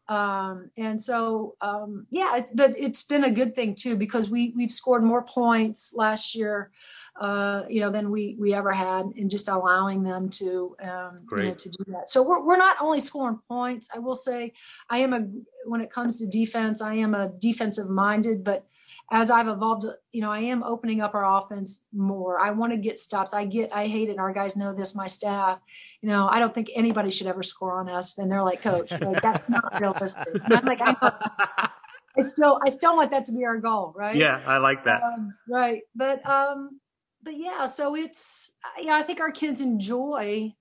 Um, and so um, yeah it's but it's been a good thing too because we we've scored more points last year uh, you know than we we ever had and just allowing them to um, you know, to do that so we're, we're not only scoring points i will say i am a when it comes to defense i am a defensive minded but as I've evolved, you know, I am opening up our offense more. I want to get stops. I get, I hate it. And our guys know this, my staff, you know, I don't think anybody should ever score on us. And they're like, coach, like, that's not realistic. And I'm like, I. I still, I still want that to be our goal. Right. yeah, I like that. Um, right. But, um, but yeah, so it's, yeah, I think our kids enjoy,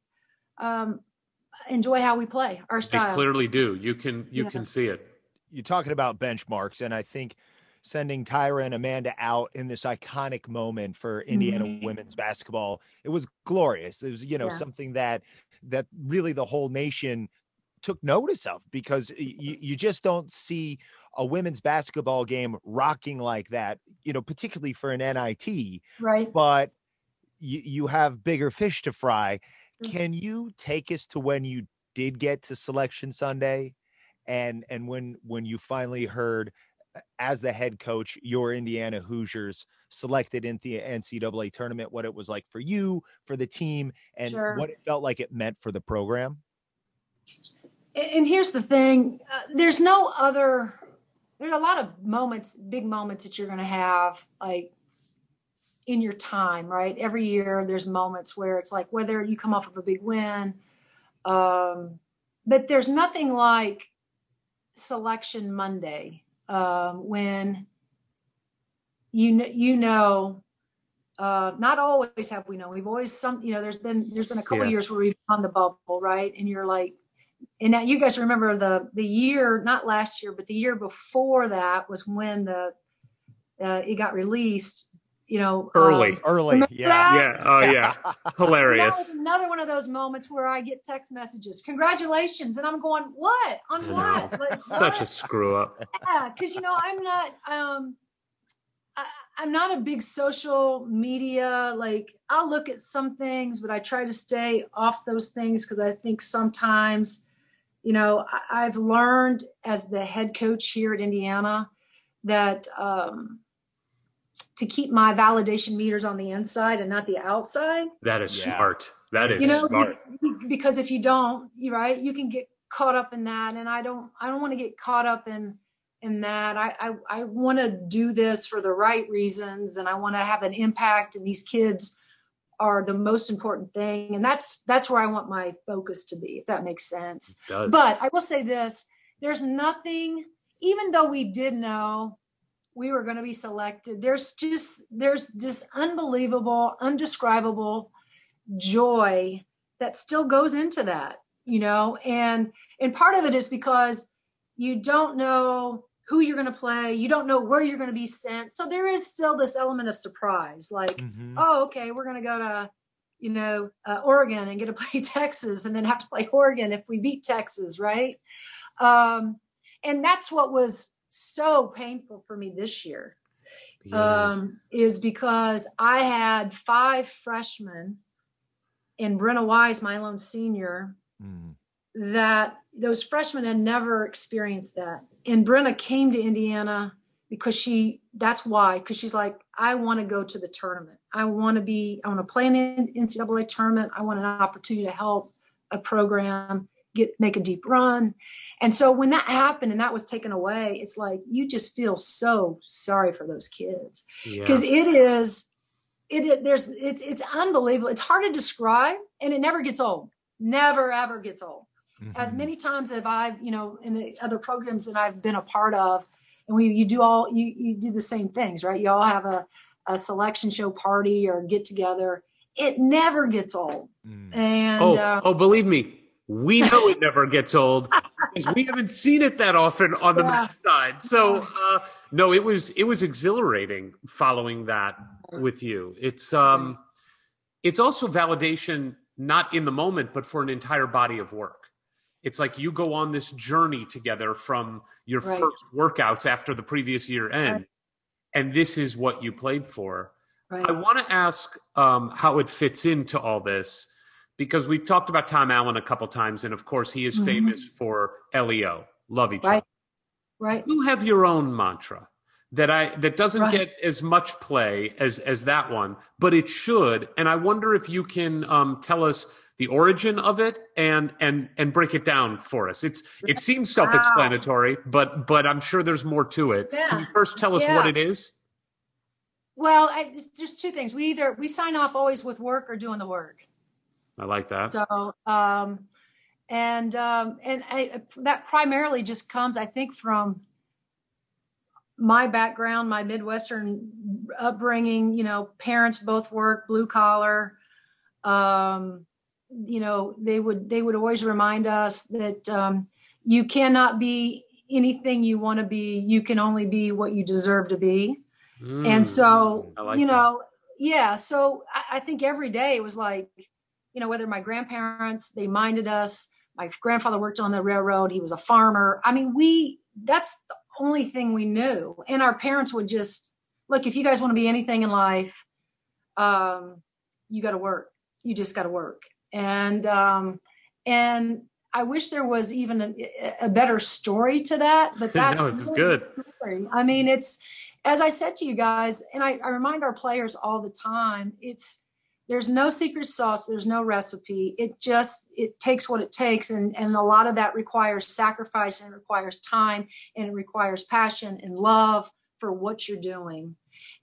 um, enjoy how we play our style. They clearly do. You can you Yeah. can see it. you're talking about benchmarks, and I think sending Tyra and Amanda out in this iconic moment for Indiana Mhm. women's basketball, it was glorious. It was, you know, Yeah. something that that really the whole nation took notice of because you, you just don't see a women's basketball game rocking like that, you know, particularly for an NIT, right. but you, you have bigger fish to fry. Mm. Can you take us to when you did get to selection Sunday and and when when you finally heard as the head coach your Indiana Hoosiers selected in the NCAA tournament what it was like for you for the team and Sure. what it felt like it meant for the program And here's the thing uh, there's no other, there's a lot of moments, big moments that you're going to have like in your time, right? Every year there's moments where it's like whether you come off of a big win, um, but there's nothing like selection Monday um, when you kn- you know uh, not always have we known we've always some you know there's been there's been a couple Yeah. years where we've on the bubble right and you're like and now you guys remember the the year not last year but the year before that was when the uh, it got released you know Early. um, early yeah that? Yeah. Oh yeah. and that was Hilarious. another one of those moments where I get text messages, congratulations, and I'm going, what on what? Like, Such a screw up. yeah, because you know I'm not. Um, I, I'm not a big social media like I'll look at some things, but I try to stay off those things because I think sometimes, you know, I, I've learned as the head coach here at Indiana that um, to keep my validation meters on the inside and not the outside. That is Yeah. smart. That is you know, smart. because if you don't, you right, you can get caught up in that, and I don't, I don't want to get caught up in in that. I I, I want to do this for the right reasons, and I want to have an impact, and these kids are the most important thing, and that's that's where I want my focus to be, if that makes sense. But I will say this there's nothing, even though we did know we were going to be selected, there's just, there's this unbelievable, undescribable joy that still goes into that, you know? And, and part of it is because you don't know who you're going to play, you don't know where you're going to be sent. So there is still this element of surprise like, Mhm. oh, okay, we're going to go to, you know, uh, Oregon and get to play Texas and then have to play Oregon if we beat Texas, right? Um, and that's what was so painful for me this year Yeah. um, is because I had five freshmen and Brenna Wise, my lone senior, Mm. that those freshmen had never experienced that. And Brenna came to Indiana because she, that's why, because she's like, I want to go to the tournament. I want to be, I want to play in the NCAA tournament. I want an opportunity to help a program get, make a deep run. And so when that happened and that was taken away, it's like, you just feel so sorry for those kids yeah. because it is it, it there's it's it's unbelievable it's hard to describe and it never gets old never ever gets old as Mhm. many times as i've you know in the other programs that i've been a part of and we you do all you you do the same things right you all have a, a selection show party or get together it never gets old Mm. and oh, uh, oh, believe me, we know it never gets old because we haven't seen it that often on the Yeah. side. So, uh, no, it was it was exhilarating following that with you. It's um, it's also validation not in the moment, but for an entire body of work. It's like you go on this journey together from your Right. first workouts after the previous year end, Right. and this is what you played for. right. I want to ask um, how it fits into all this because we've talked about Tom Allen a couple times, and of course, he is Mhm. famous for LEO, love each Right. other. right You have your own mantra that I that doesn't get as much play as as that one, but it should. And I wonder if you can um, tell us the origin of it and and and break it down for us. It's it seems self-explanatory, but but I'm sure there's more to it. Can you first tell us Yeah. what it is? well I, just two things we either we sign off always with work or doing the work I like that. So, um, and um, and I, that primarily just comes, I think, from my background, my Midwestern upbringing. You know, parents both work blue collar. Um, you know, they would they would always remind us that um, you cannot be anything you want to be. You can only be what you deserve to be. And so, Mm, like you that. know, yeah. So I, I think every day it was like, you know, whether my grandparents, they minded us. My grandfather worked on the railroad. He was a farmer. I mean, we, that's the only thing we knew. And our parents would just, look, if you guys want to be anything in life, um, you got to work. You just got to work. And, um, and I wish there was even a, a better story to that, but No, that's it's really good. story. I mean, it's, as I said to you guys, and I, I remind our players all the time, it's there's no secret sauce, there's no recipe. It just it takes what it takes, and and a lot of that requires sacrifice and it requires time and it requires passion and love for what you're doing.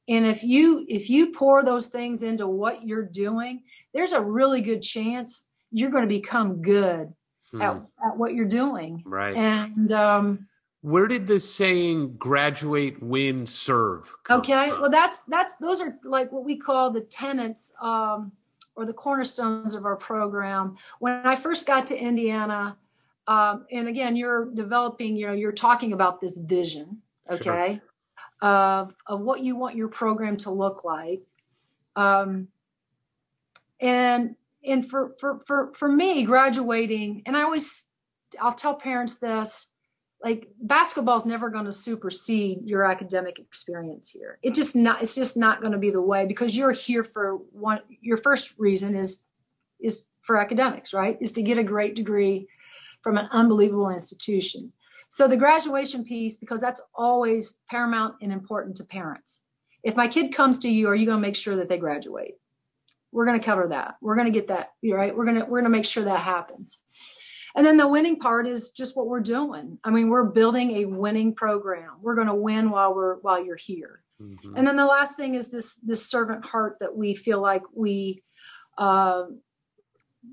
And if you if you pour those things into what you're doing, there's a really good chance you're going to become good Hmm, at, at what you're doing. right. And um, Where did the saying "graduate, win, serve"? come Okay, from? well, that's that's those are like what we call the tenets um, or the cornerstones of our program. When I first got to Indiana, um, and again, you're developing, you know, you're talking about this vision, okay, of of what you want your program to look like, um, and and for for for for me, graduating, and I always I'll tell parents this like basketball is never going to supersede your academic experience here. It just not it's just not going to be the way because you're here for one your first reason is is for academics, right? Is to get a great degree from an unbelievable institution. So the graduation piece because that's always paramount and important to parents. If my kid comes to you, are you going to make sure that they graduate? We're going to cover that. We're going to get that, right? We're going to we're going to make sure that happens. And then the winning part is just what we're doing. I mean, we're building a winning program. We're going to win while we're while you're here. Mm-hmm. And then the last thing is this this servant heart that we feel like we uh,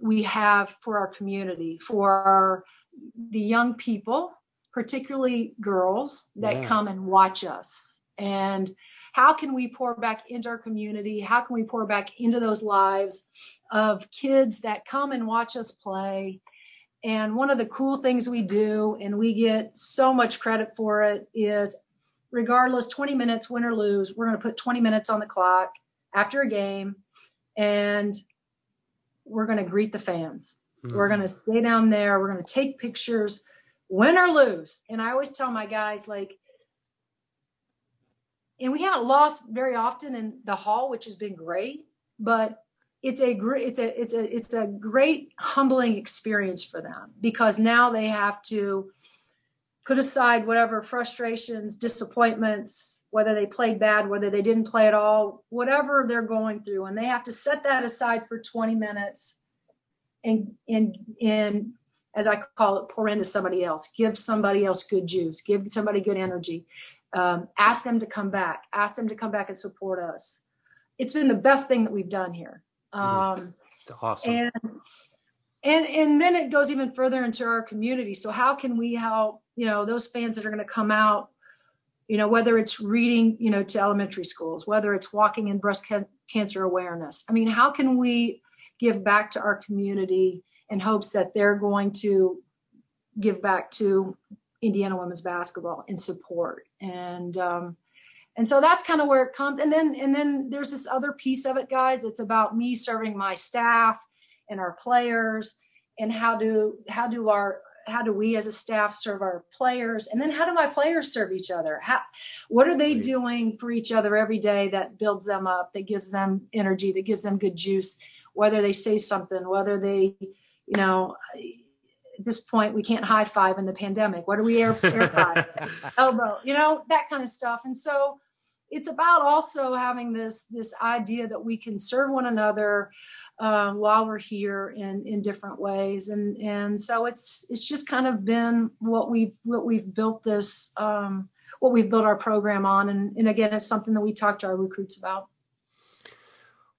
we have for our community, for our, the young people, particularly girls that yeah. come and watch us. And how can we pour back into our community? How can we pour back into those lives of kids that come and watch us play? And one of the cool things we do, and we get so much credit for it, is regardless, 20 minutes, win or lose, we're going to put 20 minutes on the clock after a game and we're going to greet the fans. Mm-hmm. We're going to stay down there. We're going to take pictures, win or lose. And I always tell my guys, like, and we haven't lost very often in the hall, which has been great, but it's a great it's a it's a it's a great humbling experience for them because now they have to put aside whatever frustrations disappointments whether they played bad whether they didn't play at all whatever they're going through. And they have to set that aside for 20 minutes and and and as i call it pour into somebody else. Give somebody else good juice. Give somebody good energy um, ask them to come back ask them to come back and support us it's been the best thing that we've done here Mm-hmm. Um, awesome. And, and and then it goes even further into our community. So how can we help, you know, those fans that are going to come out, you know, whether it's reading, you know, to elementary schools, whether it's walking in breast ca- cancer awareness. I mean, how can we give back to our community in hopes that they're going to give back to Indiana women's basketball in support? And um, and so that's kind of where it comes. And then and then there's this other piece of it guys. It's about me serving my staff and our players and how do how do our how do we as a staff serve our players? And then how do my players serve each other? How what are they doing for each other every day that builds them up that gives them energy that gives them good juice? Whether they say something whether they you know at this point we can't high five in the pandemic. What do we air, air five elbow you know that kind of stuff. And so it's about also having this this idea that we can serve one another um, while we're here in in different ways. And and so it's it's just kind of been what we what we've built this um, what we've built our program on. And and again it's something that we talk to our recruits about.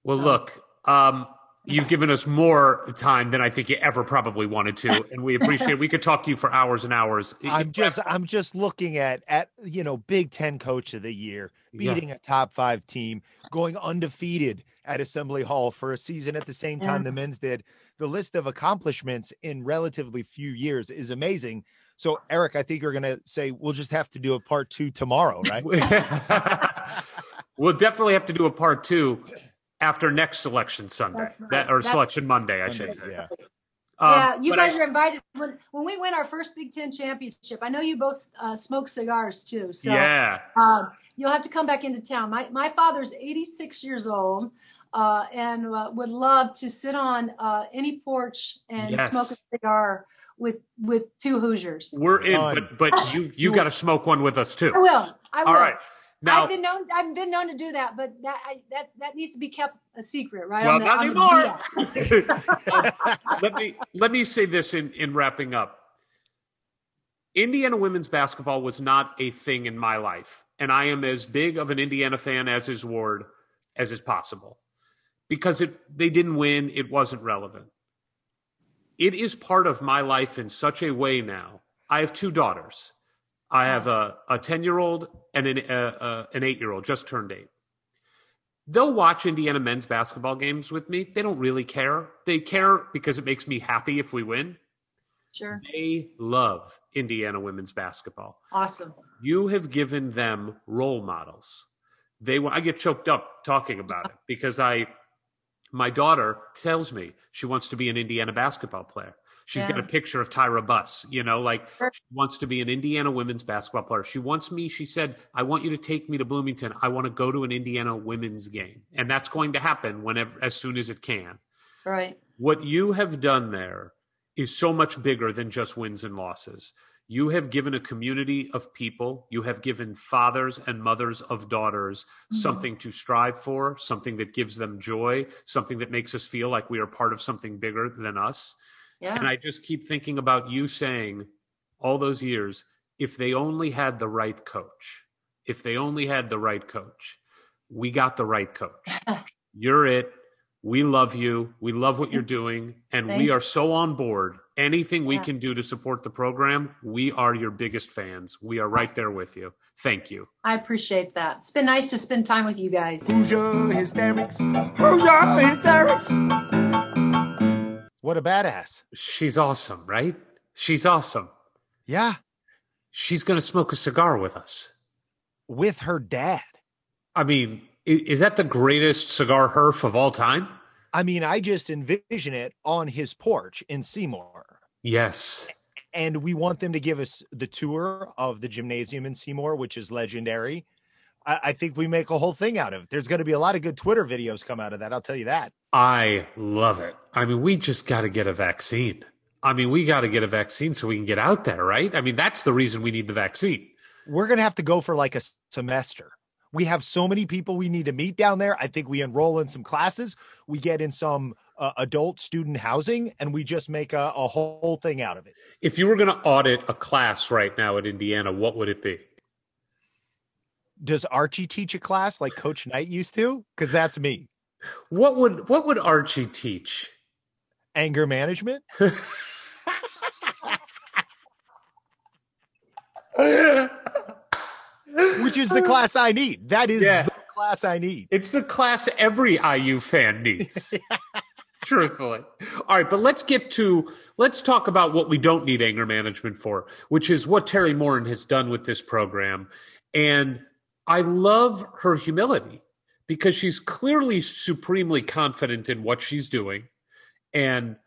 Well look um, you've given us more time than I think you ever probably wanted to, and we appreciate. it. We could talk to you for hours and hours. I'm just, I'm just looking at at you know Big Ten Coach of the Year, beating yeah. a top five team, going undefeated at Assembly Hall for a season at the same time yeah. the men's did. The list of accomplishments in relatively few years is amazing. So, Eric, I think you're going to say we'll just have to do a part two tomorrow, right? we'll definitely have to do a part two after next selection Sunday, right. that, or That's, selection Monday, I should say. Yeah. Um, yeah, you guys I, are invited. When, when we win our first Big Ten championship, I know you both uh, smoke cigars too. So yeah, um, you'll have to come back into town. My my father's 86 years old, uh, and uh, would love to sit on uh, any porch and yes. smoke a cigar with with two Hoosiers. We're in, but but you you got to smoke one with us too. I will. I will. All right. Now, I've been known. I've been known to do that, but that I, that that needs to be kept a secret, right? Well, not anymore. let me let me say this in in wrapping up. Indiana women's basketball was not a thing in my life, and I am as big of an Indiana fan as is Ward as is possible, because it they didn't win. It wasn't relevant. It is part of my life in such a way now. I have two daughters I have a, a 10 year old and an, uh, uh, an eight year old, just turned eight. They'll watch Indiana men's basketball games with me. They don't really care. They care because it makes me happy if we win. Sure. They love Indiana women's basketball. Awesome. You have given them role models. They I get choked up talking about it because I my daughter tells me she wants to be an Indiana basketball player. She's Yeah. got a picture of Tyra Buss, you know, like she wants to be an Indiana women's basketball player. She wants me, she said, I want you to take me to Bloomington. I want to go to an Indiana women's game. And that's going to happen whenever as soon as it can. Right. What you have done there is so much bigger than just wins and losses. You have given a community of people, you have given fathers and mothers of daughters mm-hmm. something to strive for, something that gives them joy, something that makes us feel like we are part of something bigger than us. Yeah. And I just keep thinking about you saying all those years, if they only had the right coach, if they only had the right coach, we got the right coach. You're it. We love you. We love what you're doing. And Thank we are so on board. Anything we Yeah. can do to support the program, we are your biggest fans. We are right there with you. Thank you. I appreciate that. It's been nice to spend time with you guys. Hoosier hysterics. Hoosier hysterics. What a badass. She's awesome, right? She's awesome. Yeah. She's going to smoke a cigar with us. With her dad. I mean, is that the greatest cigar herf of all time? I mean, I just envision it on his porch in Seymour. Yes. And we want them to give us the tour of the gymnasium in Seymour, which is legendary. I, I think we make a whole thing out of it. There's going to be a lot of good Twitter videos come out of that. I'll tell you that. I love it. I mean, we just got to get a vaccine. I mean, we got to get a vaccine so we can get out there, right? I mean, that's the reason we need the vaccine. We're going to have to go for like a semester. We have so many people we need to meet down there. I think we enroll in some classes, we get in some uh, adult student housing, and we just make a, a whole thing out of it. If you were going to audit a class right now at Indiana, what would it be? Does Archie teach a class like Coach Knight used to? Because that's me. What would what would Archie teach? Anger management. which is the class I need. That is Yeah. the class I need. It's the class every IU fan needs. Truthfully. All right, but let's get to let's talk about what we don't need anger management for, which is what Teri Moren has done with this program. And I love her humility because she's clearly supremely confident in what she's doing and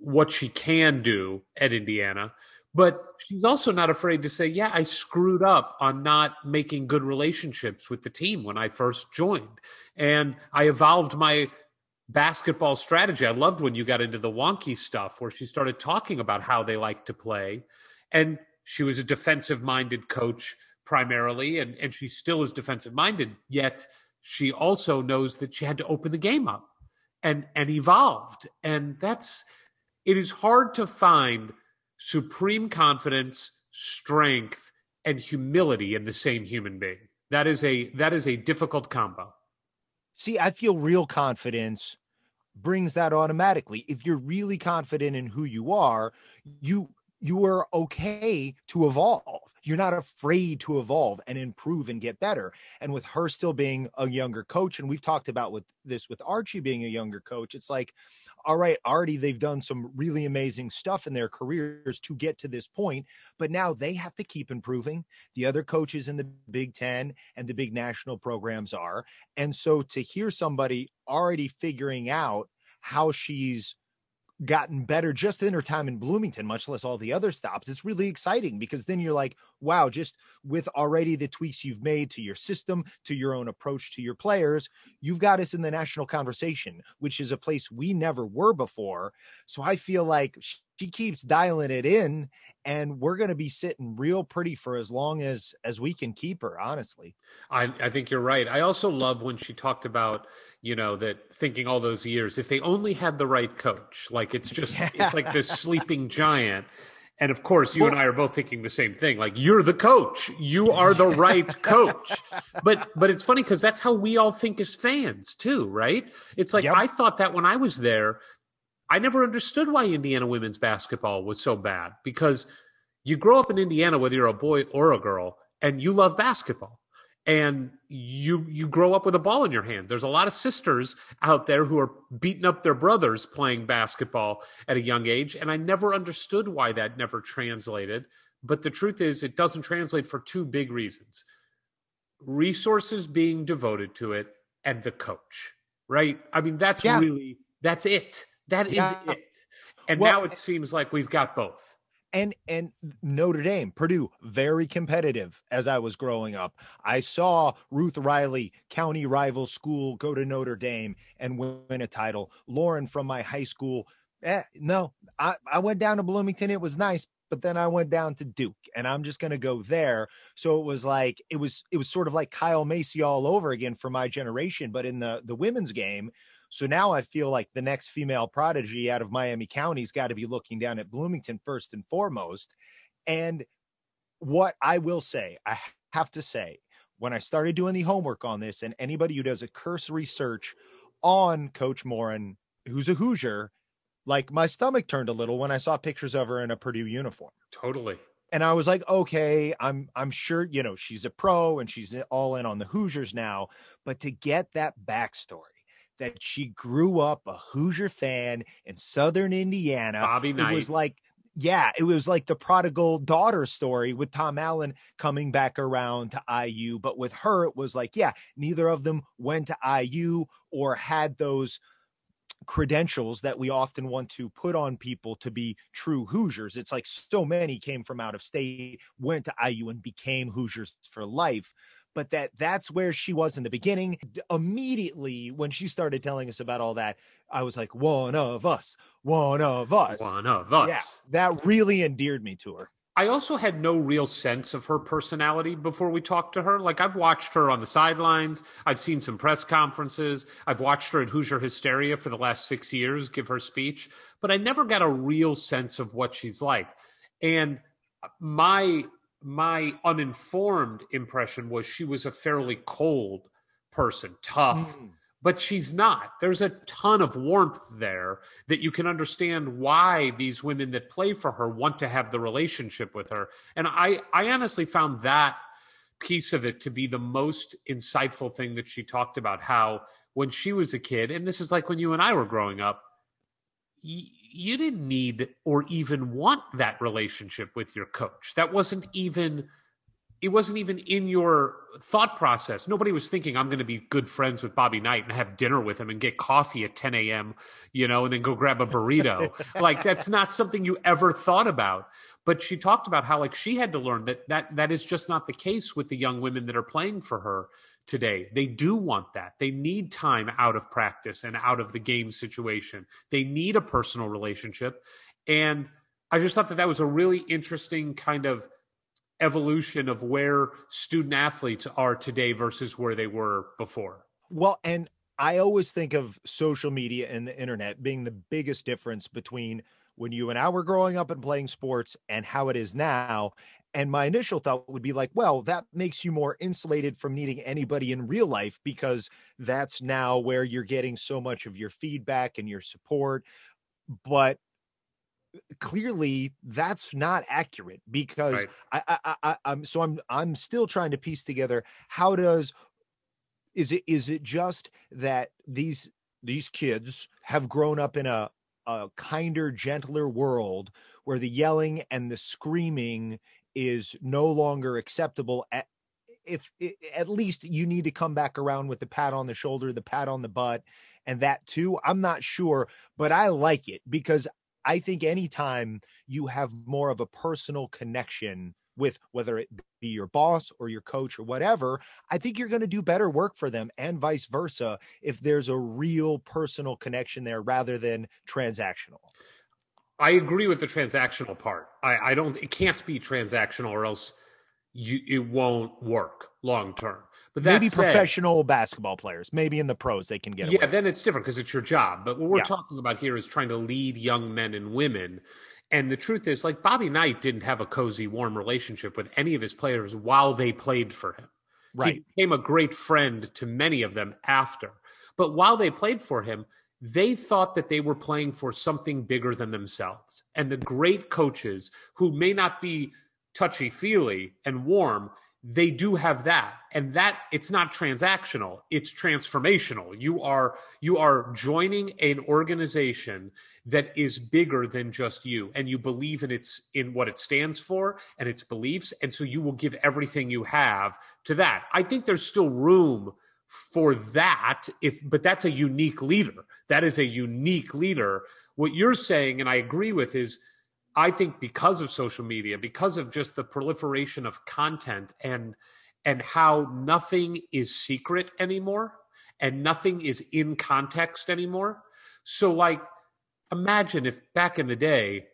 what she can do at Indiana. But she's also not afraid to say, yeah, I screwed up on not making good relationships with the team when I first joined. And I evolved my basketball strategy. I loved when you got into the wonky stuff where she started talking about how they like to play. And she was a defensive minded coach primarily, and, and she still is defensive minded, yet she also knows that she had to open the game up and and evolved. And that's it is hard to find supreme confidence, strength, and humility in the same human being. That is a that is a difficult combo. See, I feel real confidence brings that automatically. If you're really confident in who you are, you you are okay to evolve. You're not afraid to evolve and improve and get better. And with her still being a younger coach, and we've talked about with this with Archie being a younger coach, it's like, all right, already they've done some really amazing stuff in their careers to get to this point, but now they have to keep improving. The other coaches in the Big Ten and the big national programs are. And so to hear somebody already figuring out how she's gotten better just in her time in Bloomington, much less all the other stops, it's really exciting because then you're like, wow, just with already the tweaks you've made to your system, to your own approach to your players, you've got us in the national conversation, which is a place we never were before. So I feel like she keeps dialing it in and we're going to be sitting real pretty for as long as as we can keep her honestly I, I think you're right. I also love when she talked about, you know, that thinking all those years, if they only had the right coach, like it's just, it's like this sleeping giant. And of course, you and I are both thinking the same thing. Like you're the coach, you are the right coach. But but it's funny because that's how we all think as fans too, right? It's like Yep. I thought that when I was there, I never understood why Indiana women's basketball was so bad because you grow up in Indiana, whether you're a boy or a girl, and you love basketball and you you grow up with a ball in your hand. There's a lot of sisters out there who are beating up their brothers playing basketball at a young age, and I never understood why that never translated. But the truth is, it doesn't translate for two big reasons: resources being devoted to it, and the coach. Right? I mean, that's Yeah. really that's it. That is Yeah. it. And Well, now it seems like we've got both. and and Notre Dame, Purdue, very competitive as I was growing up. I saw Ruth Riley, county rival school, go to Notre Dame and win a title. Lauren from my high school, eh, no, I, I went down to Bloomington. It was nice, but then I went down to Duke, and I'm just gonna go there. So it was like it was it was sort of like Kyle Macy all over again for my generation, but in the the women's game. So now I feel like the next female prodigy out of Miami County's got to be looking down at Bloomington first and foremost. And what I will say, I have to say, when I started doing the homework on this, and anybody who does a cursory search on Coach Moren, who's a Hoosier, like my stomach turned a little when I saw pictures of her in a Purdue uniform Totally. and I was like, okay, I'm I'm sure you know she's a pro and she's all in on the Hoosiers now, but to get that backstory that she grew up a Hoosier fan in Southern Indiana, Bobby it was like. Yeah, it was like the prodigal daughter story with Tom Allen coming back around to IU. But with her, it was like, yeah, neither of them went to IU or had those credentials that we often want to put on people to be true Hoosiers. It's like so many came from out of state, went to IU and became Hoosiers for life. But that that's where she was in the beginning. Immediately when she started telling us about all that, I was like, one of us, one of us. One of us. Yeah, that really endeared me to her. I also had no real sense of her personality before we talked to her. Like I've watched her on the sidelines, I've seen some press conferences, I've watched her at Hoosier Hysteria for the last six years give her speech, but I never got a real sense of what she's like. And uh, my my uninformed impression was she was a fairly cold person, tough, Mm. but she's not. There's a ton of warmth there that you can understand why these women that play for her want to have the relationship with her. And I, I honestly found that piece of it to be the most insightful thing that she talked about how when she was a kid, and this is like when you and I were growing up, y- you didn't need or even want that relationship with your coach. That wasn't even it wasn't even in your thought process. Nobody was thinking I'm going to be good friends with Bobby Knight and have dinner with him and get coffee at 10 a.m. You know, and then go grab a burrito. like that's not something you ever thought about. But she talked about how like she had to learn that that that is just not the case with the young women that are playing for her today. They do want that. They need time out of practice and out of the game situation. They need a personal relationship. And I just thought that that was a really interesting kind of evolution of where student athletes are today versus where they were before. Well, and I always think of social media and the internet being the biggest difference between when you and I were growing up and playing sports and how it is now. And my initial thought would be like, well, that makes you more insulated from needing anybody in real life because that's now where you're getting so much of your feedback and your support. But clearly that's not accurate because Right. I, I, I, I- I'm so I'm I'm still trying to piece together how does is it is it just that these these kids have grown up in a a kinder gentler world where the yelling and the screaming is no longer acceptable at if at least you need to come back around with the pat on the shoulder the pat on the butt and that too i'm not sure but i like it because i think anytime you have more of a personal connection with whether it be your boss or your coach or whatever, I think you're going to do better work for them and vice versa if there's a real personal connection there rather than transactional. I agree with the transactional part. I, I don't. It can't be transactional, or else you it won't work long term. But that Maybe said, professional basketball players, maybe in the pros they can get yeah, then it's different because it's your job. But what we're Yeah. talking about here is trying to lead young men and women. And the truth is, like Bobby Knight didn't have a cozy, warm relationship with any of his players while they played for him. Right. He became a great friend to many of them after. But while they played for him, they thought that they were playing for something bigger than themselves. And the great coaches who may not be touchy feely and warm, they do have that. And that it's not transactional, it's transformational. You are you are joining an organization that is bigger than just you and you believe in its in what it stands for and its beliefs and so you will give everything you have to that. I think there's still room for that if but that's a unique leader that is a unique leader what you're saying and i agree with is i think because of social media because of just the proliferation of content and and how nothing is secret anymore and nothing is in context anymore so like imagine if back in the day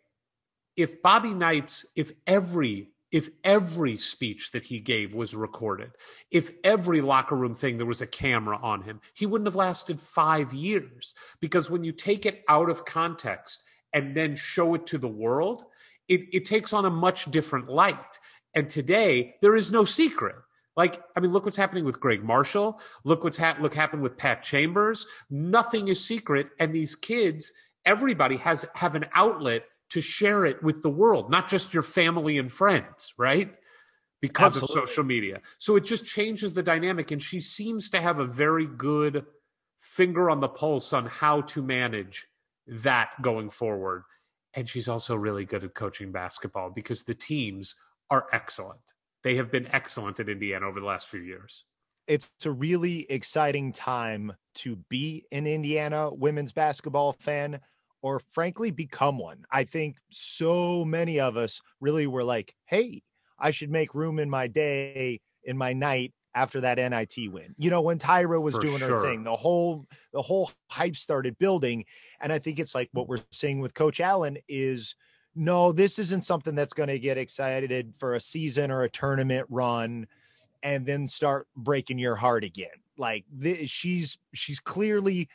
if bobby knight's if every if every speech that he gave was recorded, if every locker room thing there was a camera on him, he wouldn't have lasted five years. Because when you take it out of context and then show it to the world, it, it takes on a much different light. And today, there is no secret. Like, I mean, look what's happening with Gregg Marshall. Look what's ha- look happened with Pat Chambers. Nothing is secret, and these kids, everybody has have an outlet to share it with the world, not just your family and friends, right? Because Absolutely. of social media. So it just changes the dynamic. And she seems to have a very good finger on the pulse on how to manage that going forward. And she's also really good at coaching basketball because the teams are excellent. They have been excellent at Indiana over the last few years. It's a really exciting time to be an Indiana women's basketball fan or frankly become one. I think so many of us really were like, hey, I should make room in my day, in my night after that NIT win. You know, when Tyra was For doing sure. her thing, the whole the whole hype started building. And I think it's like what we're seeing with Coach Allen is no, this isn't something that's going to get excited for a season or a tournament run and then start breaking your heart again. Like this, she's she's clearly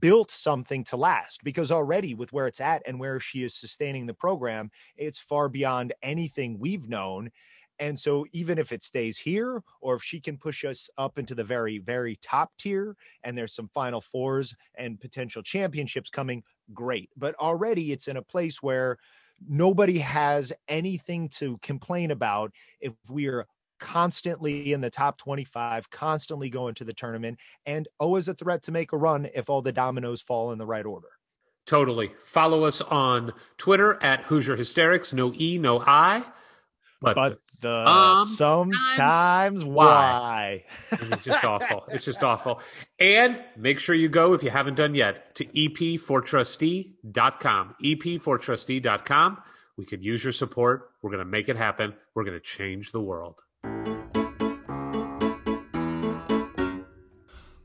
built something to last because already with where it's at and where she is sustaining the program, it's far beyond anything we've known. And so, even if it stays here, or if she can push us up into the very, very top tier, and there's some final fours and potential championships coming, great. But already it's in a place where nobody has anything to complain about if we are constantly in the top 25, constantly going to the tournament, and oh, always a threat to make a run if all the dominoes fall in the right order. Totally. Follow us on Twitter at Hoosier Hysterics. No E, no I. But, but the, um, sometimes why. it's just awful. It's just awful. And make sure you go, if you haven't done yet, to ep4trustee.com. ep4trustee.com. We could use your support. We're going to make it happen. We're going to change the world.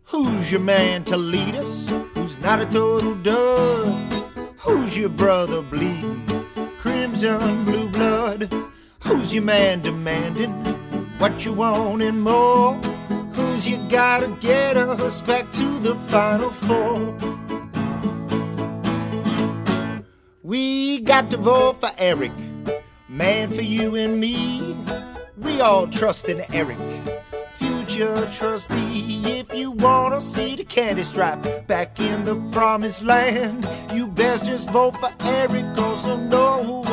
Who's your man to lead us? Who's not a total dud? Who's your brother bleeding? Crimson blue blood. Who's your man demanding what you want and more? Who's you gotta get us back to the final four? We got to vote for Eric, man for you and me. We all trust in Eric, future trustee. If you wanna see the candy stripe back in the promised land, you best just vote for Eric, cause I know.